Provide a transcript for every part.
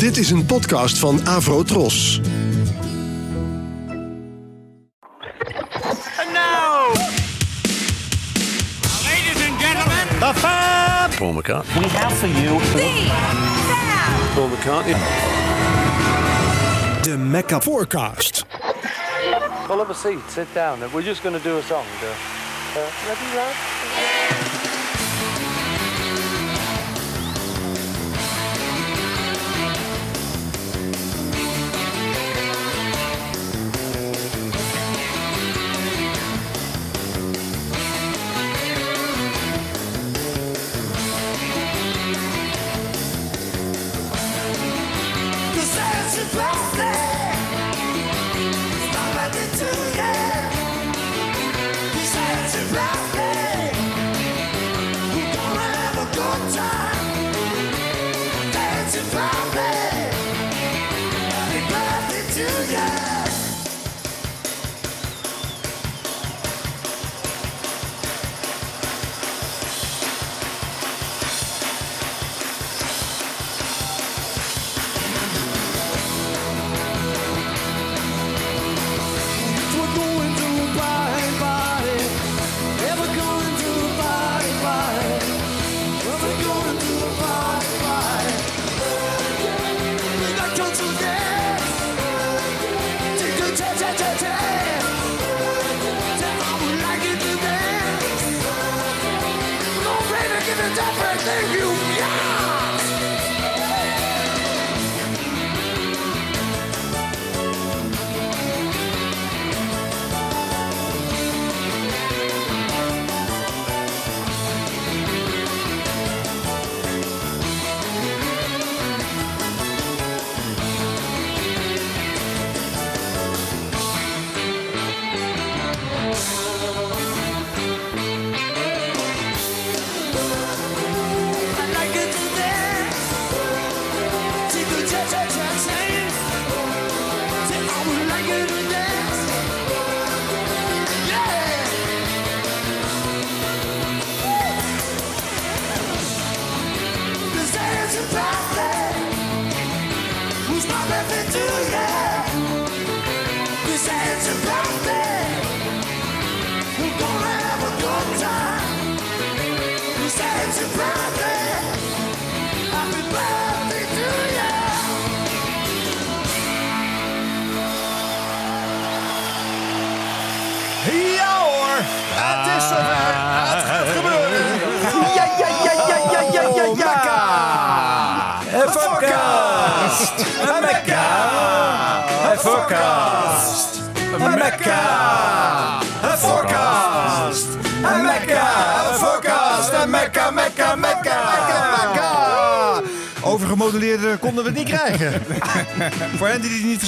Dit is een podcast van Avro Tros. And now, ladies and gentlemen, the Fab Paul McCartney. we have for you Paul McCartney. De Mecca Forecast. Pull up a seat, sit down. We're just going to do a song. Uh, uh, ready, lad?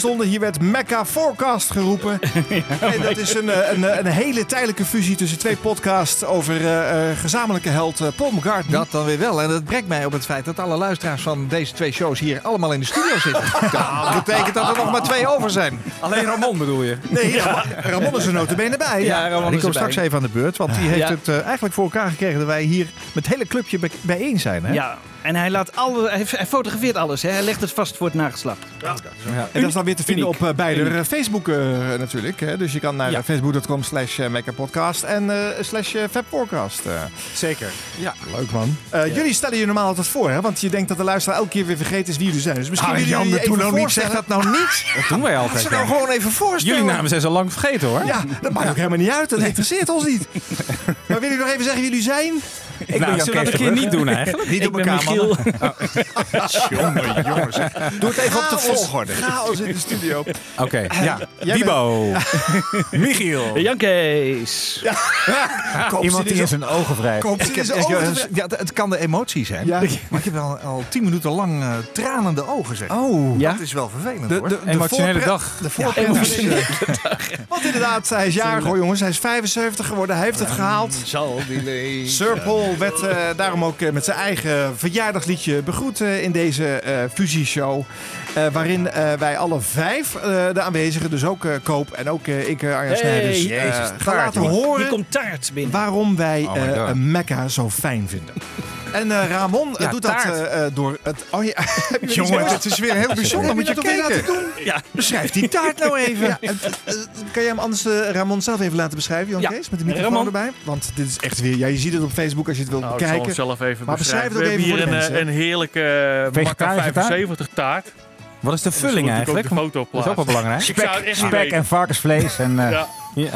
Mas o hier werd Mecca Forecast geroepen. En dat is een, eh, een, een hele tijdelijke fusie tussen twee podcasts over eh, eh, gezamenlijke held Paul McCartney. Dat dan weer wel. En dat brengt mij op het feit dat alle luisteraars van deze twee shows hier allemaal in de studio zitten. Dat betekent dat er nog maar twee over zijn. Alleen Ramon bedoel je? Nee, Ramon, Ramon is er notabene bij. Ja, Ramon die is komt straks even aan de beurt. Want die heeft Ja. het eigenlijk voor elkaar gekregen dat wij hier met het hele clubje bij- bijeen zijn. Hè? Ja, en hij, laat alle, hij, fotografeert alles. Hè? Hij legt het vast voor het nageslacht. En dat is dan weer te vinden op uh, beide Uniek. Facebook eh, natuurlijk. Hè? Dus je kan naar Ja. facebook.com slash eh, Podcast en slash eh, Fabpodcast. Zeker. Ja, leuk man. Eh, Jullie stellen je normaal altijd voor, hè? Want je denkt dat de luisteraar elke keer weer vergeten is wie jullie zijn. Dus misschien Ah, willen Jan, jullie dat nou niet. Zeg dat nou niet. Dat doen wij altijd. ze nou gewoon even voorstellen. Jullie namen zijn zo lang vergeten hoor. Ja, dat maakt ook helemaal niet uit. Dat interesseert ons niet. Maar willen jullie nog even zeggen wie jullie zijn? Ik nou, zullen we dat een keer niet doen eigenlijk? Niet op elkaar, Michiel. Jongen, jongens. Doe het even op de volgorde. Chaos in de studio. Oké. Ja. Jij Bibo. Michiel. Jan Kees. Iemand die in zijn ogen vrij. Ik heb, ogen. te- ja, het kan de emotie zijn. Ja. Maar ik heb al, al tien minuten lang eh, tranende ogen. Zeg. Oh. Ja? Dat is wel vervelend De, hoor. de, de Emotionele dag. De is, eh, Want inderdaad, hij is jarig hoor jongens. Hij is 75 geworden. Hij heeft het gehaald. Zal die. Sir Paul werd eh, daarom ook eh, met zijn eigen verjaardagsliedje begroet eh, in deze eh fusieshow. Eh, waarin eh, wij alle vijf, eh, de aanwezigen, dus ook eh, Koop en ook eh, ik, eh, Arjan Hey, Snijders, Jezus, gaan taart, laten horen komt taart binnen. waarom wij Oh eh. Mecca zo fijn vinden. En eh, Ramon eh, Ja, doet dat taart. eh, eh, door het... Oh ja, heb je Jongen, het is weer heel bijzonder. Moet je toch weer laten kijken. doen? Ja. Beschrijf die taart nou even. Ja, en, kan jij hem anders eh, Ramon zelf even laten beschrijven, Jan Ja. Kees? Met de microfoon Ramon. erbij. Want dit is echt weer... Ja, je ziet het op Facebook als je het wilt Nou, ik zal hem bekijken. zelf even Maar beschrijf beschrijven. het ook We hebben even hier voor de een, mensen. een heerlijke uh, Makka Vegetarische taart? 75 taart. Wat is de vulling eigenlijk? de foto Dat is ook wel belangrijk. Ik Spek en varkensvlees. En, eh, Ja. ja.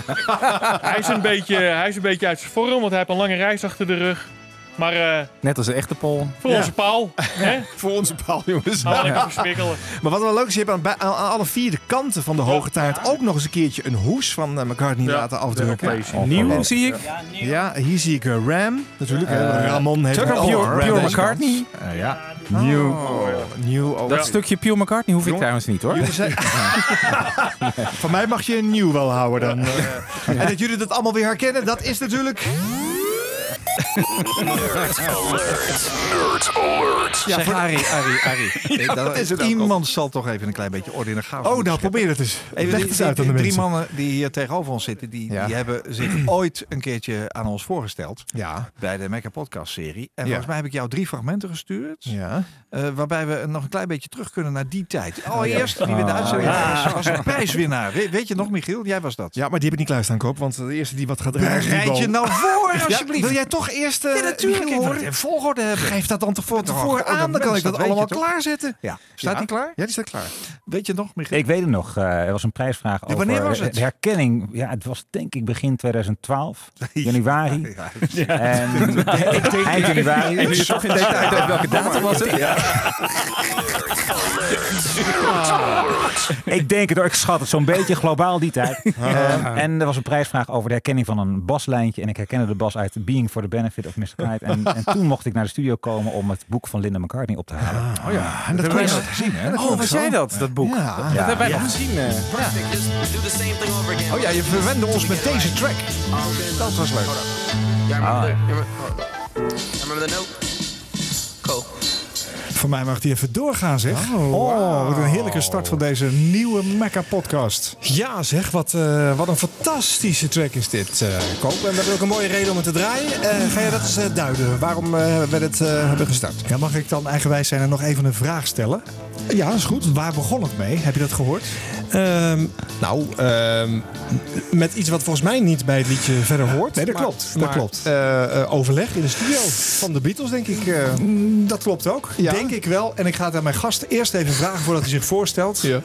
Hij is, een beetje, hij is een beetje uit zijn vorm, want hij heeft een lange reis achter de rug. Maar eh, Net als de echte pol. voor Ja. onze paal. Hè? Voor onze paal, jongens. Maar wat wel leuk is, je hebt aan, bij- aan aan alle vier de kanten van de hoge taart ook nog eens een keertje een hoes van eh, McCartney Ja, laten afdrukken. Nieuw zie ik. Ja, hier zie ik eh, Ram, natuurlijk. hè. Eh, Ramon heeft Tucker ook Pure, Pure McCartney. Eh, ja. Nieuw. Oh, nieuw. Dat stukje Pure McCartney hoef ik trouwens niet hoor. Van mij mag je een nieuw wel houden dan. eh. En dat jullie dat allemaal weer herkennen, dat is natuurlijk... Nerds alert. Nerds alert. Ja, Zeg, voor- Arie, Arie, Arie. Dat- is het ook Iemand zal toch even een klein beetje orde in de chaos Oh, nou probeer het eens. Even Leg die, het die- uit aan de die drie mensen. mannen die hier tegenover ons zitten, die, Ja. die hebben zich ooit een keertje aan ons voorgesteld. Ja, Bij de Mecca Podcast serie. En Ja. volgens mij heb ik jou drie fragmenten gestuurd. ja. eh, waarbij we nog een klein beetje terug kunnen naar die tijd. Allereerst, wie we de uitzending ja. hadden, was een prijswinnaar. We- weet je nog, Michiel? Jij was dat. Ja, maar die heb ik niet klaarstaan, Koop. Want de eerste die wat gaat draaien is Rijd je nou voor, Ja, alsjeblieft. wil jij toch eerst eh Ja, natuurlijk. Michiel Ik wil horen? het in volgorde hebben. Geef dat dan toch voor Toch, tevoren oh, aan, dan kan ik dat allemaal klaarzetten. Ja. Staat Ja. die klaar? Ja, die staat klaar. Weet je nog, Michiel? Ik weet het nog. eh, er was een prijsvraag over wanneer was het? de herkenning. Ja, het was denk ik begin 2012, januari. En eind januari. En nu je toch in detail weet welke datum was het? Ik denk het, hoor. ik schat het zo'n beetje globaal die tijd. Eh, en er was een prijsvraag over de herkenning van een baslijntje. En ik herkende de bas uit Being for the Benefit of Mr. Knight. En, en toen mocht ik naar de studio komen om het boek van Linda McCartney op te halen. Oh ja, en dat hebben wij nog gezien, hè? Oh, was jij dat, dat boek? Ja. Dat hebben wij nog gezien. eh. Oh ja, je verwende ons met deze track. Dat was leuk. Ah, Voor mij mag die even doorgaan, zeg. Oh, wat een heerlijke start van deze nieuwe Mecca-podcast. Ja, zeg, wat, eh, wat een fantastische track is dit, eh Koop. En we hebben ook een mooie reden om het te draaien. Eh, ga jij dat eens duiden, waarom we dit hebben gestart? Ja, mag ik dan eigenwijs zijn en nog even een vraag stellen? Ja, is goed. Waar begon het mee? Heb je dat gehoord? nou, ehm, met iets wat volgens mij niet bij het liedje verder hoort. Nee, dat Maar- klopt. Dat maar, klopt. Overleg in de studio van de Beatles, denk ik. Mm, dat klopt ook. Ja. Denk ik wel. En ik ga het aan mijn gast eerst even vragen voordat hij zich voorstelt. Ja.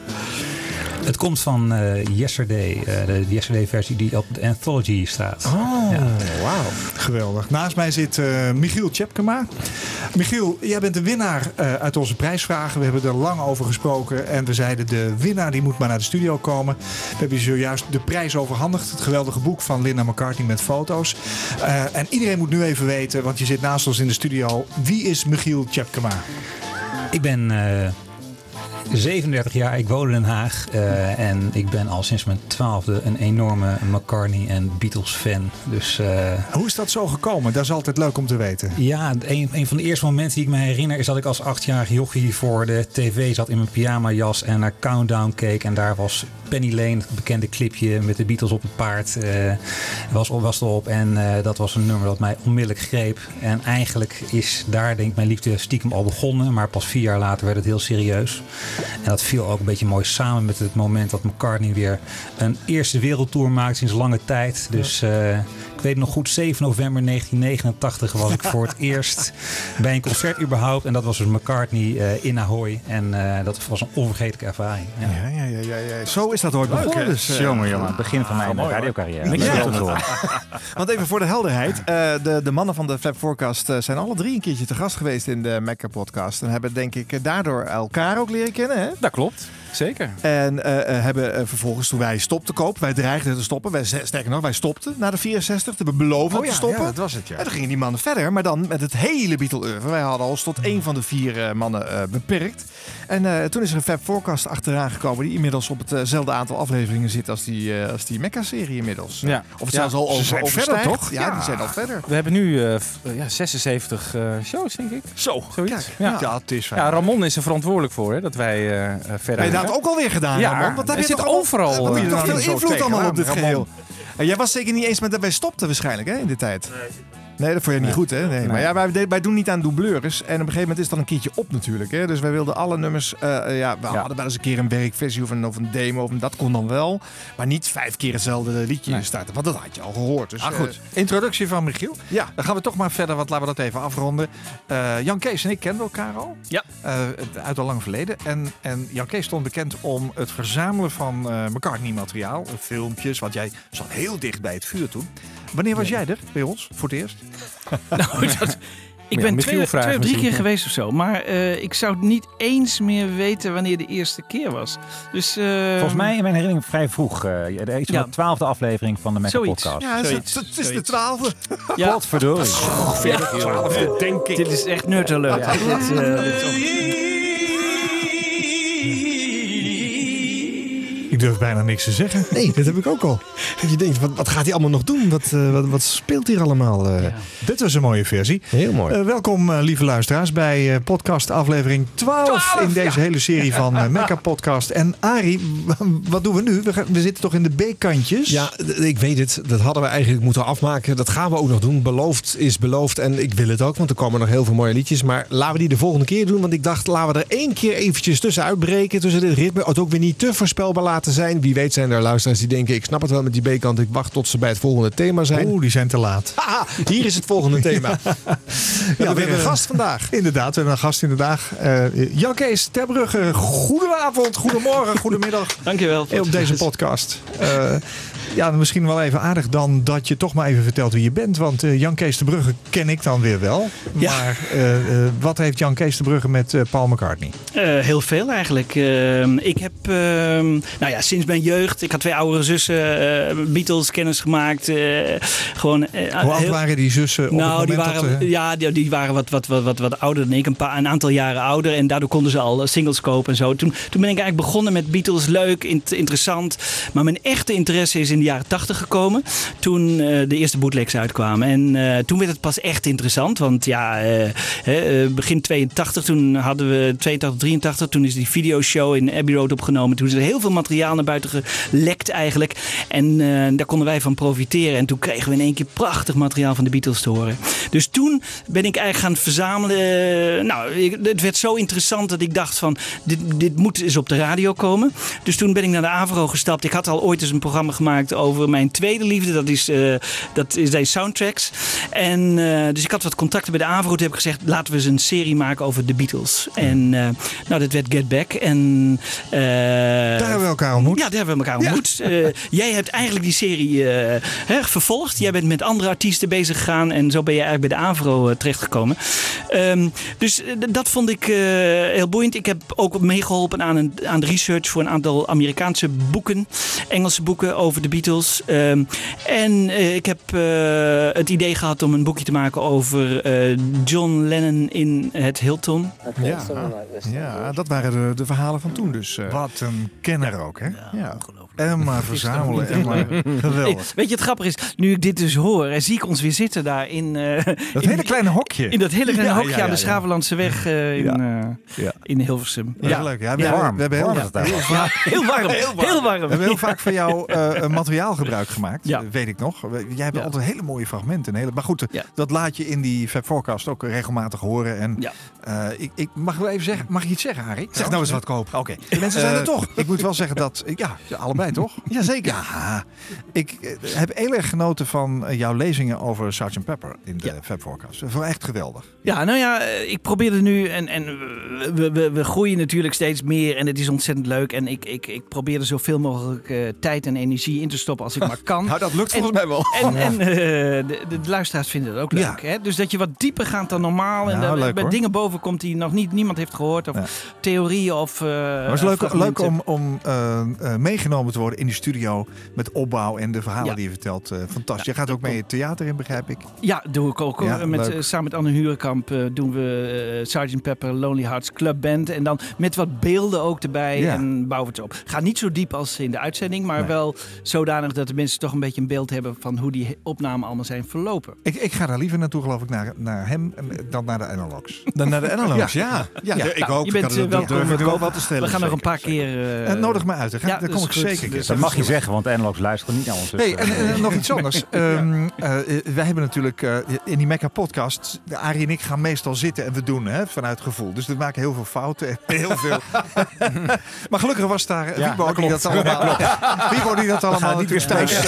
Het komt van eh, Yesterday, eh, de Yesterday-versie die op de Anthology staat. Oh, Ja. wauw. Geweldig. Naast mij zit eh, Michiel Tjepkema. Michiel, jij bent de winnaar eh, uit onze prijsvragen. We hebben er lang over gesproken. En we zeiden de winnaar die moet maar naar de studio komen. We hebben je zojuist de prijs overhandigd. Het geweldige boek van Linda McCartney met foto's. Eh, en iedereen moet nu even weten, want je zit naast ons in de studio. Wie is Michiel Tjepkema? Ik ben eh, 37 jaar, ik woon in Den Haag. eh, en ik ben al sinds mijn twaalfde een enorme McCartney en Beatles fan. Dus eh, Hoe is dat zo gekomen? Dat is altijd leuk om te weten. ja, een, een van de eerste momenten die ik me herinner is dat ik als achtjarig jochie voor de tv zat in mijn pyjama jas en naar Countdown keek. En daar was Penny Lane, het bekende clipje met de Beatles op het paard, eh, was, was erop. En dat was een nummer dat mij onmiddellijk greep. En eigenlijk is daar denk ik mijn liefde stiekem al begonnen. Maar pas vier jaar later werd het heel serieus. En dat viel ook een beetje mooi samen met het moment dat McCartney weer een eerste wereldtour maakt sinds lange tijd. Dus eh, ik weet nog goed, 7 november 1989 was ik voor het eerst bij een concert überhaupt. En dat was dus McCartney eh, in Ahoy. En eh, dat was een onvergetelijke ervaring. Ja. Ja, ja, ja, ja, ja. Zo is dat ooit begonnen. Dus, eh, jongen, jongen. Het begin van mijn radiocarrière. Ja. Want even voor de helderheid. eh, de, de mannen van de Fab Forecast zijn alle drie een keertje te gast geweest in de Mecca podcast. En hebben denk ik daardoor elkaar ook leren kennen. Hè? Dat klopt, zeker. En eh, eh, hebben eh, vervolgens, toen wij stopten koop, wij dreigden te stoppen. Wij, sterker nog, wij stopten na de 64. We beloofden Oh te ja, stoppen. ja, dat was het, ja. En toen gingen die mannen verder, maar dan met het hele Beatle-oeuvre. Wij hadden ons tot één van de vier mannen eh, beperkt. En eh, toen is er een Fab Forecast achteraan gekomen die inmiddels op hetzelfde aantal afleveringen zit als die, eh, als die Mecca-serie inmiddels. Ja. Of het Ja, zelfs al ze over, zijn overstijgt. verder, toch? Ja, Ja. die zijn al verder. We hebben nu ja, 76 eh, shows, denk ik. Zo, Zoiets. kijk. Ja. Het is fijn. Ja, Ramon is er verantwoordelijk voor, hè, dat wij verder Gaan. ook alweer gedaan, Ja, daar hij heb je zit overal, Daar heb je eh, toch veel invloed allemaal op dit geheel. En jij was zeker niet eens met dat wij stopten waarschijnlijk hè, in de tijd. Nee, dat vond je niet goed, hè? Nee. Maar ja, wij, wij doen niet aan doubleurs. En op een gegeven moment is dat een keertje op natuurlijk. Hè? Dus wij wilden alle nummers... eh, eh, ja, we hadden wel eens een keer een werkversie of een, of een demo. Of een, dat kon dan wel. Maar niet vijf keer hetzelfde liedje starten. Want dat had je al gehoord. Dus, Ah, eh, goed. Introductie van Michiel. Ja. Dan gaan we toch maar verder, want laten we dat even afronden. Eh, Jan Kees en ik kenden elkaar al. Ja. Eh, uit al lang verleden. En, en Jan Kees stond bekend om het verzamelen van eh McCartney-materiaal. Filmpjes, want jij zat heel dicht bij het vuur toen. Wanneer was jij er bij ons voor het eerst? Nou, dat- ik Ja, ben twee, of drie misschien. keer geweest of zo. Maar eh, ik zou niet eens meer weten wanneer de eerste keer was. Dus, eh, Volgens mij in mijn herinnering vrij vroeg. eh de iets van Ja. de twaalfde aflevering van de Mac. Podcast. Ja, het is, Zoiets, het is de twaalfde. Ja. Potverdorie. Twaalfde, denk ik. Dit is echt nerd alert. Dit, eh, dit is Ik durf bijna niks te zeggen. Nee, dat heb ik ook al. Dat je denkt, wat, wat gaat hij allemaal nog doen? Wat, eh, wat, wat speelt hier allemaal? eh? Dit was een mooie versie. Heel mooi. Eh, welkom, lieve luisteraars, bij eh, podcast aflevering 12, in deze hele serie van Mecca Podcast. En Arie, w- wat doen we nu? We, gaan, we zitten toch in de B-kantjes? Ja, ik weet het. Dat hadden we eigenlijk moeten afmaken. Dat gaan we ook nog doen. Beloofd is beloofd. En ik wil het ook, want er komen nog heel veel mooie liedjes. Maar laten we die de volgende keer doen. Want ik dacht, laten we er één keer eventjes tussen uitbreken. Tussen dit ritme. Het ook weer niet te voorspelbaar laten zijn. Wie weet zijn er luisteraars die denken, ik snap het wel met die B-kant. Ik wacht tot ze bij het volgende thema zijn. Oeh, die zijn te laat. Haha, hier is het volgende thema. Ja, we hebben een gast vandaag. Inderdaad, we hebben een gast inderdaad. Eh Jan Kees Terbrugge, goedenavond, goedemorgen, goedemiddag. Dankjewel. Op deze podcast. Eh, ja, misschien wel even aardig dan dat je toch maar even vertelt wie je bent. Want eh, Jan Kees de Brugge ken ik dan weer wel. Ja. Maar eh, eh, wat heeft Jan Kees de Brugge met Paul McCartney? Heel veel eigenlijk. Ehm, ik heb, ehm, nou ja, sinds mijn jeugd, ik had twee oudere zussen, Beatles kennis gemaakt. gewoon, Hoe oud waren die zussen op nou, het die waren, dat... ja, die, die waren wat, wat, wat, wat, wat ouder dan ik. Een, paar, een aantal jaren ouder. En daardoor konden ze al singles kopen en zo. Toen, toen ben ik eigenlijk begonnen met Beatles. Leuk, int- interessant. Maar mijn echte interesse is in jaren tachtig gekomen. Toen eh, de eerste bootlegs uitkwamen. En eh, toen werd het pas echt interessant. Want ja, eh, begin 82, toen hadden we 82, 83. Toen is die videoshow in Abbey Road opgenomen. Toen is er heel veel materiaal naar buiten gelekt eigenlijk. En daar konden wij van profiteren. En toen kregen we in één keer prachtig materiaal van de Beatles te horen. Dus toen ben ik eigenlijk gaan verzamelen. Nou, het werd zo interessant dat ik dacht van... Dit, dit moet eens op de radio komen. Dus toen ben ik naar de AVRO gestapt. Ik had al ooit eens een programma gemaakt over mijn tweede liefde. Dat is, eh dat is deze soundtracks. En eh, dus ik had wat contacten bij de AVRO. Toen heb ik gezegd, laten we eens een serie maken over de Beatles. En eh, nou, dat werd Get Back. En, Daar hebben we elkaar ontmoet. ja, daar hebben we elkaar ontmoet. Eh, jij hebt eigenlijk die serie hè, vervolgd. Jij bent met andere artiesten bezig gegaan. En zo ben je eigenlijk bij de AVRO terechtgekomen. Ehm, dus dat vond ik heel boeiend. Ik heb ook meegeholpen aan, een, aan de research voor een aantal Amerikaanse boeken. Engelse boeken over de Beatles. Ehm, en eh, ik heb eh, het idee gehad om een boekje te maken over eh, John Lennon in het Hilton. Ja, ja, dat waren de, de verhalen van toen dus. eh. Wat een kenner ook, hè? Ja, En maar verzamelen. En maar, geweldig. Weet je, het grappige is, nu ik dit dus hoor, en zie ik ons weer zitten daar in... eh, Dat in- hele kleine hokje. In dat hele kleine Ja, hokje ja, ja, aan de ja. Schavelandse weg eh, in, eh, Ja. in Hilversum. Ja, leuk. Ja, we, Ja. hebben- we hebben heel, Warm daar heel warm, heel warm. we hebben heel vaak van jou eh, materiaal gebruik gemaakt. Ja. Weet ik nog. Jij hebt Ja. altijd hele mooie fragmenten. Hele, maar goed, Ja. dat laat je in die Fab Forecast ook regelmatig horen. En Ja. eh, ik, ik mag wel even zeggen, mag ik iets zeggen, Harry? Zeg nou eens wat koop. Oké. De mensen zijn er toch. Ik moet wel zeggen dat, ja, allebei toch? Jazeker. Ja, ik eh, heb heel erg genoten van eh, jouw lezingen over Sgt. Pepper in de Ja. Fab Forecast. Dat echt geweldig. Ja, nou ja, eh, ik probeerde nu en, en we, we, we groeien natuurlijk steeds meer en het is ontzettend leuk. En ik, ik, ik probeer er zoveel mogelijk tijd en energie in te stoppen als ik maar kan. Nou, dat lukt En- volgens mij wel. En, en de, luisteraars vinden het ook leuk. Ja. Hè? Dus dat je wat dieper gaat dan normaal. En Nou, bij dingen boven komt die nog niet, niemand heeft gehoord. Of theorieën of Maar het is leuk, leuk om, om meegenomen te worden in de studio met opbouw en de verhalen Ja. die je vertelt. Eh, fantastisch. Je gaat ook mee het theater in, begrijp ik. Ja, doe ik ook. hoor. Ja, met, eh, samen met Anne Hurenkamp eh, doen we eh Sgt. Pepper Lonely Hearts Club Band. En dan met wat beelden ook erbij. Ja. En bouwen we het op. Gaat niet zo diep als in de uitzending. Maar Nee. wel zodanig dat de mensen toch een beetje een beeld hebben van hoe die opnamen allemaal zijn verlopen. Ik, ik ga daar liever naartoe, geloof ik, naar, naar hem eh, dan naar de analogs. Dan naar de analogs, ja. Ja, Ja. ik Nou, ook. je bent, Ik eh, welkom. durf ik wel wat te stellen. We gaan nog een zeker. paar keer... eh, En nodig me uit. Ja, dat kom ik goed. zeker ik. Dus Dat mag je zeggen, want de analogs luisteren niet naar ons. dus, Nee, eh, en, en nog iets anders. Ehm, eh, eh, wij hebben natuurlijk in die Mecca podcast, Arie en ik gaan meestal zitten en we doen hè, vanuit gevoel. Dus we maken heel veel fouten en heel veel. maar gelukkig was daar Ja, Wiebo die dat allemaal. Wiebo die dat allemaal niet weer thuis.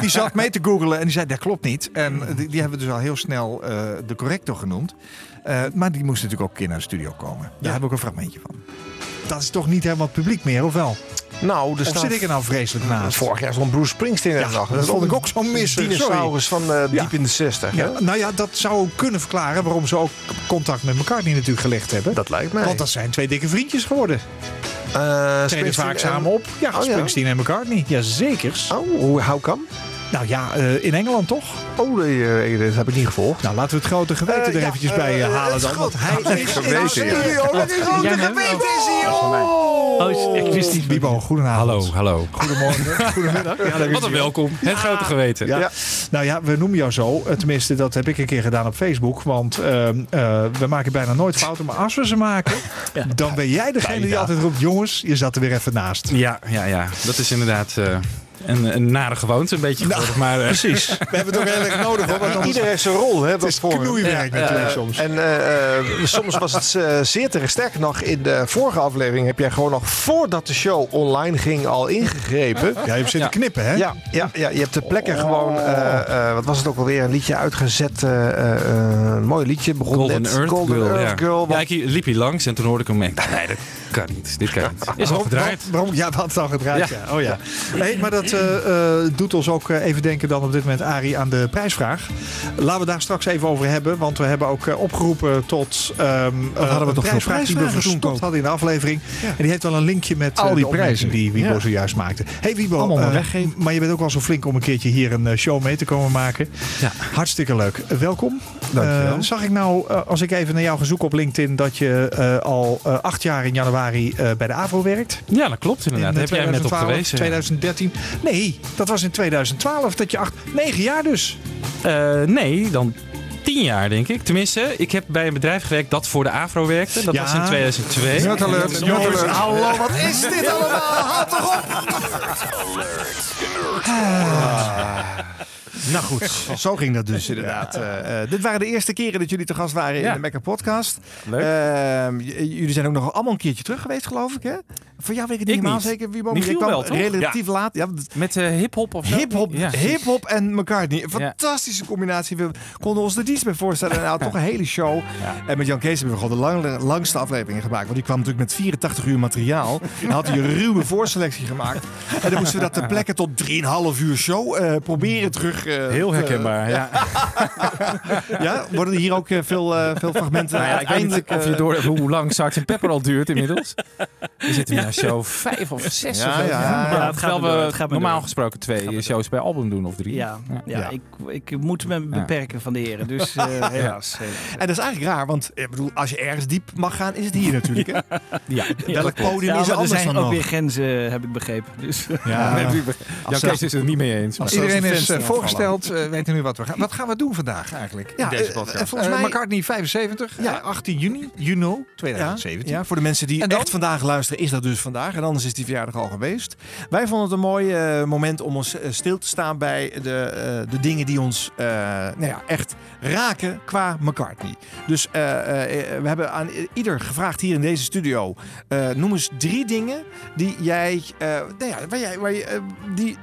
die zat mee te googlen en die zei dat klopt niet. En die, die hebben we dus al heel snel de corrector genoemd. Eh, maar die moest natuurlijk ook een keer naar de studio komen. Daar heb ik ook een fragmentje van. Dat is toch niet helemaal het publiek meer, of wel? Nou, er Of staat... zit ik er nou vreselijk naast? Vorig jaar stond Bruce Springsteen er Ja, dat vond ik ook zo missen. Dinosaurus van eh, Ja. diep in de 60. Ja, nou ja, dat zou ook kunnen verklaren waarom ze ook contact met McCartney natuurlijk gelegd hebben. Dat lijkt mij. Want dat zijn twee dikke vriendjes geworden. Eh, Treden vaak en- samen op. Ja, Oh, ja. Springsteen en McCartney. Jazeker. Oh, hoe- how come? Nou ja, eh, in Engeland toch? Oh, eh, dat heb ik niet gevolgd. Nou, laten we het grote geweten Eh, er ja, eventjes bij halen het dan. Want hij is geweten, ja. is grote geweten is hier. Oh, ik wist niet. Bibo, goedenavond. Hallo, hallo. Goedemorgen. Goedemiddag. Ja, Wat een welkom. Het grote geweten. Ja. Ja. Nou ja, we noemen jou zo. Tenminste, dat heb ik een keer gedaan op Facebook. Want ehm, eh, we maken bijna nooit fouten. Maar als we ze maken, dan ben jij degene die altijd roept... jongens, je zat er weer even naast. Ja, ja, ja. Dat is inderdaad eh, een, een nare gewoonte een beetje geworden. maar, eh, Precies. We hebben het ook heel erg nodig. Hoor, want anders- Iedereen heeft zijn rol. Hè, het is knoeiwerk natuurlijk soms. En eh, eh, soms was het eh, zeer terecht. Sterker nog, in de vorige aflevering heb jij gewoon nog voordat de show online ging al ingegrepen. Ja, je hebt zitten knippen, hè? Ja, ja, ja, je hebt de plekken gewoon, eh, eh, wat was het ook alweer, een liedje uitgezet. eh, eh, eh, een mooi liedje. Begon Golden net. Earth Golden Girl. Earth ja. Girl. Ja, want- ik liep hier langs en toen hoorde ik hem. en ik dacht, Nee, dat kan niet. Dit kan niet. Is al Waarom- gedraaid. Waarom? Ja, wat is al gedraaid? Ja. Oh ja. Nee, maar dat eh, eh, doet ons ook eh, even denken dan op dit moment, Arie, aan de prijsvraag. Laten we daar straks even over hebben. Want we hebben ook opgeroepen tot ehm hadden we toch veel prijsvraag die we verstopt hadden in de aflevering. En die heeft wel een linkje met Al die prijzen. die Wiebo Ja. zojuist maakte. Hey Wiebo, Allemaal maar weggeven. maar je bent ook wel zo flink om een keertje hier een show mee te komen maken. Ja. Hartstikke leuk. Welkom. Dankjewel. Eh, zag ik nou, als ik even naar jou ga zoeken op LinkedIn, dat je al acht jaar in januari bij de AVRO werkt? Ja, dat klopt inderdaad. In, Daar heb jij net op 2012, gewezen. 2013. Nee, dat was in 2012 dat je acht, negen jaar dus. Eh, nee, dan tien jaar denk ik. Tenminste, ik heb bij een bedrijf gewerkt dat voor de AVRO werkte. Dat Ja. was in 2002. Nerd alert, nerd alert. Hallo, wat is dit allemaal? Houd toch op! Nou goed, zo ging dat dus inderdaad. Eh, eh, dit waren de eerste keren dat jullie te gast waren in de Mekker Podcast. Leuk. Ehm, j- jullie zijn ook nog allemaal een keertje terug geweest, geloof ik, hè? Voor jou weet ik het niet helemaal zeker. Wie Michiel kwam wel, toch? relatief laat. Ja, Met eh hip-hop of zo? Hip-hop, en McCartney. Een fantastische combinatie. We konden ons er niets bij voorstellen. Nou, toch een hele show. En met Jan Kees hebben we gewoon de lang- langste afleveringen gemaakt. Want die kwam natuurlijk met 84 uur materiaal. Dan had hij een ruwe voorselectie gemaakt. En dan moesten we dat ter plekke tot 3,5 uur show eh, proberen terug. Eh, Heel te- herkenbaar, ja. ja, worden er hier ook eh, veel, eh, veel fragmenten Nou ja, ik weet niet of je eh, door hoe lang Sgt. Pepper al duurt inmiddels. We zitten nu naar show 5 of 6 Ja, of zo. ja, ja. Ja, het gaat Terwijl maar door, we het gaat maar normaal door. gesproken twee shows per album doen of drie. Ja, ja, Ja. Ik, ik moet me beperken van de heren. Dus eh, helaas. helaas. En dat is eigenlijk raar, want ik bedoel, als je ergens diep mag gaan, is het hier natuurlijk. Hè? Ja. Welk podium Ja, is er er zijn ook weer grenzen, heb ik begrepen. Dus, Ja. Jan Als Kees is het er niet mee eens. Iedereen is de voorgesteld, eh, weten nu wat we gaan. Wat gaan we doen vandaag eigenlijk? Ja, in deze eh, podcast? eh, volgens Eh, mij- McCartney 75, ja, 18 juni, juni 2017. Ja, voor de mensen die echt vandaag luisteren, is dat dus vandaag. En anders is die verjaardag al geweest. Wij vonden het een mooi moment om ons stil te staan bij de, eh, de dingen die ons eh, nou ja, echt raken qua McCartney. Dus eh, eh, we hebben aan ieder gevraagd hier in deze studio. eh, noem eens drie dingen die jij, eh, nou ja, waar jij, waar je, die,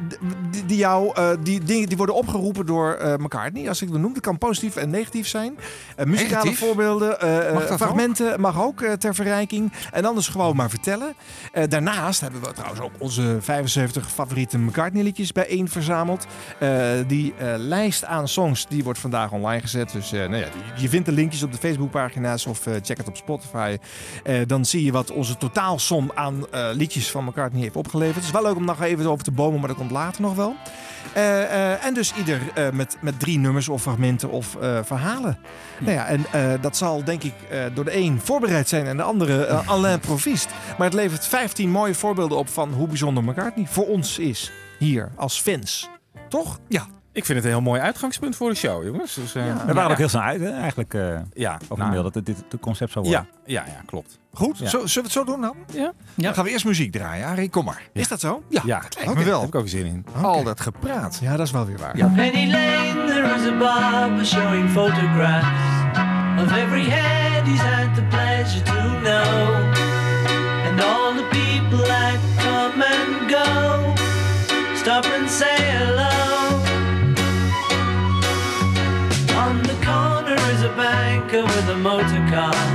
die, die jou, eh, die dingen die worden opgeroepen door eh, McCartney. Als ik het noem, dat kan positief en negatief zijn. Eh, muzikale Negatief? voorbeelden, eh, Mag dat ook? fragmenten mag ook ter verrijking. En anders gewoon maar vertellen. Daarnaast hebben we trouwens ook onze 75 favoriete McCartney liedjes bijeen verzameld. Die lijst aan songs die wordt vandaag online gezet. Dus nou ja, je vindt de linkjes op de Facebookpagina's of check het op Spotify. Dan zie je wat onze totaalsom aan liedjes van McCartney heeft opgeleverd. Het is wel leuk om nog even over te bomen, maar dat komt later nog wel. En dus ieder eh, met, met drie nummers of fragmenten of eh, verhalen. Nou ja, en eh, dat zal denk ik door de een voorbereid zijn en de andere eh, Alain Provist. Maar het levert 15 mooie voorbeelden op van hoe bijzonder McCartney voor ons is. Hier, als fans. Toch? Ja. Ik vind het een heel mooi uitgangspunt voor de show, jongens. Dus, eh, We waren ook heel snel uit, hè, eigenlijk. eh Ja, over nou, de mail dat het dit het concept zou worden. Ja, ja, ja, klopt. Goed, Ja. zo, zullen we het zo doen dan? Ja. Dan gaan we eerst muziek draaien. Arie, kom maar. Is dat zo? Ja, Ja, dat lijkt me wel. Daar heb ik ook zin in. Al dat gepraat. Ja, dat is wel weer waar. Penny Lane, there is a barber showing photographs of every head he's had the pleasure to know, and all the people that come and go. Stop and say hello. On the corner is a banker with a motor car.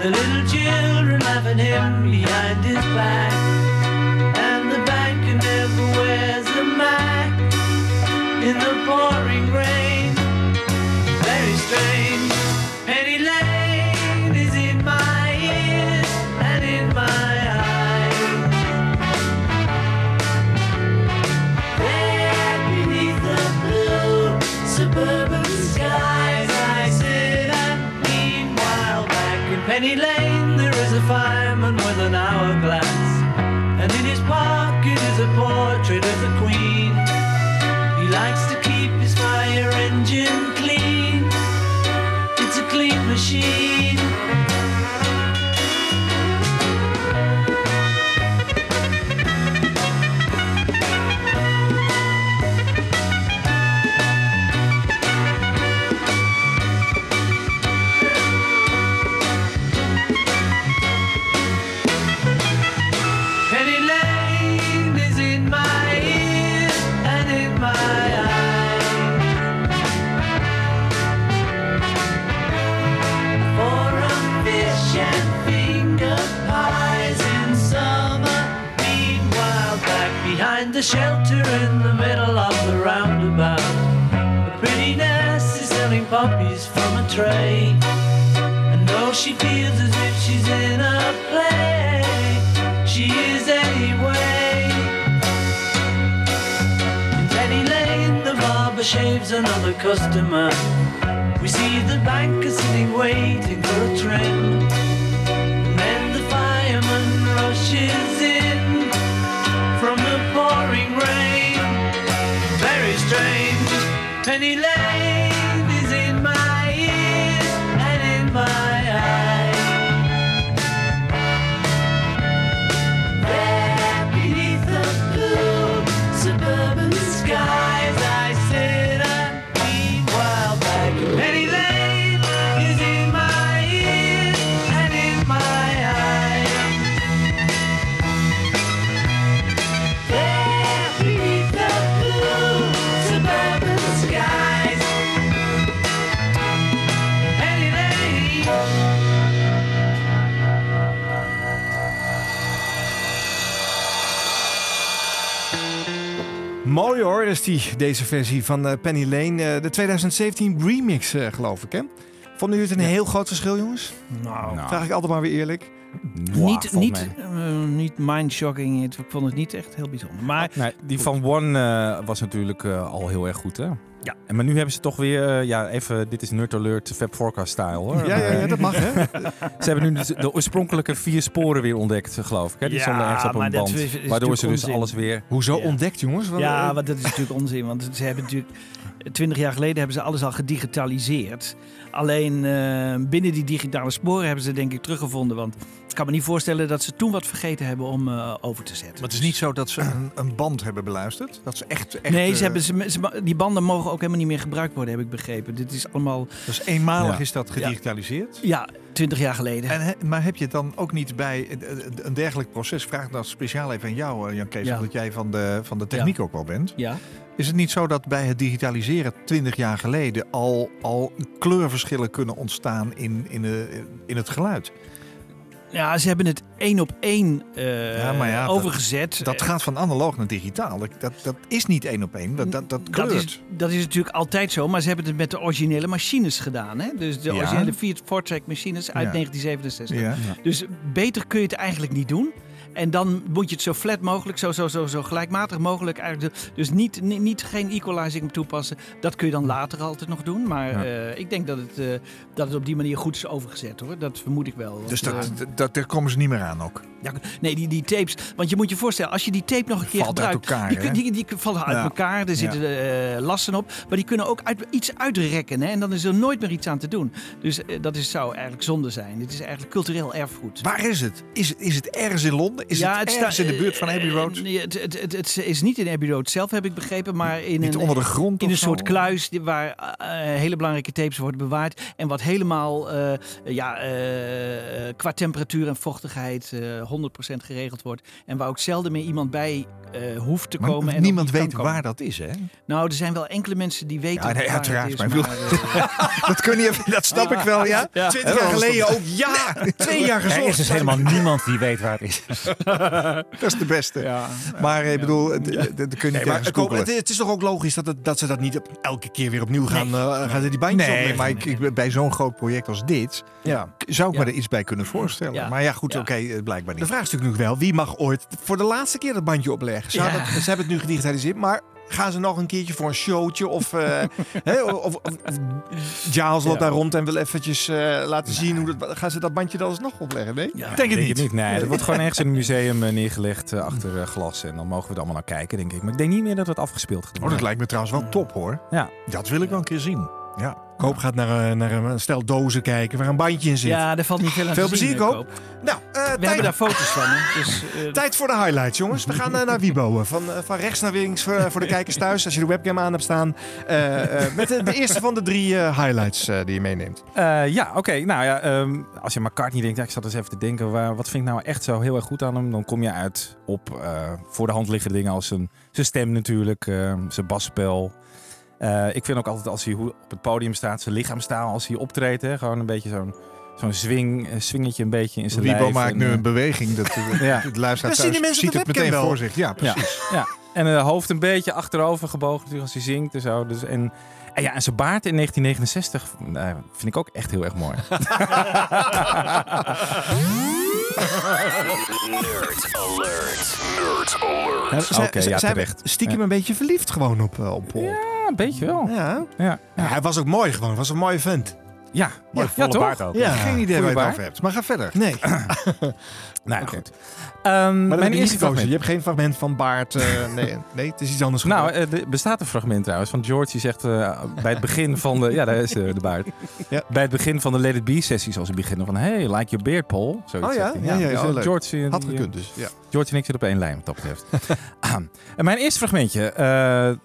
The little children laugh at him behind his back, and the banker never wears a mask in the pouring rain. Lane there is a fireman the shelter in the middle of the roundabout, the pretty nurse is selling puppies from a tray. And though she feels as if she's in a play, she is anyway. In Penny Lane, the barber shaves another customer. We see the banker sitting waiting for a trim. Penny Mooi hoor, is die, deze versie van eh, Penny Lane. eh, de 2017 remix, eh, geloof ik, hè? Vonden jullie het een heel groot verschil, jongens? Nou, Vraag ik altijd maar weer eerlijk. niet, niet, eh, niet mindshocking. Ik vond het niet echt heel bijzonder. Maar Nee, die van One eh, was natuurlijk eh, al heel erg goed, hè? Ja. En maar nu hebben ze toch weer, eh, ja, even, dit is Nerd Alert Fab Forecast style, hoor. Ja, ja, ja, dat mag, hè? ze hebben nu de, de oorspronkelijke vier sporen weer ontdekt, geloof ik. Hè? Die Ja, stonden ergens op maar een dat band. is- is waardoor ze dus onzin. alles weer... Hoezo Ja. ontdekt, jongens? Wat- Ja, eh, want dat is natuurlijk onzin. Want ze hebben natuurlijk... Twintig jaar geleden hebben ze alles al gedigitaliseerd. Alleen eh, binnen die digitale sporen hebben ze denk ik teruggevonden. Want kan me niet voorstellen dat ze toen wat vergeten hebben om eh, over te zetten. Maar het is niet zo dat ze een, een band hebben beluisterd. Dat ze echt. echt nee, eh, ze hebben, ze, ze- die banden mogen ook helemaal niet meer gebruikt worden, heb ik begrepen. Dit is allemaal... Dus eenmalig Ja. is dat gedigitaliseerd. Ja, twintig jaar geleden. En, he- maar heb je het dan ook niet bij eh, eh, een dergelijk proces? Vraag dat speciaal even aan jou, eh, Jan Kees, Ja. omdat jij van de, van de techniek ook wel bent. Ja. Is het niet zo dat bij het digitaliseren 20 jaar geleden al, al kleurverschillen kunnen ontstaan in, in, de, in het geluid? Ja, ze hebben het één op één eh, Ja, maar ja, overgezet. Dat gaat van analoog naar digitaal. Dat, dat, dat is niet één op één. Dat, dat, dat kleurt. Dat is, dat is natuurlijk altijd zo, maar ze hebben het met de originele machines gedaan. Hè? Dus de Ja. originele Fiat Fortrack machines uit Ja. 1967. Ja. Dus beter kun je het eigenlijk niet doen. En dan moet je het zo flat mogelijk, zo, zo, zo, zo gelijkmatig mogelijk eigenlijk. Dus niet, niet, niet geen equalizing toepassen. Dat kun je dan later altijd nog doen. Maar Ja. eh, ik denk dat het, eh, dat het op die manier goed is overgezet hoor. Dat vermoed ik wel. Dus dat, eh, dat, daar komen ze niet meer aan ook. Ja, nee, die, die tapes. Want je moet je voorstellen, als je die tape nog een keer Valt uit elkaar, die, die, die, vallen uit Ja. elkaar. Er zitten lassen op. Maar die kunnen ook uit, iets uitrekken. Hè? En dan is er nooit meer iets aan te doen. Dus dat is, zou eigenlijk zonde zijn. Het is eigenlijk cultureel erfgoed. Waar is het? Is, is het ergens in Londen? Is het, ergens in de buurt van Abbey eh, Road? nee, het, het, het, het is niet in Abbey Road zelf, heb ik begrepen. Maar in Niet een, onder de grond In een zo? soort kluis die- waar eh, hele belangrijke tapes worden bewaard. En wat helemaal eh, ja, eh, qua temperatuur en vochtigheid eh 100% geregeld wordt. En waar ook zelden meer iemand bij eh, hoeft te Maar komen. en niemand weet komen. waar dat is, hè? Nou, er zijn wel enkele mensen die weten Ja, nee, waar uiteraard, het is. maar eh, dat kun je dat snap ik wel, ja. Ja. Twintig jaar geleden ook, ja. Twee jaar gezocht. Er is dus helemaal niemand die weet waar het is. Dat is de beste. Maar eh, ik bedoel, d- d- dat kun je niet Nee, maar het, het is toch ook logisch dat, het- dat ze dat niet op- elke keer weer opnieuw gaan, eh, gaan ze die bandjes Nee, opleggen. maar ik, ik, bij zo'n groot project als dit Ja. zou ik Ja. me er iets bij kunnen voorstellen. Ja. Maar ja, goed, Ja. oké, eh, blijkbaar niet. De vraag is natuurlijk nog wel, wie mag ooit voor de laatste keer dat bandje opleggen? Zou Ja. dat, ze hebben het nu gedigitaliseerd, maar gaan ze nog een keertje voor een showtje? Of, eh, hè, of, of, of Giles loopt Ja. daar rond en wil eventjes eh, laten zien hoe dat... Gaan ze dat bandje dan alsnog opleggen? Nee? Ja, denk het niet. Nee, dat wordt gewoon ergens in een museum eh, neergelegd achter glas. En dan mogen we er allemaal naar kijken, denk ik. Maar ik denk niet meer dat het afgespeeld gaat Oh, worden. dat lijkt me trouwens wel top hoor. Ja. Dat wil ik wel een keer zien. Ja. Koop gaat naar, naar een stel dozen kijken waar een bandje in zit. Ja, daar valt niet veel aan Veel te zien, plezier, eh, Koop. Koop. Nou, eh, We tijd, hebben daar foto's van. Hè? Dus, eh, tijd voor de highlights, jongens. We gaan eh, naar Wibo. Van, van rechts naar links voor, voor de kijkers thuis. Als je de webcam aan hebt staan. Met de, de eerste van de drie highlights die je meeneemt. Ja, oké. Nou ja, ehm, als je McCartney denkt, ja, ik zat eens even te denken, waar, wat vind ik nou echt zo heel erg goed aan hem? Dan kom je uit op voor de hand liggende dingen als zijn, zijn stem natuurlijk, ehm, zijn basspel. Eh, ik vind ook altijd als hij hoe- op het podium staat, zijn lichaamstaal, als hij optreedt, hè, gewoon een beetje zo'n zo'n swing, eh, swingetje een beetje in zijn Wiebo lijf. maakt En, nu eh, een beweging. Dat, Ja. Het luisteraar zien mensen ziet het meteen wel. voor zich. Ja, Ja, precies. ja. En het hoofd een beetje achterover gebogen natuurlijk als hij zingt en zo. Dus, en, en ja, en zijn baard in 1969 nou, vind ik ook echt heel erg mooi. Nerd alert. Nerd alert. Ja, zij- Oké, zij- ja, terecht. Stiekem Ja. een beetje verliefd gewoon op, eh, op Paul. Ja, een beetje wel. Ja. Ja, Ja, hij was ook mooi gewoon. Hij was een mooie vent. ja. Ja, ja, volle toch? baard ook. Ja. Geen idee waar je het over hebt. Maar ga verder. Nee. Nou, goed. Ehm, Maar mijn eerste fragment. Je hebt geen fragment van Baart. eh, nee, nee, het is iets anders. Nou, eh, er bestaat een fragment trouwens van George die zegt eh, bij het begin van de... Ja, daar is de baard. Ja. Bij het begin van de Let It Be sessies als ze beginnen van... Hey, like your beard, Paul. Zoiets Oh ja? Ja, ja, dus, ja, leuk. George, Had gekund dus. Ja. George en ik zitten op één lijn wat dat betreft. En mijn eerste fragmentje.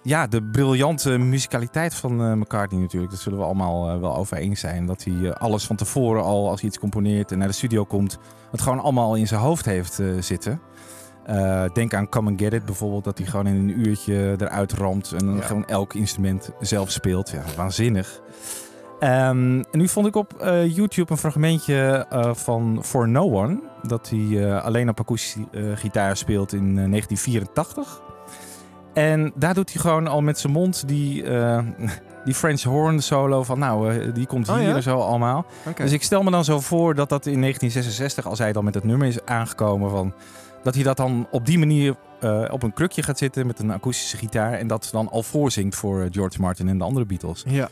ja, de briljante musicaliteit van McCartney natuurlijk. Dat zullen we allemaal wel over eens zijn. Dat hij alles van tevoren al, als hij iets componeert en naar de studio komt... het gewoon allemaal in zijn hoofd heeft eh, zitten. Eh, denk aan Come and Get It bijvoorbeeld. Dat hij gewoon in een uurtje eruit ramt. En Ja. gewoon elk instrument zelf speelt. Ja, waanzinnig. Ehm, en nu vond ik op eh, YouTube een fragmentje van For No One. Dat hij alleen op akoestische gitaar speelt in eh, 1984. En daar doet hij gewoon al met zijn mond die, die French horn solo van nou, eh, die komt Oh, hier ja? en zo allemaal. Dus ik stel me dan zo voor dat dat in 1966, als hij dan met het nummer is aangekomen, van, dat hij dat dan op die manier eh, op een krukje gaat zitten met een akoestische gitaar. En dat dan al voorzingt voor eh, George Martin en de andere Beatles. Ja.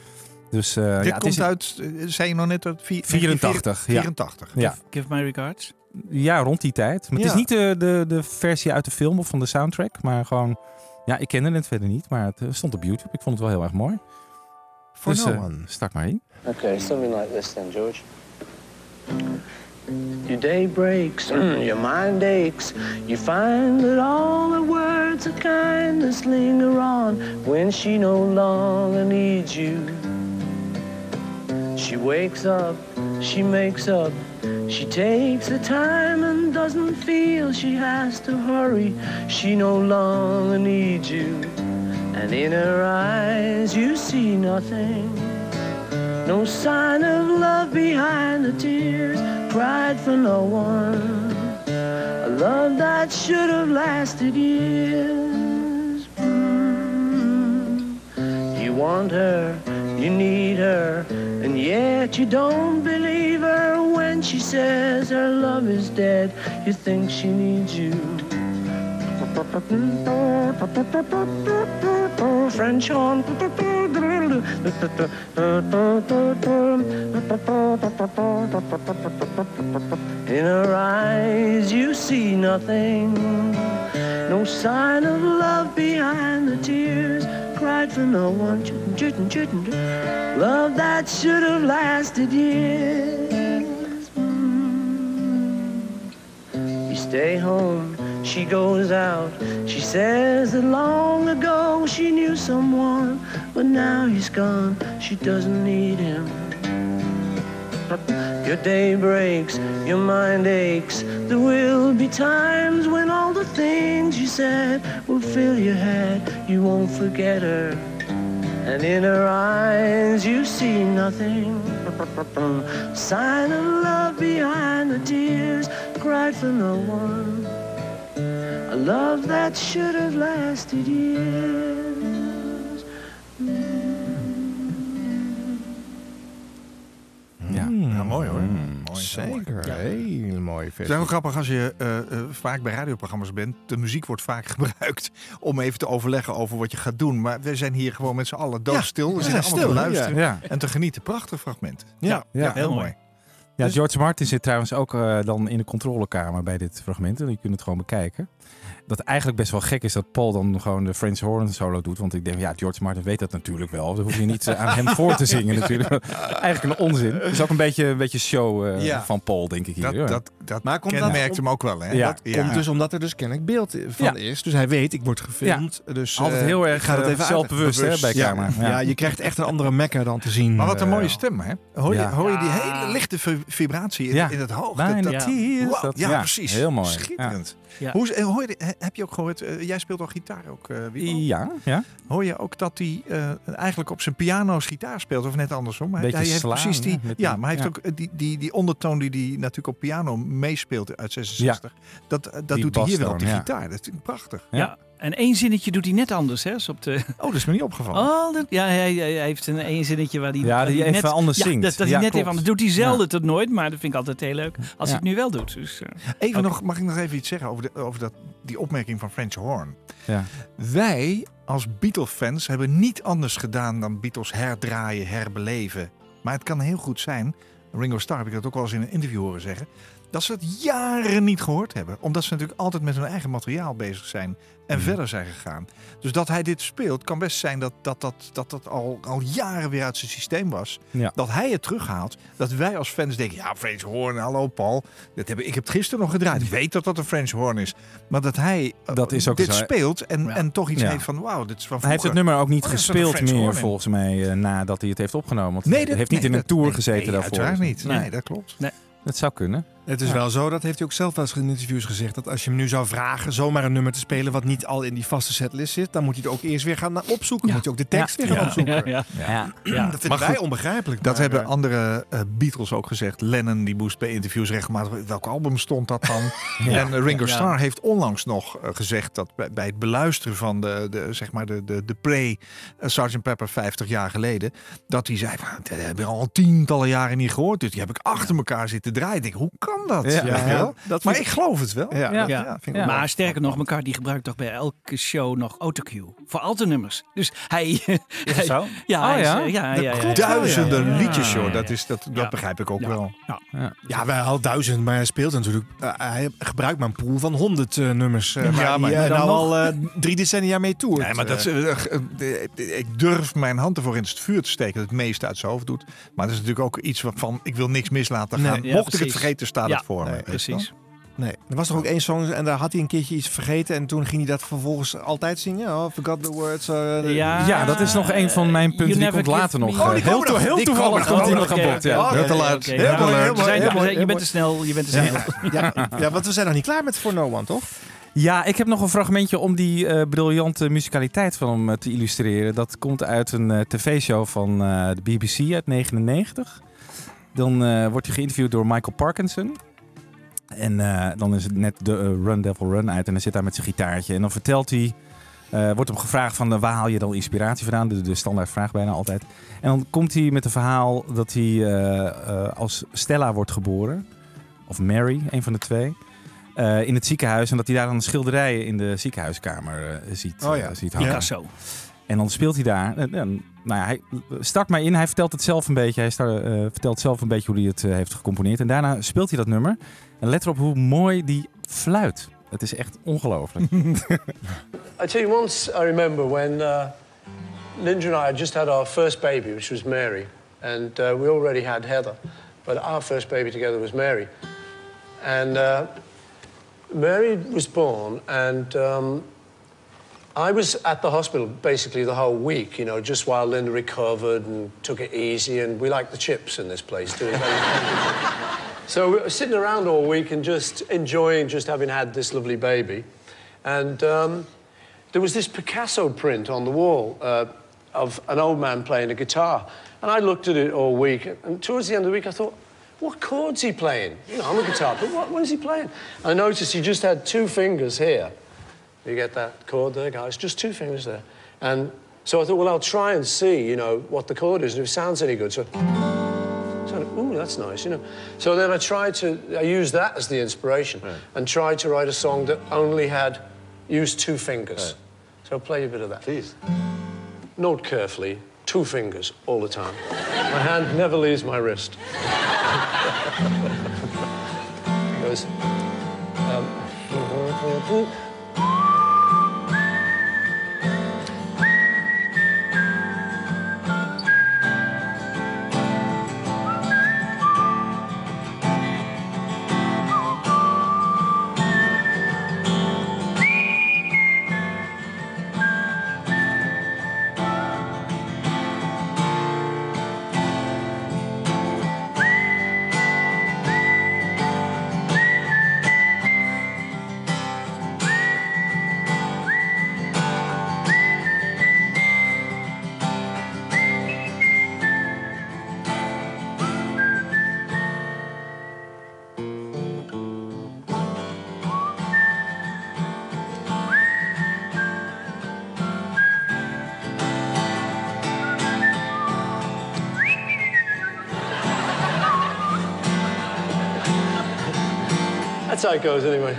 Dus eh, Dit ja, het komt is uit, zei je nog net, uit vier- 84. Ja. 84. Ja. Give my regards. ja, rond die tijd. Maar het is niet de, de, de versie uit de film of van de soundtrack, maar gewoon... Ja, ik kende het verder niet, maar het stond op YouTube. Ik vond het wel heel erg mooi. For dus no eh, one. start maar in. Okay, something like this then, George. Your day breaks, your mind aches. You find that all the words of kindness linger on when she no longer needs you. She wakes up, she makes up, she takes the time and doesn't feel she has to hurry. She no longer needs you. And in her eyes, you see nothing. No sign of love behind the tears, cried for no one. A love that should have lasted years. Mm. You want her, you need her, and yet you don't believe her when she says her love is dead. You think she needs you. French horn. In her eyes you see nothing. No sign of love behind the tears. Cried for no one. Love that should have lasted years. Stay home, she goes out. She says that long ago she knew someone, but now he's gone. She doesn't need him. Your day breaks, your mind aches. There will be times when all the things you said will fill your head. You won't forget her. And in her eyes you see nothing. Sign of love behind the tears. Cried for no one. A love that should have lasted years. Ja. Ja, mooi hoor. Mm. Mooi, Zeker. Ja. Hele mooie Het is heel grappig als je eh, eh, vaak bij radioprogramma's bent. De muziek wordt vaak gebruikt om even te overleggen over wat je gaat doen. Maar we zijn hier gewoon met z'n allen doodstil. Ja, we zijn allemaal te stil, luisteren Ja. en te genieten. Prachtig fragment. Ja. Ja. heel mooi. Ja, Dus- George Martin zit trouwens ook eh, dan in de controlekamer bij dit fragment. En je kunt het gewoon bekijken. Dat eigenlijk best wel gek is dat Paul dan gewoon de French horn solo doet. Want ik denk, ja, George Martin weet dat natuurlijk wel. Dan hoef je niet eh, aan hem voor te zingen natuurlijk. eigenlijk een onzin. Het is ook een beetje, een beetje show eh, Ja. van Paul, denk ik hier. Dat, dat, dat Maar komt dat kenmerkt om- hem ook wel. Hè? Ja. Dat, Komt dus omdat er dus kennelijk beeld van Ja. is. Dus hij weet, ik word gefilmd. Dus, Altijd eh, heel erg, ga dat eh, even zelfbewust, hè, bij ja. camera. Ja. Ja. je krijgt echt een andere mekker dan te zien. Maar wat een eh, mooie stem, hè? Hoor je, hoor je die hele lichte vi- vibratie in, Ja. in het hoog? Bijna Dat, dat, dat- ja, precies. heel mooi. Schitterend. Ja. Hoe is, eh, hoor je, heb je ook gehoord, eh, jij speelt al gitaar ook, eh Wiebo? Ja, ja. Hoor je ook dat hij eh, eigenlijk op zijn piano's gitaar speelt, of net andersom? Beetje hij heeft slaan, precies die, hè, ja, maar hij heeft ja. ook die, die, die ondertoon die hij natuurlijk op piano meespeelt uit 66. Dat, dat Die doet hij hier wel op de gitaar. Dat vind ik prachtig. Ja. En één zinnetje doet hij net anders, hè? op de... Oh, dat is me niet opgevallen. Oh, dat- ja, hij, hij heeft een één zinnetje waar hij... Ja, waar die hij even net, anders ja, zingt. Dat, dat Ja, hij net klopt. even anders doet. hij zelden tot nooit, maar dat vind ik altijd heel leuk als hij het nu wel doet. Dus, eh, Even nog, mag ik nog even iets zeggen over, de, over dat, die opmerking van French Horn? Ja. Wij als Beatle-fans hebben niet anders gedaan dan Beatles herdraaien, herbeleven. Maar het kan heel goed zijn, Ringo Starr heb ik dat ook wel eens in een interview horen zeggen, dat ze het jaren niet gehoord hebben. Omdat ze natuurlijk altijd met hun eigen materiaal bezig zijn en Mhm. verder zijn gegaan. Dus dat hij dit speelt, kan best zijn dat dat, dat, dat, dat al, al jaren weer uit zijn systeem was. Ja. Dat hij het terughaalt. Dat wij als fans denken, ja, French Horn, hallo Paul. Dat heb ik, ik heb het gisteren nog gedraaid. Ik weet dat dat een French Horn is. Maar dat hij eh, Dat is ook dit zo. speelt en, Ja. en toch iets Ja. heeft van, wauw, dit is van Hij heeft het vroeger. nummer ook niet Oh, gespeeld meer, horn volgens mij, eh, nadat hij het heeft opgenomen. Want Nee, hij dat heeft niet nee, in een dat- tour nee, gezeten nee, daarvoor. uiteraard niet. Nee, Nee. dat klopt. Dat zou kunnen. Het is wel zo, dat heeft hij ook zelf wel eens in interviews gezegd, dat als je hem nu zou vragen zomaar een nummer te spelen wat niet al in die vaste setlist zit, dan moet hij het ook eerst weer gaan na- opzoeken. Ja. Moet je ook de tekst Ja. weer gaan ja, opzoeken. ja, Ja. ja. Dat vinden Maar wij onbegrijpelijk. Dat maar, hebben andere eh, Beatles ook gezegd. Lennon die moest bij interviews regelmatig... Welk album stond dat dan? En eh, Ringo Ja. Starr heeft onlangs nog eh, gezegd... dat bij, bij het beluisteren van de, de, zeg maar de, de, de pre Sgt. Pepper 50 jaar geleden... dat hij zei, van, dat heb ik al tientallen jaren niet gehoord. Dus die heb ik achter elkaar zitten draaien. Ik denk, hoe kan dat? Ja. Wel? dat maar ik geloof het wel. Ja. Ja. vind ik Ja. wel Maar sterker nog, elkaar die gebruikt toch bij elke show nog autocue. Voor al zijn nummers. Dus hij... Is het zo? Ja, Oh, hij is, ja? eh, ja, ja, ja, klopt ja. duizenden liedjes, joh. ja, Dat, is, dat, dat Ja. begrijp ik ook Ja. wel. Ja, wij al duizend, maar hij speelt natuurlijk. eh, hij gebruikt maar een pool van honderd eh, nummers. eh, waar Ja, maar hij dan nou nog- al eh, drie decennia mee toert. Nee, maar dat is, ik durf mijn hand ervoor in het vuur te steken dat het meeste uit zijn hoofd doet. Maar dat is natuurlijk ook iets waarvan ik wil niks mis laten gaan. Nee, ja, Mocht ik het vergeten, staat Ja, het voor me. nee. Precies. Nee, er was toch ook één song en daar had hij een keertje iets vergeten. En toen ging hij dat vervolgens altijd zingen. Oh, forgot the words. de- Ja. Ja, dat is nog een van mijn punten. Die komt later nog. Oh, die heel komen to- nog. heel Die toevallig komen komt hij nog. nog aan bod. Ja. Heel te laat. Je bent te snel. Je bent te snel. Ja, ja, want we zijn nog niet klaar met For No One, toch? Ja, ik heb nog een fragmentje om die eh, briljante musicaliteit van hem eh, te illustreren. Dat komt uit een eh, tv-show van eh, de BBC uit 99. Dan eh, wordt hij geïnterviewd door Michael Parkinson. En eh, dan is het net de eh, Run Devil Run uit en dan zit hij met zijn gitaartje. En dan vertelt hij, eh, wordt hem gevraagd van waar haal je dan inspiratie vandaan? De, de standaard vraag bijna altijd. En dan komt hij met een verhaal dat hij eh, eh, als Stella wordt geboren. Of Mary, een van de twee. eh, in het ziekenhuis. En dat hij daar dan schilderijen in de ziekenhuiskamer eh, ziet, Oh ja. ziet hangen. Picasso. En dan speelt hij daar. En, en, nou ja, hij start maar in. Hij vertelt het zelf een beetje. Hij start, eh, vertelt zelf een beetje hoe hij het eh, heeft gecomponeerd. En daarna speelt hij dat nummer. En let erop hoe mooi die fluit. Het is echt ongelooflijk. I tell you, once I remember when uh, Linda and I had just had our first baby, which was Mary, and uh, we already had Heather, but our first baby together was Mary. And uh, Mary was born, and um, I was at the hospital basically the whole week, you know, just while Linda recovered and took it easy, and we like the chips in this place too. so we were sitting around all week and just enjoying just having had this lovely baby. And um, there was this Picasso print on the wall uh, of an old man playing a guitar. And I looked at it all week, and towards the end of the week, I thought, what chord's he playing? You know, I'm a guitar but what, what is he playing? I noticed he just had two fingers here. You get that chord there, guys? Just two fingers there. And so I thought, well, I'll try and see, you know, what the chord is and if it sounds any good. So, so ooh, that's nice, you know. So then I tried to, I used that as the inspiration and tried to write a song that only had used two fingers. So I'll play a bit of that. Please. Note carefully, two fingers all the time. my hand never leaves my wrist. It goes. Um, it goes anyway.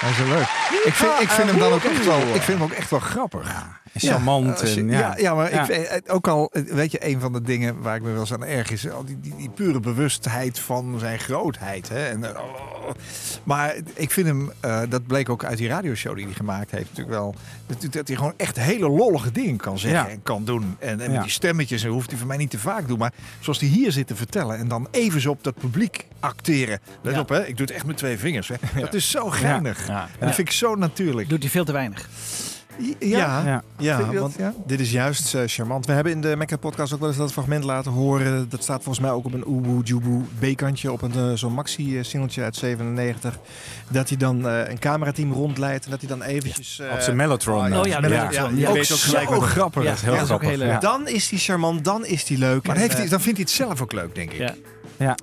Hij is wel leuk. Ik vind, ik vind hem dan ook echt wel, ik vind hem ook echt wel grappig. en charmant je- en ja, ja. ja, maar Ja. Ik vind, ook al, weet je, een van de dingen waar ik me wel eens aan erg is, al die, die, die pure bewustheid van zijn grootheid. Hè? En, oh. Maar ik vind hem, eh, dat bleek ook uit die radioshow die hij gemaakt heeft, natuurlijk wel, dat, dat hij gewoon echt hele lollige dingen kan zeggen Ja. en kan doen. En, en met die stemmetjes, en hoeft hij voor mij niet te vaak doen, maar zoals hij hier zit te vertellen en dan even zo op dat publiek acteren. Let op, hè? ik doe het echt met twee vingers. Hè? Dat is zo geinig. En dat vind ik zo natuurlijk. Doet hij veel te weinig. Ja, ja, Ja. Je dat? dit is juist eh, charmant. We hebben in de Mecca podcast ook wel eens dat fragment laten horen. Dat staat volgens mij ook op een Oeboe Jubu B-kantje op een eh, zo'n maxi-singeltje uit 97. Dat hij dan eh, een camerateam rondleidt en dat hij dan eventjes... eh, Op zijn Mellotron. Oh ja, Mellotron. ja, Ja. ook zo grappig. Ja, Dat is heel dat is ook grappig. heel leuk. ja. Dan is hij charmant, dan is hij leuk. Maar En, heeft hij, eh, dan vindt hij het zelf ook leuk, denk ik.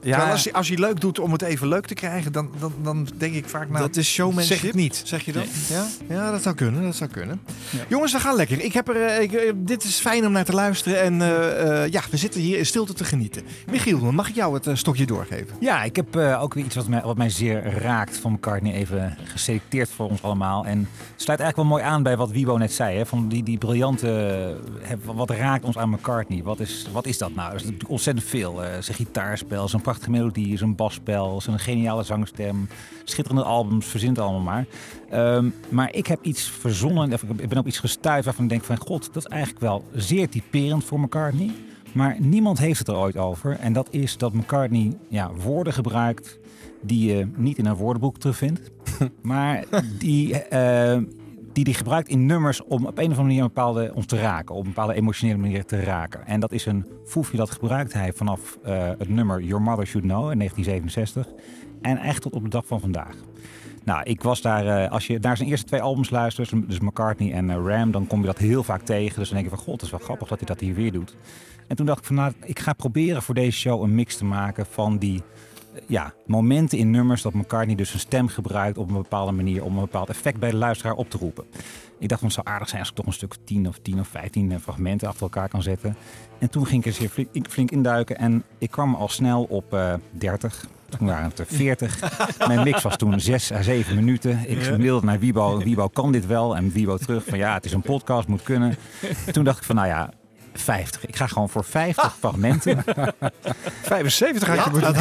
Ja. Als, hij, als hij leuk doet om het even leuk te krijgen, dan, dan, dan denk ik vaak... Nou, Dat is showmanship. Zeg het niet, zeg je dat? Nee. Ja? ja, dat zou kunnen, dat zou kunnen. Ja. Jongens, we gaan lekker. Ik heb er, eh, ik, eh, dit is fijn om naar te luisteren. En eh, eh, ja, we zitten hier in stilte te genieten. Michiel, mag ik jou het stokje doorgeven? Ja, ik heb ook weer iets wat mij, wat mij zeer raakt van McCartney even geselecteerd voor ons allemaal. En het sluit eigenlijk wel mooi aan bij wat Wibo net zei. Hè? Van die, die briljante, wat raakt ons aan McCartney? Wat is, wat is dat nou? Er is natuurlijk ontzettend veel. eh, zijn gitaarspel, zijn prachtige melodie, zijn basspel, zijn geniale zangstem. Schitterende albums, verzint allemaal maar. Ehm, maar ik heb iets verzonnen, of ik ben op iets gestuurd waarvan ik denk van... God, dat is eigenlijk wel zeer typerend voor McCartney. Maar niemand heeft het er ooit over. En dat is dat McCartney ja, woorden gebruikt die je niet in een woordenboek terugvindt. maar die, eh, die die gebruikt in nummers om op een of andere manier bepaalde, ons te raken. Op een bepaalde emotionele manier te raken. En dat is een foefje dat gebruikt hij vanaf eh, het nummer Your Mother Should Know in 1967. En echt tot op de dag van vandaag. Nou, ik was daar, eh, als je naar zijn eerste twee albums luistert, dus McCartney en eh, Ram, dan kom je dat heel vaak tegen. Dus dan denk je van, god, het is wel grappig dat hij dat hier weer doet. En toen dacht ik van, nou, ik ga proberen voor deze show een mix te maken van die ja, momenten in nummers dat McCartney dus zijn stem gebruikt op een bepaalde manier om een bepaald effect bij de luisteraar op te roepen. Ik dacht van, het zou aardig zijn als ik toch een stuk 10 of 10 of 15 eh, fragmenten achter elkaar kan zetten. En toen ging ik er zeer flink, flink induiken en ik kwam al snel op eh 30. Toen waren het er 40. Mijn mix was toen 6 à 7 minuten. Ik mailde naar Wiebo. Wiebo kan dit wel. En Wiebo terug van ja, het is een podcast, moet kunnen. En toen dacht ik van nou ja, 50. Ik ga gewoon voor 50 fragmenten. 75 had je moeten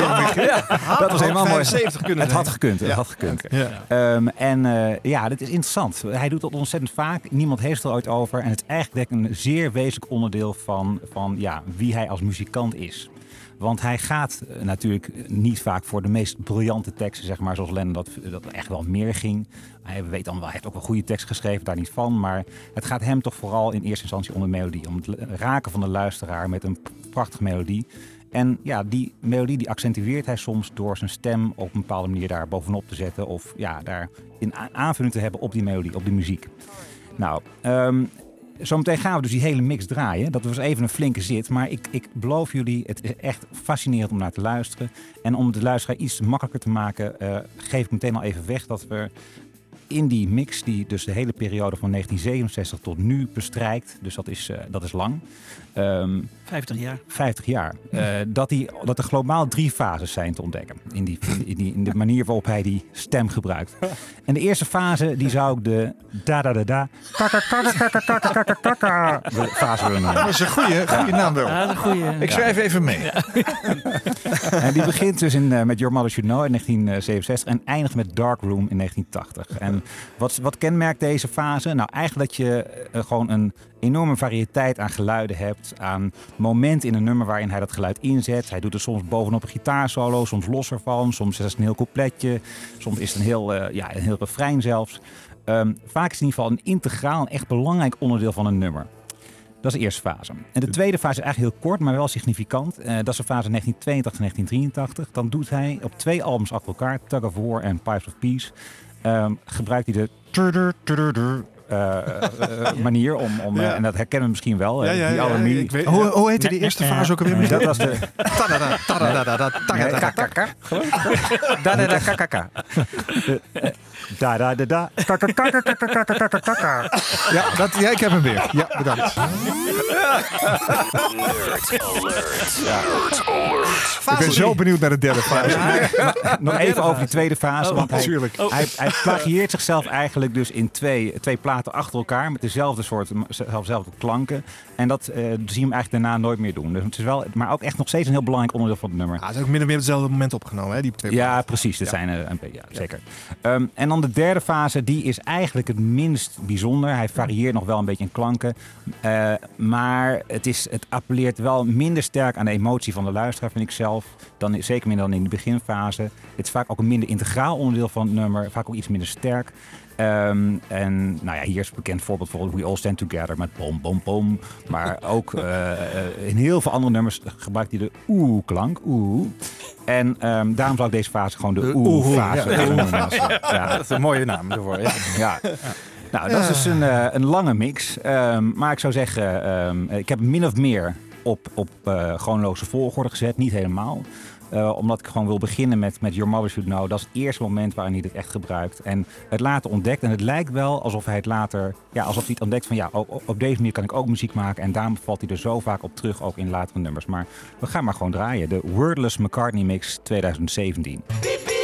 ja, dat was helemaal mooi. 75 kunnen Het had gekund. Het Ja. had gekund. Ehm, en eh, ja, dit is interessant. Hij doet dat ontzettend vaak. Niemand heeft het er ooit over. En het is eigenlijk een zeer wezenlijk onderdeel van, van ja, wie hij als muzikant is. Want hij gaat eh, natuurlijk niet vaak voor de meest briljante teksten, zeg maar, zoals Lennon dat, dat echt wel meer ging. Hij weet dan wel, hij heeft ook wel goede tekst geschreven, daar niet van. Maar het gaat hem toch vooral in eerste instantie om de melodie. Om het raken van de luisteraar met een prachtige melodie. En ja, die melodie die accentueert hij soms door zijn stem op een bepaalde manier daar bovenop te zetten. Of ja, daar in aanvulling te hebben op die melodie, op die muziek. Nou, ehm, zometeen gaan we dus die hele mix draaien. Dat was even een flinke zit. Maar ik, ik beloof jullie, het is echt fascinerend om naar te luisteren. En om de luisteraar iets makkelijker te maken, eh, geef ik meteen al even weg dat we in die mix, die dus de hele periode van 1967 tot nu bestrijkt, dus dat is, eh, dat is lang. Ehm, 50 jaar. 50 jaar. Eh, dat, die, dat er globaal drie fases zijn te ontdekken. In, die, in, die, in de manier waarop hij die stem gebruikt. En de eerste fase, die zou ik de da da da da. Kaka, kaka, kaka, kaka, kaka, kaka. De fase willen noemen. Dat is een goede, goede naam wel. Ja, dat is een goeie. Ik schrijf even mee. En die begint dus in, eh, met Your Mother Should Know in 1967 en eindigt met Dark Room in 1980. En wat, wat kenmerkt deze fase? Nou, eigenlijk dat je eh, gewoon een enorme variëteit aan geluiden hebt, aan momenten in een nummer waarin hij dat geluid inzet. Hij doet het soms bovenop een gitaarsolo, soms los ervan, soms is het een heel coupletje, soms is het een heel, eh, ja, een heel refrein zelfs. Ehm, vaak is het in ieder geval een integraal echt belangrijk onderdeel van een nummer. Dat is de eerste fase. En de tweede fase is eigenlijk heel kort, maar wel significant. Eh, dat is de fase 1982-1983. Dan doet hij op twee albums achter elkaar, Tug of War en Pipes of Peace, ehm, gebruikt hij de eh, eh, manier om, om eh, Ja. en dat herkennen we misschien wel. Ja, ja, die ja, weet- Hoe, hoe heette die eerste fase ook alweer? Dat was de Tadada, tadada, Nee, tadada. kakaka. Da da da Da. Ja, dat, ja, ik heb hem weer. Ja, bedankt. Alert. Alert. Ik ben zo benieuwd naar de derde fase. Nog even over die tweede fase. Oh, want hij, hij, hij plagieert zichzelf eigenlijk dus in twee, twee platen achter elkaar. Met dezelfde soort, dezelfde klanken. En dat eh, zie je hem eigenlijk daarna nooit meer doen. Dus het is wel, maar ook echt nog steeds een heel belangrijk onderdeel van het nummer. Ah, het is ook min of meer op hetzelfde moment opgenomen, hè? Die twee Ja, precies. Dat zijn er een ja, zeker. Ehm, en dan de derde fase, die is eigenlijk het minst bijzonder. Hij varieert nog wel een beetje in klanken. Eh, maar het, is, het appelleert wel minder sterk aan de emotie van de luisteraar, vind ik zelf. Dan, zeker minder dan in de beginfase. Het is vaak ook een minder integraal onderdeel van het nummer. Vaak ook iets minder sterk. Ehm, en nou ja, hier is een bekend voorbeeld voor We All Stand Together met bom, bom, bom. Maar ook eh, eh, in heel veel andere nummers gebruikt hij de oeh-klank. Oeh. En ehm, daarom zou ik deze fase gewoon de oeh-fase ja. noemen. Ja. Dat is een mooie naam ervoor. Ja. Ja. Nou, dat is dus een, eh, een lange mix. Ehm, maar ik zou zeggen, ik heb min of meer op, op eh chronologische volgorde gezet. Niet helemaal. Eh, omdat ik gewoon wil beginnen met, met Your Mother Should Know. Dat is het eerste moment waarin hij dit echt gebruikt. En het later ontdekt. En het lijkt wel alsof hij het later... Ja, alsof hij het ontdekt van ja, op, op deze manier kan ik ook muziek maken. En daarom valt hij er zo vaak op terug, ook in latere nummers. Maar we gaan maar gewoon draaien. De Wordless McCartney Mix 2017.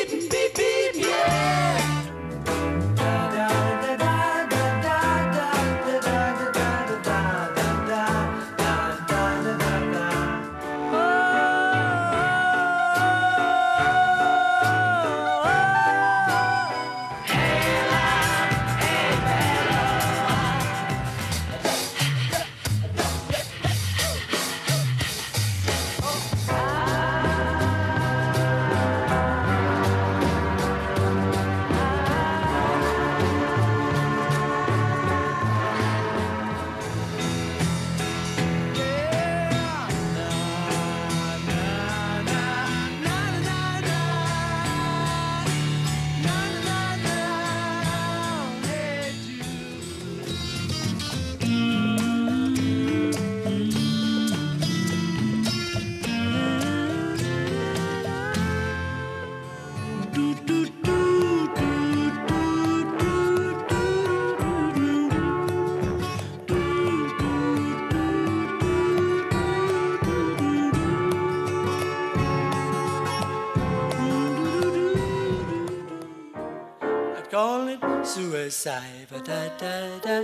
Suicide. Ba da da da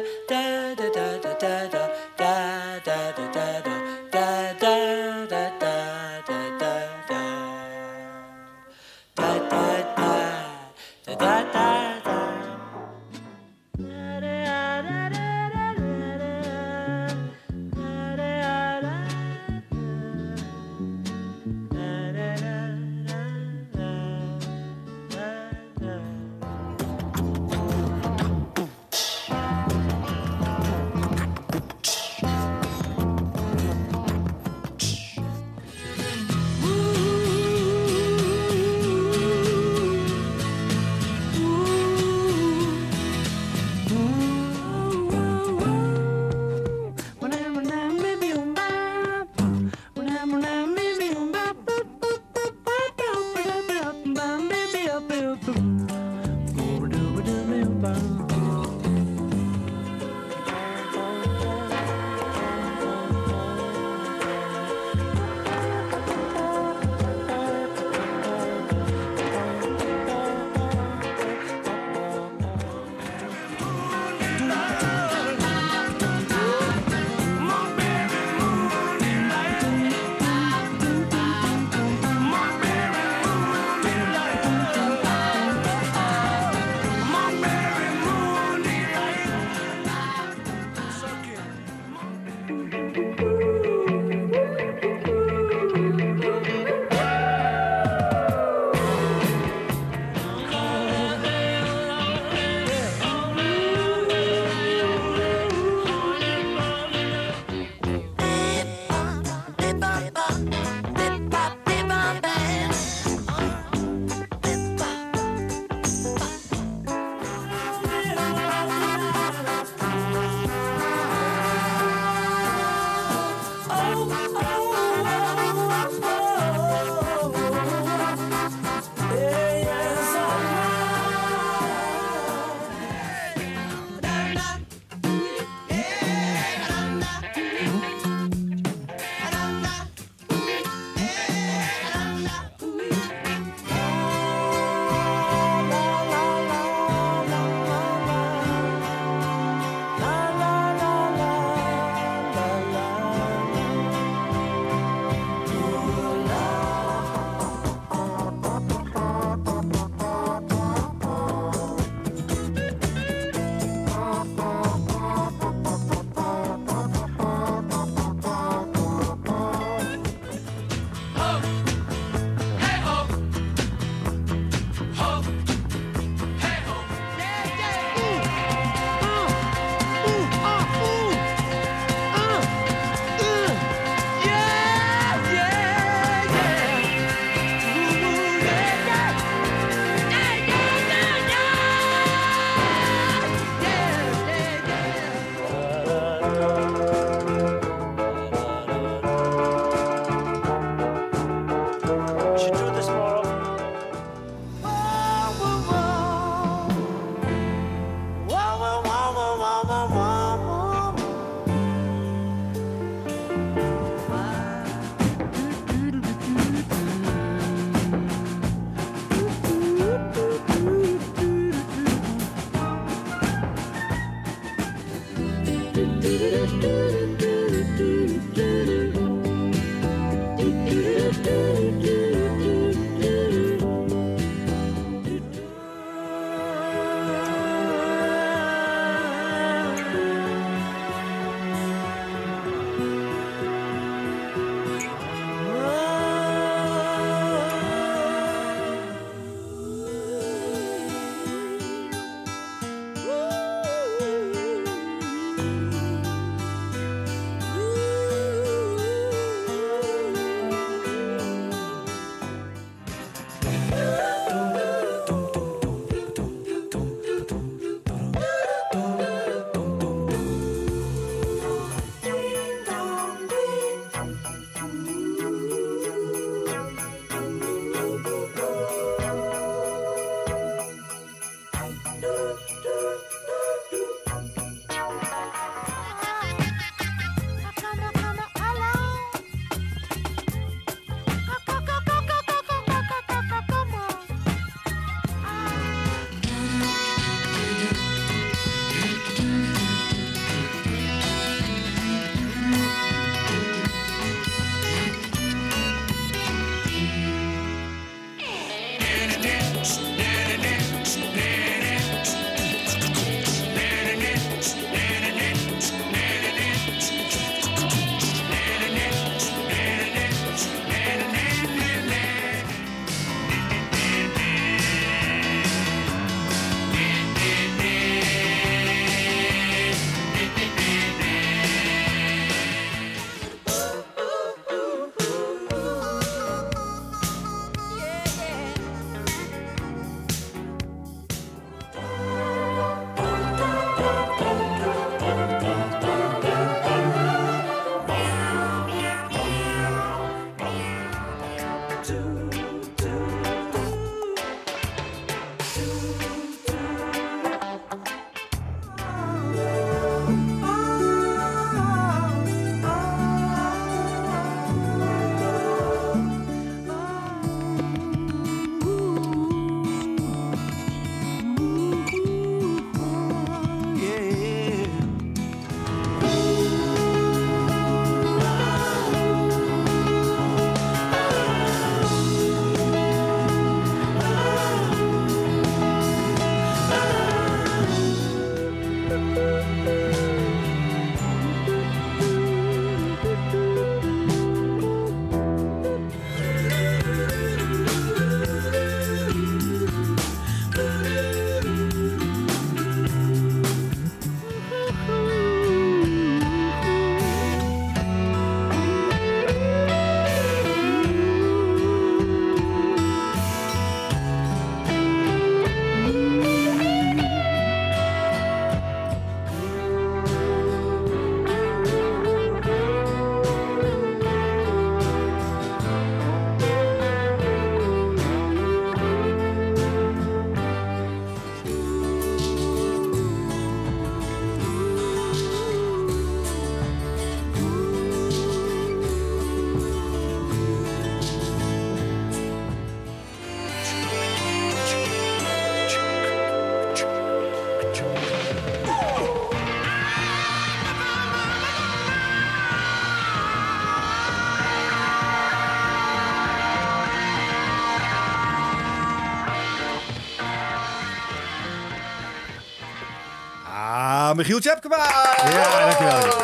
Michiel Tjepkema! Ja, dankjewel.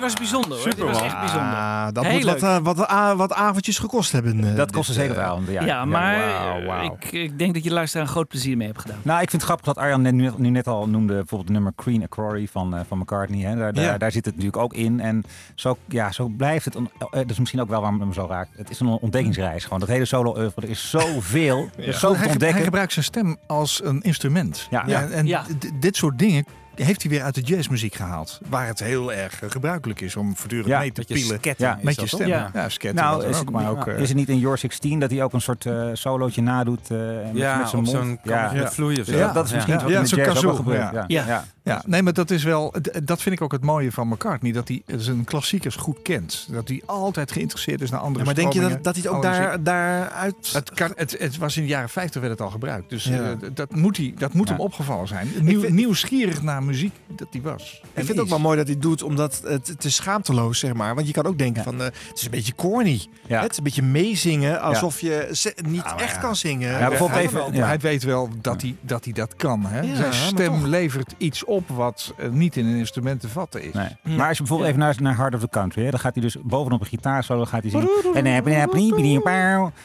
Dit was bijzonder hoor. Dit was echt bijzonder. Ah, dat Heel moet wat, eh, wat, ah, wat avondjes gekost hebben. eh, Dat kostte zeker eh, wel. Ja, Ja, maar wauw. Ik, ik denk dat je luisteraar een groot plezier mee hebt gedaan. Nou, ik vind het grappig dat Arjan net, nu, nu net al noemde bijvoorbeeld het nummer Queen Aquari van, eh, van McCartney. Hè. Daar, daar, Ja. daar zit het natuurlijk ook in. En zo, ja, zo blijft het. eh, dat is misschien ook wel waarom het me zo raakt. Het is een ontdekkingsreis. Gewoon dat hele solo oeuvre. Er is zoveel. Er is zoveel hij, te ontdekken. hij gebruikt zijn stem als een instrument. Ja. Ja, en Ja. d- dit soort dingen heeft hij weer uit de jazzmuziek gehaald. Waar het heel erg gebruikelijk is om voortdurend Ja, mee te pielen. Ja, Met je stem. Ja. Ja, sketten. Nou, is ook, het, maar ook... eh, is het niet in Your 16 dat hij ook een soort eh solootje nadoet? eh, met, Ja, met zijn mond? zo'n ja. ja. met vloeien. of zo. Dus dat, dat is misschien Ja. wat Ja, in de jazz ook gebeurt. ja. Ja. Nee, maar dat is wel. Dat vind ik ook het mooie van McCartney. Dat hij zijn klassiekers goed kent. Dat hij altijd geïnteresseerd is naar andere Ja, maar denk je dat, dat hij het ook daar, daaruit... Het, kan, het, het was in de jaren 50 werd het al gebruikt. Dus Ja. eh, dat moet, hij, dat moet Ja. hem opgevallen zijn. Nieuw, vind- nieuwsgierig naar muziek dat hij was. Ik vind het ook wel mooi dat hij het doet, omdat het, is schaamteloos, zeg maar. Want je kan ook denken van, eh, het is een beetje corny. Het is een beetje meezingen, alsof je niet Nou, echt kan zingen. Ja, bijvoorbeeld Hij- even- hij- weet wel dat hij dat, hij dat kan. Hè? Zijn stem levert iets op wat eh, niet in een instrument te vatten is. Nee. Maar als je bijvoorbeeld even naar, naar Heart of the Country, hè, dan gaat hij dus bovenop een gitaarsolo gaat hij zingen. En dan heb je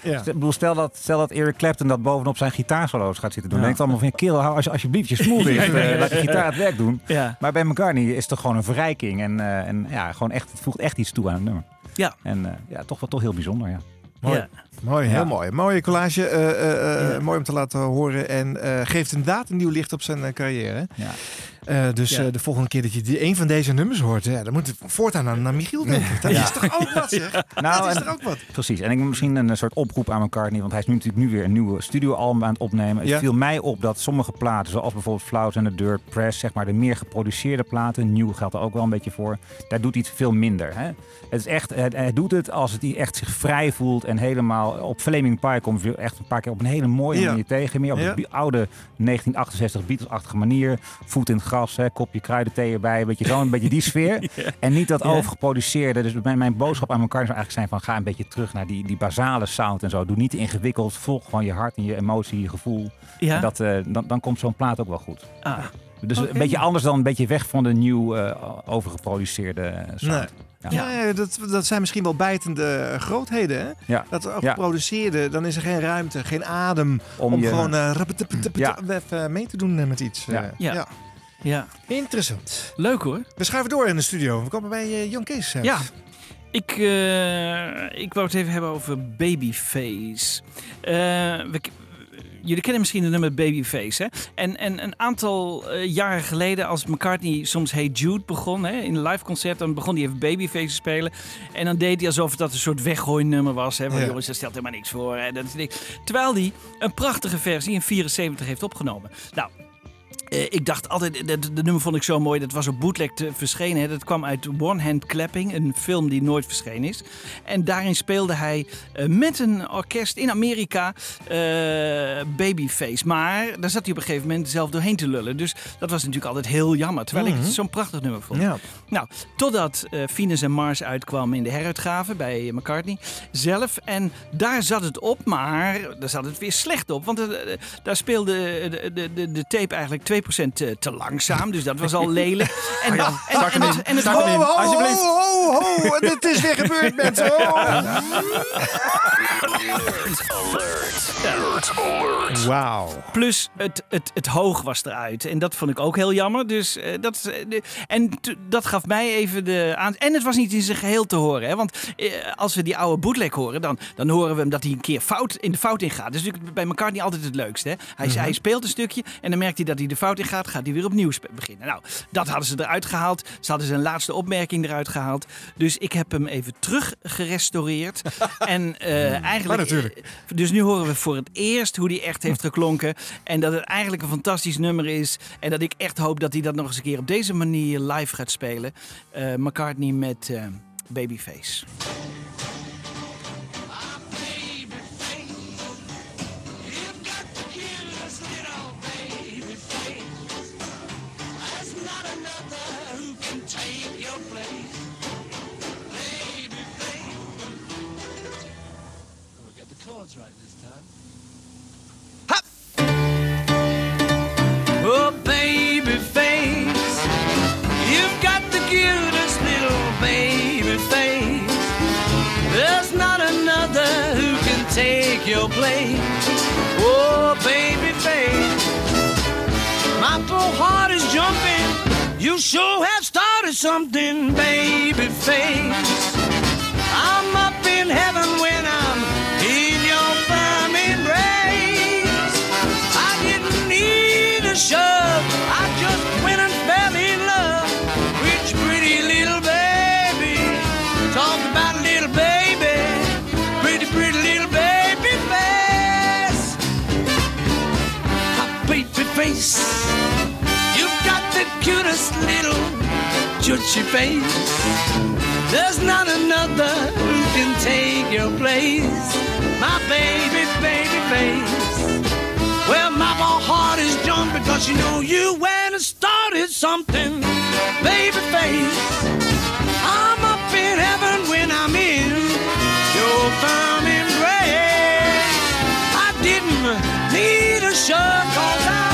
Ja. Ik bedoel, stel dat, stel dat Eric Clapton dat bovenop zijn gitaarsolo's gaat zitten doen. Ja. Dan denkt allemaal van, kill, hou als, alsjeblieft je smoel dicht. eh, laat de gitaar het werk doen. Ja. Maar bij McCartney is het toch gewoon een verrijking. En, eh, en ja, gewoon echt, het voegt echt iets toe aan het nummer. Ja. En eh, ja, toch wel toch heel bijzonder, ja. Mooi. Mooi, heel Ja. mooi. Mooie collage, eh, eh, eh, Ja. mooi om te laten horen. En geeft inderdaad een nieuw licht op zijn carrière. Ja. Dus de volgende keer dat je die, een van deze nummers hoort, ja, dan moet het voortaan naar, naar Michiel denken. Dat is toch ook wat, zeg? Nou, dat is en- toch ook wat? Precies. En ik moet misschien een soort oproep aan McCartney. Want hij is nu natuurlijk nu weer een nieuwe studioalbum aan het opnemen. Het viel mij op dat sommige platen, zoals bijvoorbeeld Flowers and the Dirt Press, zeg maar de meer geproduceerde platen, nieuw geldt er ook wel een beetje voor, daar doet hij het veel minder. Hè? Het is echt, hij, hij doet het als het hij echt zich vrij voelt en helemaal op Flaming Pie komt hij echt een paar keer op een hele mooie Ja. manier tegen. Meer op Ja. de oude 1968 Beatles-achtige manier. Voet in het gras, hè, kopje kruidenthee erbij, een beetje, zo, een beetje die sfeer. En niet dat overgeproduceerde. Dus mijn, mijn boodschap aan elkaar zou eigenlijk zijn van ga een beetje terug naar die, die basale sound en zo. Doe niet ingewikkeld. Volg gewoon je hart en je emotie, je gevoel. En dat, eh, dan, dan komt zo'n plaat ook wel goed. Ah. Dus een beetje anders dan een beetje weg van de nieuw eh, overgeproduceerde sound. Nee. Ja. Dat, dat zijn misschien wel bijtende grootheden. Hè? Ja. Dat er ook Ja. geproduceerde, dan is er geen ruimte, geen adem om, Om je- gewoon eh, even mee te doen eh, met iets. Ja. eh. Ja. Ja. Interessant. Leuk hoor. We schuiven door in de studio. We komen bij Jan Kees. Ja. Ik, eh, ik wou het even hebben over Babyface. Eh, we, jullie kennen misschien het nummer Babyface. Hè? En, en een aantal eh, jaren geleden, als McCartney soms Hey Jude begon, hè, in een live concert, dan begon hij even Babyface te spelen. En dan deed hij alsof dat een soort weggooinummer was. Hè, van Ja. jongens, dat stelt helemaal niks voor. Hè, dat is niks. Terwijl hij een prachtige versie in 74 heeft opgenomen. Nou, eh, ik dacht altijd, de, de nummer vond ik zo mooi. Dat was op bootleg te verschenen. Hè. Dat kwam uit One Hand Clapping, een film die nooit verschenen is. En daarin speelde hij eh, met een orkest in Amerika eh, Babyface. Maar daar zat hij op een gegeven moment zelf doorheen te lullen. Dus dat was natuurlijk altijd heel jammer. Terwijl ik het zo'n prachtig nummer vond. Ja. Nou, totdat eh Venus en Mars uitkwam in de heruitgave bij McCartney zelf. En daar zat het op, maar daar zat het weer slecht op. Want eh, eh, daar speelde de, de, de, de tape eigenlijk 2% te, te langzaam. Dus dat was al lelijk. En, en, en, en, het- en het Ho, ho, ho, ho. Dit is weer gebeurd, mensen. Oh. Alert. Wauw. Plus het, het, het hoog was eruit. En dat vond ik ook heel jammer. Dus, eh, dat, is, eh, de- en dat gaf mij even de aan. En het was niet in zijn geheel te horen. Hè? Want eh, als we die oude bootleg horen, dan, dan horen we hem dat hij een keer fout, in de fout ingaat. Dat is natuurlijk bij elkaar niet altijd het leukste. Hè? Hij, hij speelt een stukje en dan merkt hij dat hij de fout ingaat. Gaat hij weer opnieuw beginnen. Nou, dat hadden ze eruit gehaald. Ze hadden zijn laatste opmerking eruit gehaald. Dus ik heb hem even terug gerestaureerd. en eh, eigenlijk. Maar natuurlijk. Dus nu horen we voor het eerst hoe die echt heeft geklonken. En dat het eigenlijk een fantastisch nummer is. En dat ik echt hoop dat hij dat nog eens een keer op deze manier live gaat spelen. Eh, McCartney met eh, Babyface. Oh, baby face, you've got the cutest little baby face. There's not another who can take your place. Oh, baby face, my poor heart is jumping. You sure have started something, baby face. I'm up in heaven chutchy face. There's not another who can take your place. My baby, baby face. Well, my heart is jumping because you know you went and started something, baby face. I'm up in heaven when I'm in your firm embrace. I didn't need a shove cause I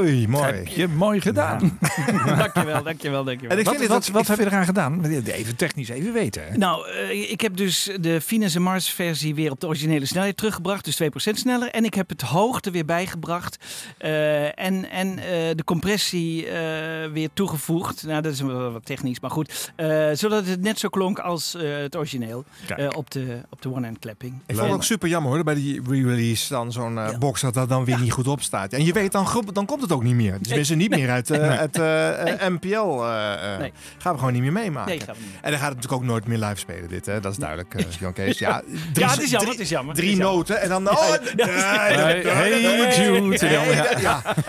Mooi, mooi. Heb je mooi gedaan. dankjewel, dankjewel, dankjewel. En ik Wat- vind wat- wat, wat heb je eraan gedaan? Even technisch even weten. hè. Nou, eh, ik heb dus de Venus en Mars versie weer op de originele snelheid teruggebracht. Dus 2% sneller. En ik heb het hoogte weer bijgebracht. eh, en en eh, de compressie eh, weer toegevoegd. Nou, dat is wat technisch, maar goed. Eh, zodat het net zo klonk als eh, het origineel. Eh, op de, op de one-hand clapping. Ik vond het ook super jammer hoor, bij die re-release dan zo'n box dat dat dan weer niet goed op staat. En je weet, dan, dan komt het ook niet meer. Dus we niet meer uit, eh, Nee. uit eh, eh, MPL. Nee. Gaan we gewoon niet meer meemaken. Nee, niet meer. En dan gaat het natuurlijk ook nooit meer live spelen dit, hè? Dat is duidelijk, Jan Kees. Ja, drie- Ja, het is jammer, drie- het is jammer. Drie Het is jammer. noten en dan... Oh, nee, nee, Hey, nee, Jude.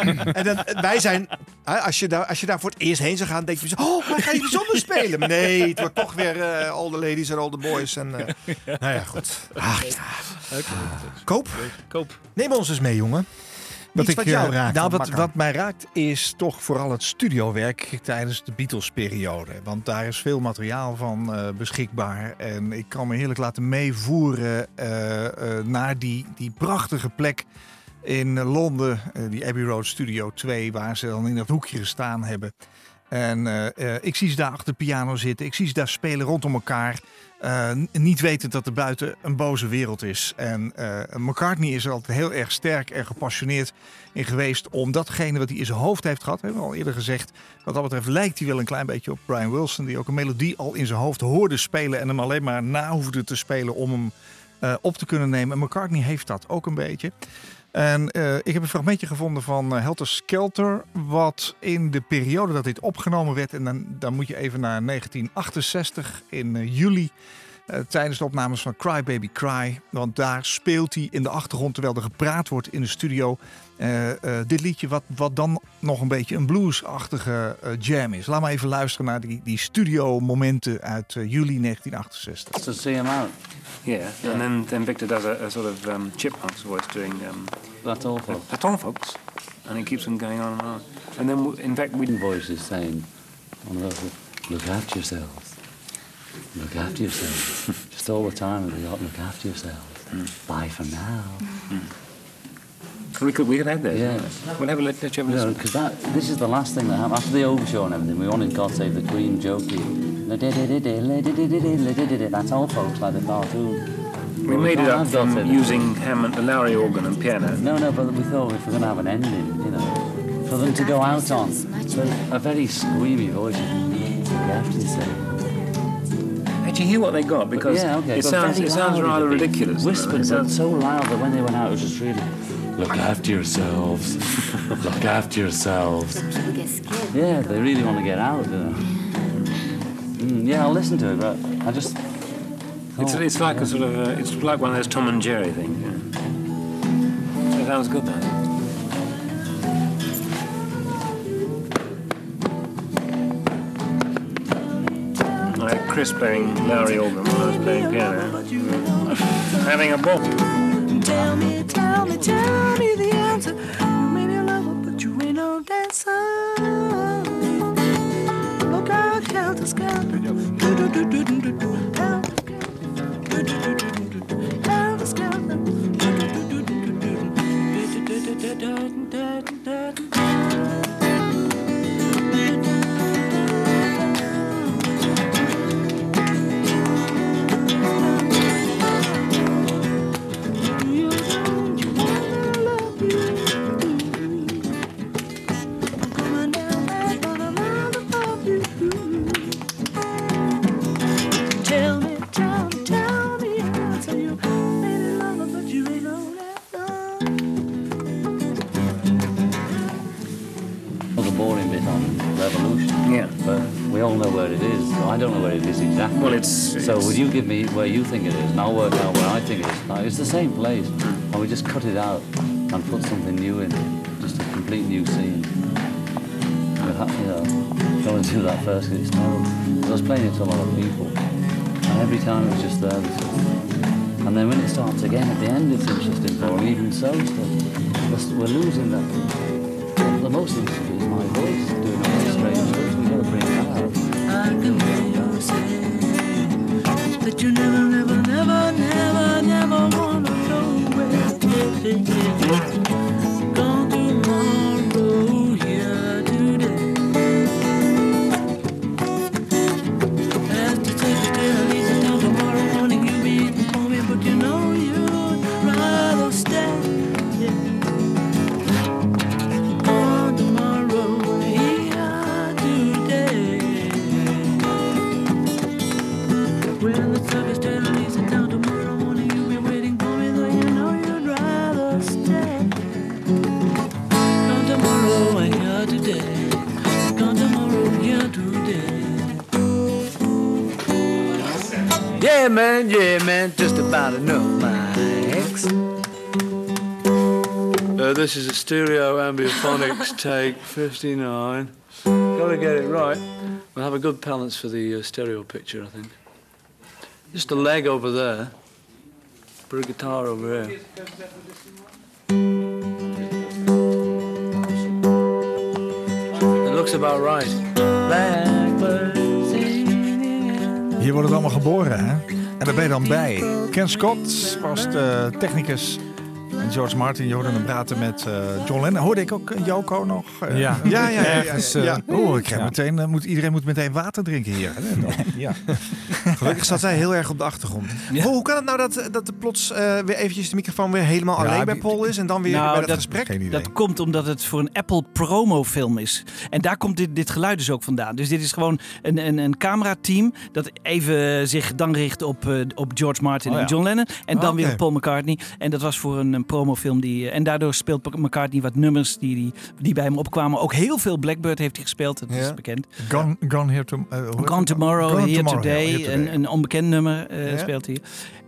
nee. En dan, wij zijn... Als je, daar, als je daar voor het eerst heen zou gaan, denk je... Oh, maar ga je zonder spelen? Nee, het wordt toch weer all the ladies en all the boys. En, nou ja, goed. Ach. Koop. Koop. Neem ons eens mee, jongen. Iets wat eh, jou raakt. Nou, wat, wat mij raakt is toch vooral het studiowerk tijdens de Beatles-periode. Want daar is veel materiaal van eh, beschikbaar. En ik kan me heerlijk laten meevoeren eh, eh, naar die, die prachtige plek in eh, Londen. eh, die Abbey Road Studio 2, waar ze dan in dat hoekje gestaan hebben. En eh, eh, ik zie ze daar achter de piano zitten. Ik zie ze daar spelen rondom elkaar. Eh, niet wetend dat er buiten een boze wereld is. En McCartney is er altijd heel erg sterk en gepassioneerd in geweest. Om datgene wat hij in zijn hoofd heeft gehad. Hebben al eerder gezegd. Wat dat betreft lijkt hij wel een klein beetje op Brian Wilson. Die ook een melodie al in zijn hoofd hoorde spelen. En hem alleen maar na hoefde te spelen om hem op te kunnen nemen. En McCartney heeft dat ook een beetje. En eh, ik heb een fragmentje gevonden van eh, Helter Skelter. Wat in de periode dat dit opgenomen werd. En dan, dan moet je even naar 1968 in eh, juli. Eh, tijdens de opnames van Cry Baby Cry. Want daar speelt hij in de achtergrond terwijl er gepraat wordt in de studio. eh, eh, dit liedje wat, wat dan nog een beetje een bluesachtige jam is. Laat maar even luisteren naar die, die studio momenten uit juli 1968. To see him out. Yeah, and then, then Victor does a, a sort of um, chipmunk's voice doing. Um, That's all, folks. That's all, folks. And he keeps on going on and on. And then, in fact, we. voice is saying, one of those, look after yourselves. Look after yourselves. Just all the time, we got look after yourselves. Bye for now. We could, we could add that. Yeah. We'll have a, let, let you have a know, listen. because that this is the last thing that happened after the overture and everything. We wanted God Save the Queen jokey. That's all, folks, like the cartoon. We made it up from using Hammond, the Lowry organ and piano. No, no, but we thought if we're going to have an ending, you know, for them to go out on. So a very squeamy voice. Look after yourself. Did you hear what they got? Because yeah, okay, it but sounds, it sounds rather a ridiculous. Whispered, It but so loud that when they went out, it was just really. Look after yourselves. Look after yourselves. Yeah, they really want to get out. You know. Mm, yeah, I'll listen to it, but I just. It's, thought- it's like yeah. a sort of, a, it's like one of those Tom and Jerry things. Yeah. So that was good, though. Chris playing Larry organ when I was playing piano, having a ball. Tell me, tell me, tell me the answer. You may be a lover, but you ain't no dancer. Look out, don't know where it is exactly. Well, it's- So would you give me where you think it is, and I'll work out where I think it is. It's the same place, hmm. and we just cut it out and put something new in, just a complete new scene. We you know, don't want to do that first because it's terrible. I was playing it to a lot of people, and every time it was just there. And then when it starts again at the end, it's interesting for me. Even so, we're losing that. The most interesting is my voice never, never, never, never, never wanna about enough, Max. Uh, this is a stereo ambiphonics take 59. Gotta get it right. We'll have a good balance for the uh, stereo picture, I think. Just a leg over there. Put a guitar over here. It looks about right. Hier wordt het allemaal geboren, hè? En daar ben je dan bij. Ken Scott was de technicus. En George Martin, je hoorde hem praten met eh, John Lennon. Hoorde ik ook Joko nog? Eh, Ja. ja, ja. ja, ja, Ergens, eh, ja. Oh, ik krijg ja. meteen, eh, moet, iedereen moet meteen water drinken hier. Ja. Gelukkig zat zij heel erg op de achtergrond. Hoe, hoe kan het nou dat, dat er plots eh, weer eventjes de microfoon weer helemaal Ja, alleen bij Paul is en dan weer Nou, bij dat, dat- gesprek? Dat komt omdat het voor een Apple promofilm is. En daar komt dit, dit geluid dus ook vandaan. Dus dit is gewoon een, een, een camerateam dat even zich dan richt op, eh, op George Martin Oh, en ja. John Lennon. En dan weer oké. op Paul McCartney. En dat was voor een, een promofilm. Die, eh, en daardoor speelt McCartney wat nummers die, die, die bij hem opkwamen. Ook heel veel Blackbird heeft hij gespeeld. Dat is bekend. Gone, gone here to, eh, Gone? Tomorrow, Gone Here Tomorrow, Today. Here Today. Een, een onbekend nummer Ja. speelt hij.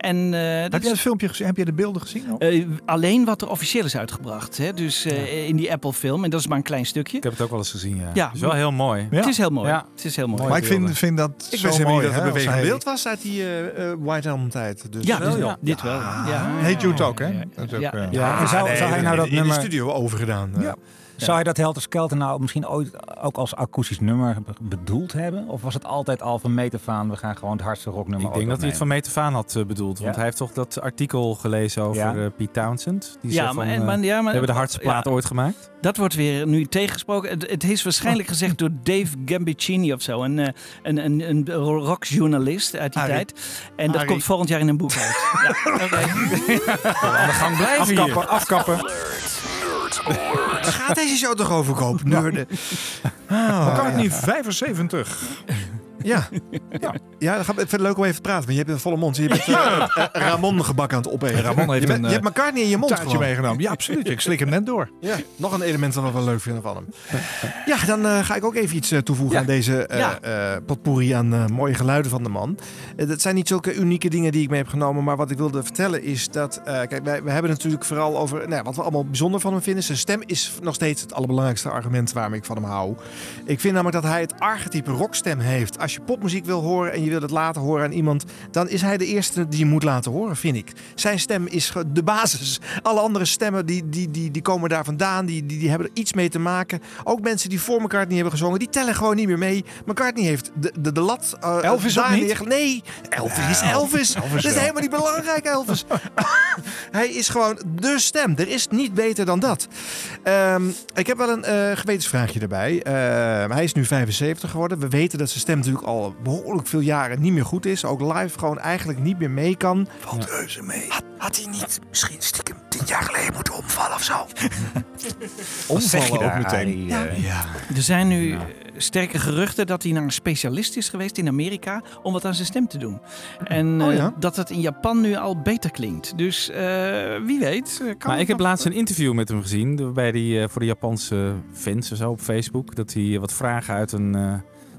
En, eh, dat Heb jij is- het filmpje gezien? Heb jij de beelden gezien? eh, alleen wat er officieel is uitgebracht. Hè? Dus eh, in die Apple-film. En dat is maar een klein stukje. Ik heb het ook wel eens gezien, ja. Ja. Het is wel heel mooi. Het is heel mooi. Ja. Het is heel mooi. maar ik vind, vind dat Ik zo mooi. niet dat het bewegend hij- beeld was uit die White Elm tijd. Dus Ja, wel, dus- dit wel. Ja. Heet Jude ook, hè? Ja. zou, nee, zou hij nou dat in de nummer... studio overgedaan. Ja. Zou hij dat Helter Skelter nou misschien ooit ook als akoestisch nummer be- bedoeld hebben? Of was het altijd al van meet af aan, we gaan gewoon het hardste rocknummer Ik denk dat hij het van. Metafaan had eh, bedoeld. Want Ja? hij heeft toch dat artikel gelezen over Ja. eh, Pete Townsend. Die Ja, maar- van, en- eh, maar- ja, maar- we hebben de hardste plaat ja. ooit gemaakt. Dat wordt weer nu tegengesproken. Het, het is waarschijnlijk gezegd door Dave Gambicini of zo. Een, een, een, een rockjournalist uit die Arie. tijd. En dat Arie. komt volgend jaar in een boek uit. ja, oké. Aan de gang blijven hier. Afkappen, afkappen. Gaat deze show toch over, koop? Nerden. Ah, Hoe kan het ja. niet? 75. Ja. ja. ja, dat gaat het leuk om even te praten. Want je hebt een volle mond. Je bent eh, eh, Ramon gebakken aan het opeten. Ramon heeft je, bent- een, je hebt McCartney in je mond taartje gewoon. meegenomen. Ja, absoluut. Ik slik hem net door. Ja, nog een element dat we wel leuk vinden van hem. Ja, dan eh, ga ik ook even iets toevoegen aan deze eh, potpourri aan mooie geluiden van de man. Dat zijn niet zulke unieke dingen die ik mee heb genomen. Maar wat ik wilde vertellen is dat... kijk, wij, we hebben het natuurlijk vooral over nou, ja, wat we allemaal bijzonder van hem vinden. Zijn stem is nog steeds het allerbelangrijkste argument waarom ik van hem hou. Ik vind namelijk dat hij het archetype rockstem heeft. Als je popmuziek wil horen en je wil het laten horen aan iemand... dan is hij de eerste die je moet laten horen, vind ik. Zijn stem is de basis. Alle andere stemmen die, die, die, die komen daar vandaan. Die, die, die hebben er iets mee te maken. Ook mensen die voor McCartney hebben gezongen... die tellen gewoon niet meer mee. McCartney heeft de, de, de lat... eh, Elvis daar niet? Nee, Elvis is Elvis. Elvis dat is wel. helemaal niet belangrijk, Elvis. hij is gewoon de stem. Er is niet beter dan dat. Ehm, ik heb wel een eh, gewetensvraagje erbij. Ehm, hij is nu 75 geworden. We weten dat zijn stem natuurlijk al behoorlijk veel jaren niet meer goed is. Ook live gewoon eigenlijk niet meer mee kan. Valt reuze mee. Had, had hij niet misschien stiekem tien jaar geleden moeten omvallen of zo? Omvallen zeg je ook meteen. Ja. Er zijn nu sterke geruchten dat hij naar een specialist is geweest in Amerika om wat aan zijn stem te doen. En Oh eh, ja? dat het in Japan nu al beter klinkt. Dus eh, wie weet. eh, Kan Maar ik heb laatst een interview met hem gezien. Waarbij hij eh, voor de Japanse fans en zo op Facebook. Dat hij wat vragen uit een, eh,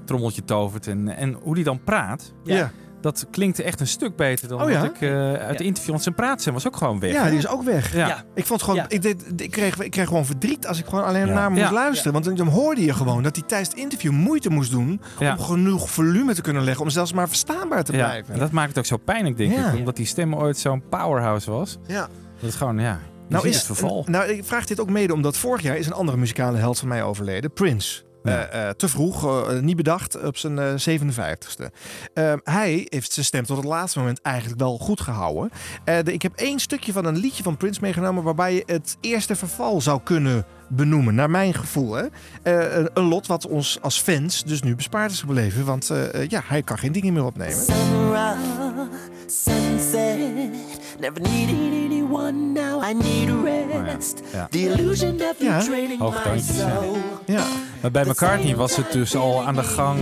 trommeltje tovert en, en hoe die dan praat. Ja. Dat klinkt echt een stuk beter dan Oh ja? wat ik eh, uit de interview. Want zijn praatstem was ook gewoon weg. Ja, die is ook weg. Ja. Ik vond gewoon, ik, deed, ik, kreeg, ik kreeg gewoon verdriet als ik gewoon alleen Ja. naar hem moest Ja. luisteren. Want dan hoorde je gewoon dat hij tijdens het interview moeite moest doen Ja. om genoeg volume te kunnen leggen om zelfs maar verstaanbaar te Ja, blijven. en dat maakt het ook zo pijnlijk, denk Ja. ik. Omdat die stem ooit zo'n powerhouse was. Ja. Dat het gewoon, ja, Nou, is, het verval. nou, ik vraag dit ook mede omdat vorig jaar is een andere muzikale held van mij overleden, Prince. Eh, eh, te vroeg, eh, niet bedacht, op zijn eh, 57ste. Ehm, hij heeft zijn stem tot het laatste moment eigenlijk wel goed gehouden. Eh, de- ik heb één stukje van een liedje van Prince meegenomen waarbij je het eerste verval zou kunnen benoemen, naar mijn gevoel. Hè? Eh, een, een lot wat ons als fans dus nu bespaard is gebleven, want eh, eh, ja, hij kan geen dingen meer opnemen. Sunrise, sunset. Never needed anyone, now I need a rest. Ja. The illusion of you Ja. draining my Hoogtoontjes, ja. soul. Ja. Maar bij McCartney was het dus al aan de gang.